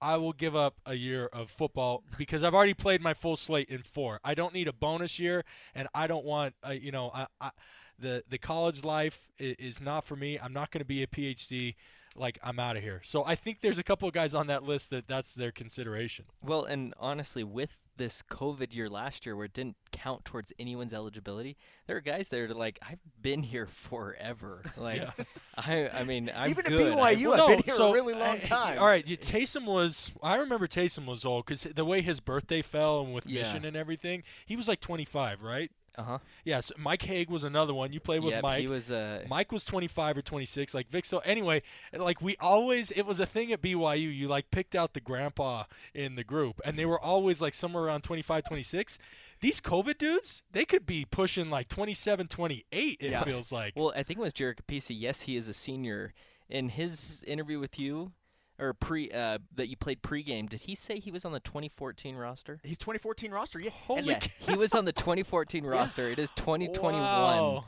I will give up a year of football because I've already played my full slate in four. I don't need a bonus year, and I don't want, uh, you know, I, I, the the college life is, is not for me. I'm not going to be a PhD. Like I'm out of here. So I think there's a couple of guys on that list that that's their consideration. Well, and honestly, with this COVID year last year where it didn't count towards anyone's eligibility, there are guys there that are like, I've been here forever. [LAUGHS] Like, Yeah. I, I mean, I'm Even at good. BYU, I- I've No, been here so, a really long [LAUGHS] time. All right, you- Taysom was. I remember Taysom was old because the way his birthday fell and with Yeah. mission and everything, he was like 25, right? Uh huh. Yes, Mike Haig was another one. You played with Yep, Mike. he was. Uh, Mike was 25 or 26, like Vic. So anyway, like we always, it was a thing at BYU. You like picked out the grandpa in the group, and they were always like somewhere around 25, 26. These COVID dudes, they could be pushing like 27, 28. It Yeah. feels like. Well, I think it was Jared Kapisi. Yes, he is a senior. In his interview with you, or pre uh, that you played pregame, did he say he was on the 2014 roster? He's 2014 roster. Yeah. Holy [LAUGHS] yeah, he was on the 2014 [LAUGHS] roster. It is 2021, Wow.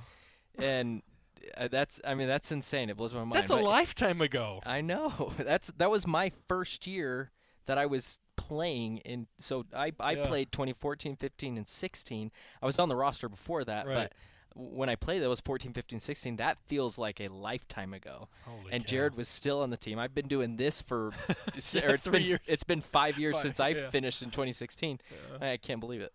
and uh, that's I mean that's insane. It blows my mind. That's a but- lifetime ago. I know. [LAUGHS] That's that was my first year that I was playing in so I I Yeah. played 2014, 15 and 16. I was on the roster before that, Right. but when I played that was 14, 15, 16. That feels like a lifetime ago. Holy and cow. Jared was still on the team. I've been doing this for [LAUGHS] Yeah, or it's three been years. it's been 5 years Five, since I yeah. finished in 2016. I can't believe it.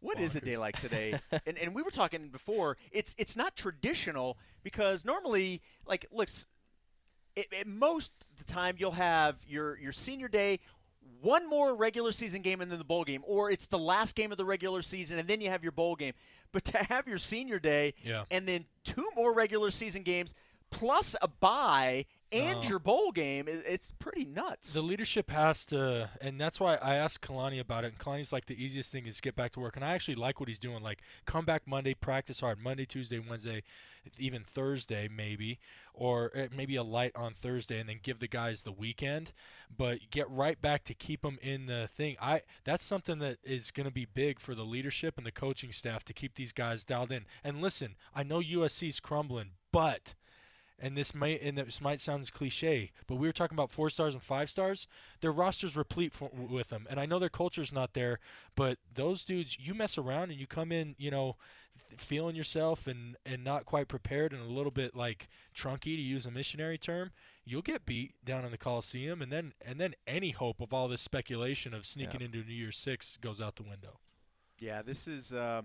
What is a day like today? [LAUGHS] and and we were talking before. It's it's not traditional because normally, like, looks, it, it, most the time you'll have your your senior day, one more regular season game and then the bowl game, or it's the last game of the regular season and then you have your bowl game. [LAUGHS] But to have your senior day Yeah. and then two more regular season games plus a bye and No. your bowl game. It's pretty nuts. The leadership has to, and that's why I asked Kalani about it. And Kalani's like, the easiest thing is get back to work. And I actually like what he's doing. Like, come back Monday, practice hard. Monday, Tuesday, Wednesday, even Thursday, maybe, or uh, maybe a light on Thursday, and then give the guys the weekend. But get right back to keep them in the thing. I that's something that is going to be big for the leadership and the coaching staff to keep these guys dialed in. And listen, I know USC's crumbling, but and this might and this might sound cliche, but we were talking about four stars and five stars. Their roster's replete for, with them, and I know their culture's not there, but those dudes, you mess around and you come in, you know, feeling yourself and and not quite prepared and a little bit like trunky to use a missionary term, you'll get beat down in the Coliseum, and then and then any hope of all this speculation of sneaking Yeah. into New Year's Six goes out the window. Yeah, this is uh,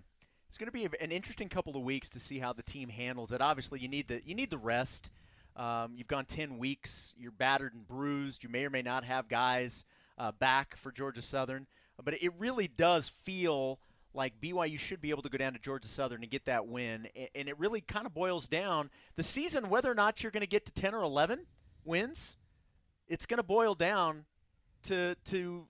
it's going to be an interesting couple of weeks to see how the team handles it. Obviously, you need the you need the rest. Um, you've gone ten weeks. You're battered and bruised. You may or may not have guys uh, back for Georgia Southern, but it really does feel like BYU should be able to go down to Georgia Southern and get that win. And it really kind of boils down the season whether or not you're going to get to ten or eleven wins. It's going to boil down to to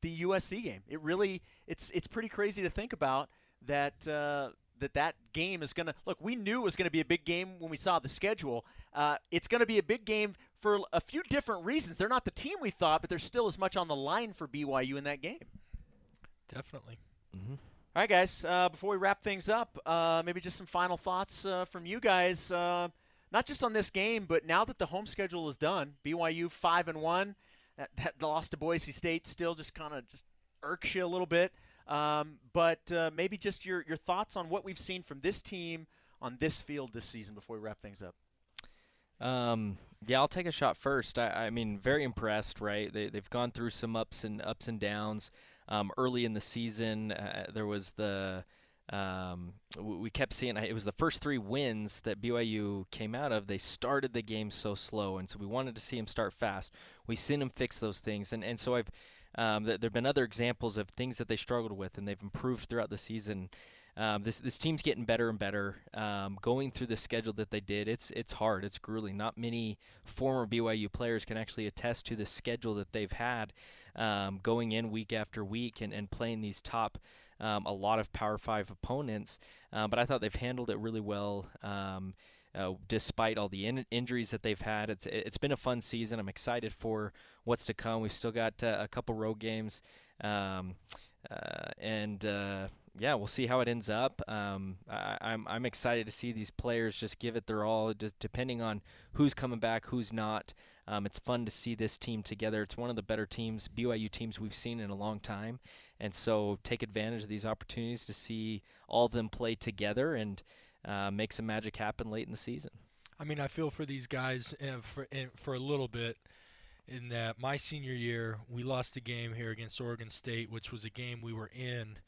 the USC game. It really it's it's pretty crazy to think about that uh, that that game is going to look. We knew it was going to be a big game when we saw the schedule. Uh, it's going to be a big game for a few different reasons. They're not the team we thought, but there's still as much on the line for BYU in that game. Definitely. Mm-hmm. All right, guys. Uh, before we wrap things up, uh, maybe just some final thoughts uh, from you guys. Uh, not just on this game, but now that the home schedule is done, BYU five and one. That, that loss to Boise State still just kind of just irks you a little bit. Um, but uh, maybe just your your thoughts on what we've seen from this team on this field this season before we wrap things up. Um, yeah, I'll take a shot first. I, I mean, very impressed. Right, they they've gone through some ups and ups and downs. Um, early in the season, uh, there was the um, we kept seeing it was the first three wins that BYU came out of. They started the game so slow, and so we wanted to see them start fast. We've seen them fix those things, and and so I've um, there have been other examples of things that they struggled with, and they've improved throughout the season. Um, this this team's getting better and better. Um, going through the schedule that they did, it's it's hard. It's grueling. Not many former BYU players can actually attest to the schedule that they've had, um, going in week after week and, and playing these top, um, a lot of Power Five opponents. Uh, but I thought they've handled it really well. Uh, despite all the in- injuries that they've had, it's it's been a fun season. I'm excited for what's to come. We've still got uh, a couple road games, um, uh, and uh, yeah, we'll see how it ends up. Um, I, I'm I'm excited to see these players just give it their all, just depending on who's coming back, who's not. Um, it's fun to see this team together. It's one of the better teams, BYU teams we've seen in a long time, and so take advantage of these opportunities to see all of them play together and uh, make some magic happen late in the season. I mean, I feel for these guys uh, for uh, for a little bit. In that my senior year, we lost a game here against Oregon State, which was a game we were in.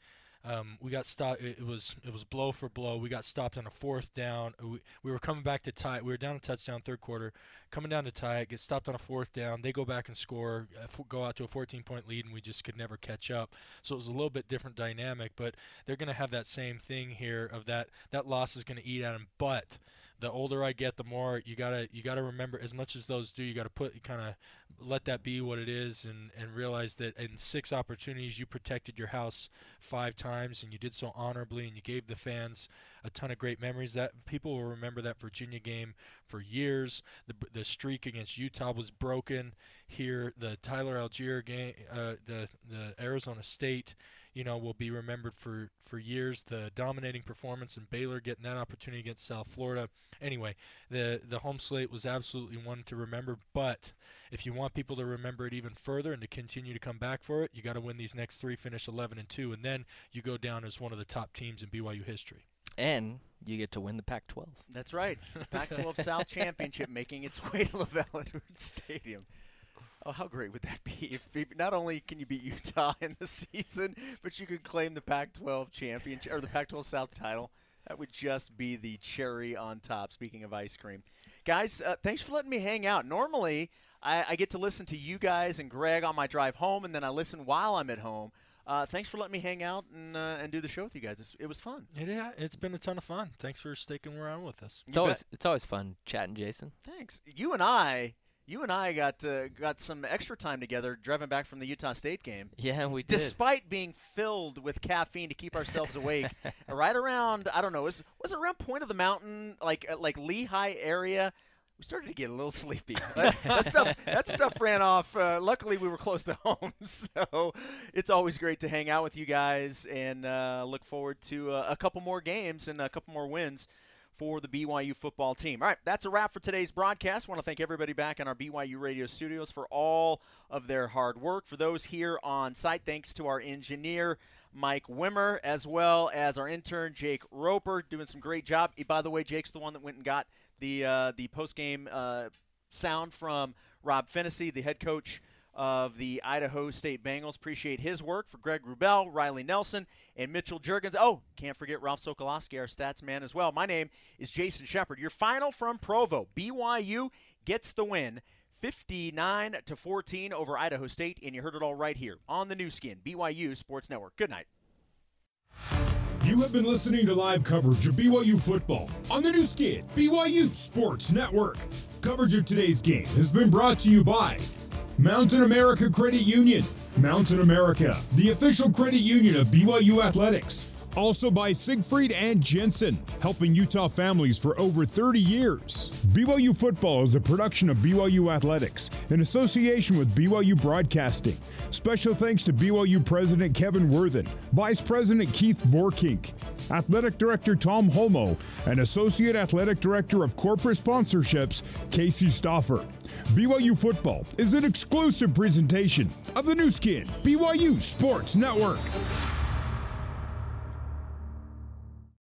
Um, we got stopped. It it was it was blow for blow. We got stopped on a fourth down. We, we were coming back to tie. We were down a touchdown third quarter, coming down to tie it. Get stopped on a fourth down. They go back and score, uh, go out to a 14 point lead, and we just could never catch up. So it was a little bit different dynamic. But they're going to have that same thing here of that that loss is going to eat at them. But the older I get, the more you gotta you gotta remember. As much as those do, you gotta put kind of let that be what it is, and and realize that in six opportunities you protected your house five times, and you did so honorably, and you gave the fans a ton of great memories. That people will remember that Virginia game for years. The the streak against Utah was broken here. The Tyler Allgeier game, uh, the the Arizona State you know, will be remembered for, for years. The dominating performance in Baylor, getting that opportunity against South Florida. Anyway, the the home slate was absolutely one to remember. But if you want people to remember it even further and to continue to come back for it, you got to win these next three, finish 11 and two, and then you go down as one of the top teams in BYU history. And you get to win the Pac-12. That's right. Pac-12 [LAUGHS] South Championship making its way to LaVell Edwards [LAUGHS] Stadium. Oh, how great would that be? If, if not only can you beat Utah [LAUGHS] in the season, but you could claim the Pac-12 championship or the Pac-12 South title. That would just be the cherry on top. Speaking of ice cream, guys, uh, thanks for letting me hang out. Normally, I, I get to listen to you guys and Greg on my drive home, and then I listen while I'm at home. Uh, thanks for letting me hang out and uh, and do the show with you guys. It's, it was fun. Yeah, it's been a ton of fun. Thanks for sticking around with us. It's always it's always fun chatting, Jason. Thanks. You and I, you and I got uh, got some extra time together driving back from the Utah State game. Yeah, we did. Despite being filled with caffeine to keep ourselves awake, [LAUGHS] right around I don't know was was it around Point of the Mountain, like uh, like Lehi area. We started to get a little sleepy. [LAUGHS] that, that stuff that stuff ran off. Uh, luckily, we were close to [LAUGHS] home, so it's always great to hang out with you guys and uh, look forward to uh, a couple more games and a couple more wins for the BYU football team. All right, that's a wrap for today's broadcast. I want to thank everybody back in our BYU radio studios for all of their hard work. For those here on site, thanks to our engineer, Mike Wimmer, as well as our intern, Jake Roper, doing some great job. By the way, Jake's the one that went and got the, uh, the post game uh, sound from Rob Phenicie, the head coach of the Idaho State Bengals. Appreciate his work for Greg Wrubell, Riley Nelson, and Mitchell Juergens. Oh, can't forget Ralph Sokolowski, our stats man as well. My name is Jason Shepard. Your final from Provo. BYU gets the win. 59 to 14 over Idaho State, and you heard it all right here on the Nu Skin, BYU Sports Network. Good night. You have been listening to live coverage of BYU football on the Nu Skin, BYU Sports Network. Coverage of today's game has been brought to you by Mountain America Credit Union. Mountain America, the official credit union of BYU Athletics. Also by Siegfried and Jensen, helping Utah families for over 30 years. BYU Football is a production of BYU Athletics in association with BYU Broadcasting. Special thanks to BYU President Kevin Worthen, Vice President Keith Vorkink, Athletic Director Tom Holmoe, and Associate Athletic Director of Corporate Sponsorships, Casey Stoffer. BYU Football is an exclusive presentation of the Nu Skin, BYU Sports Network.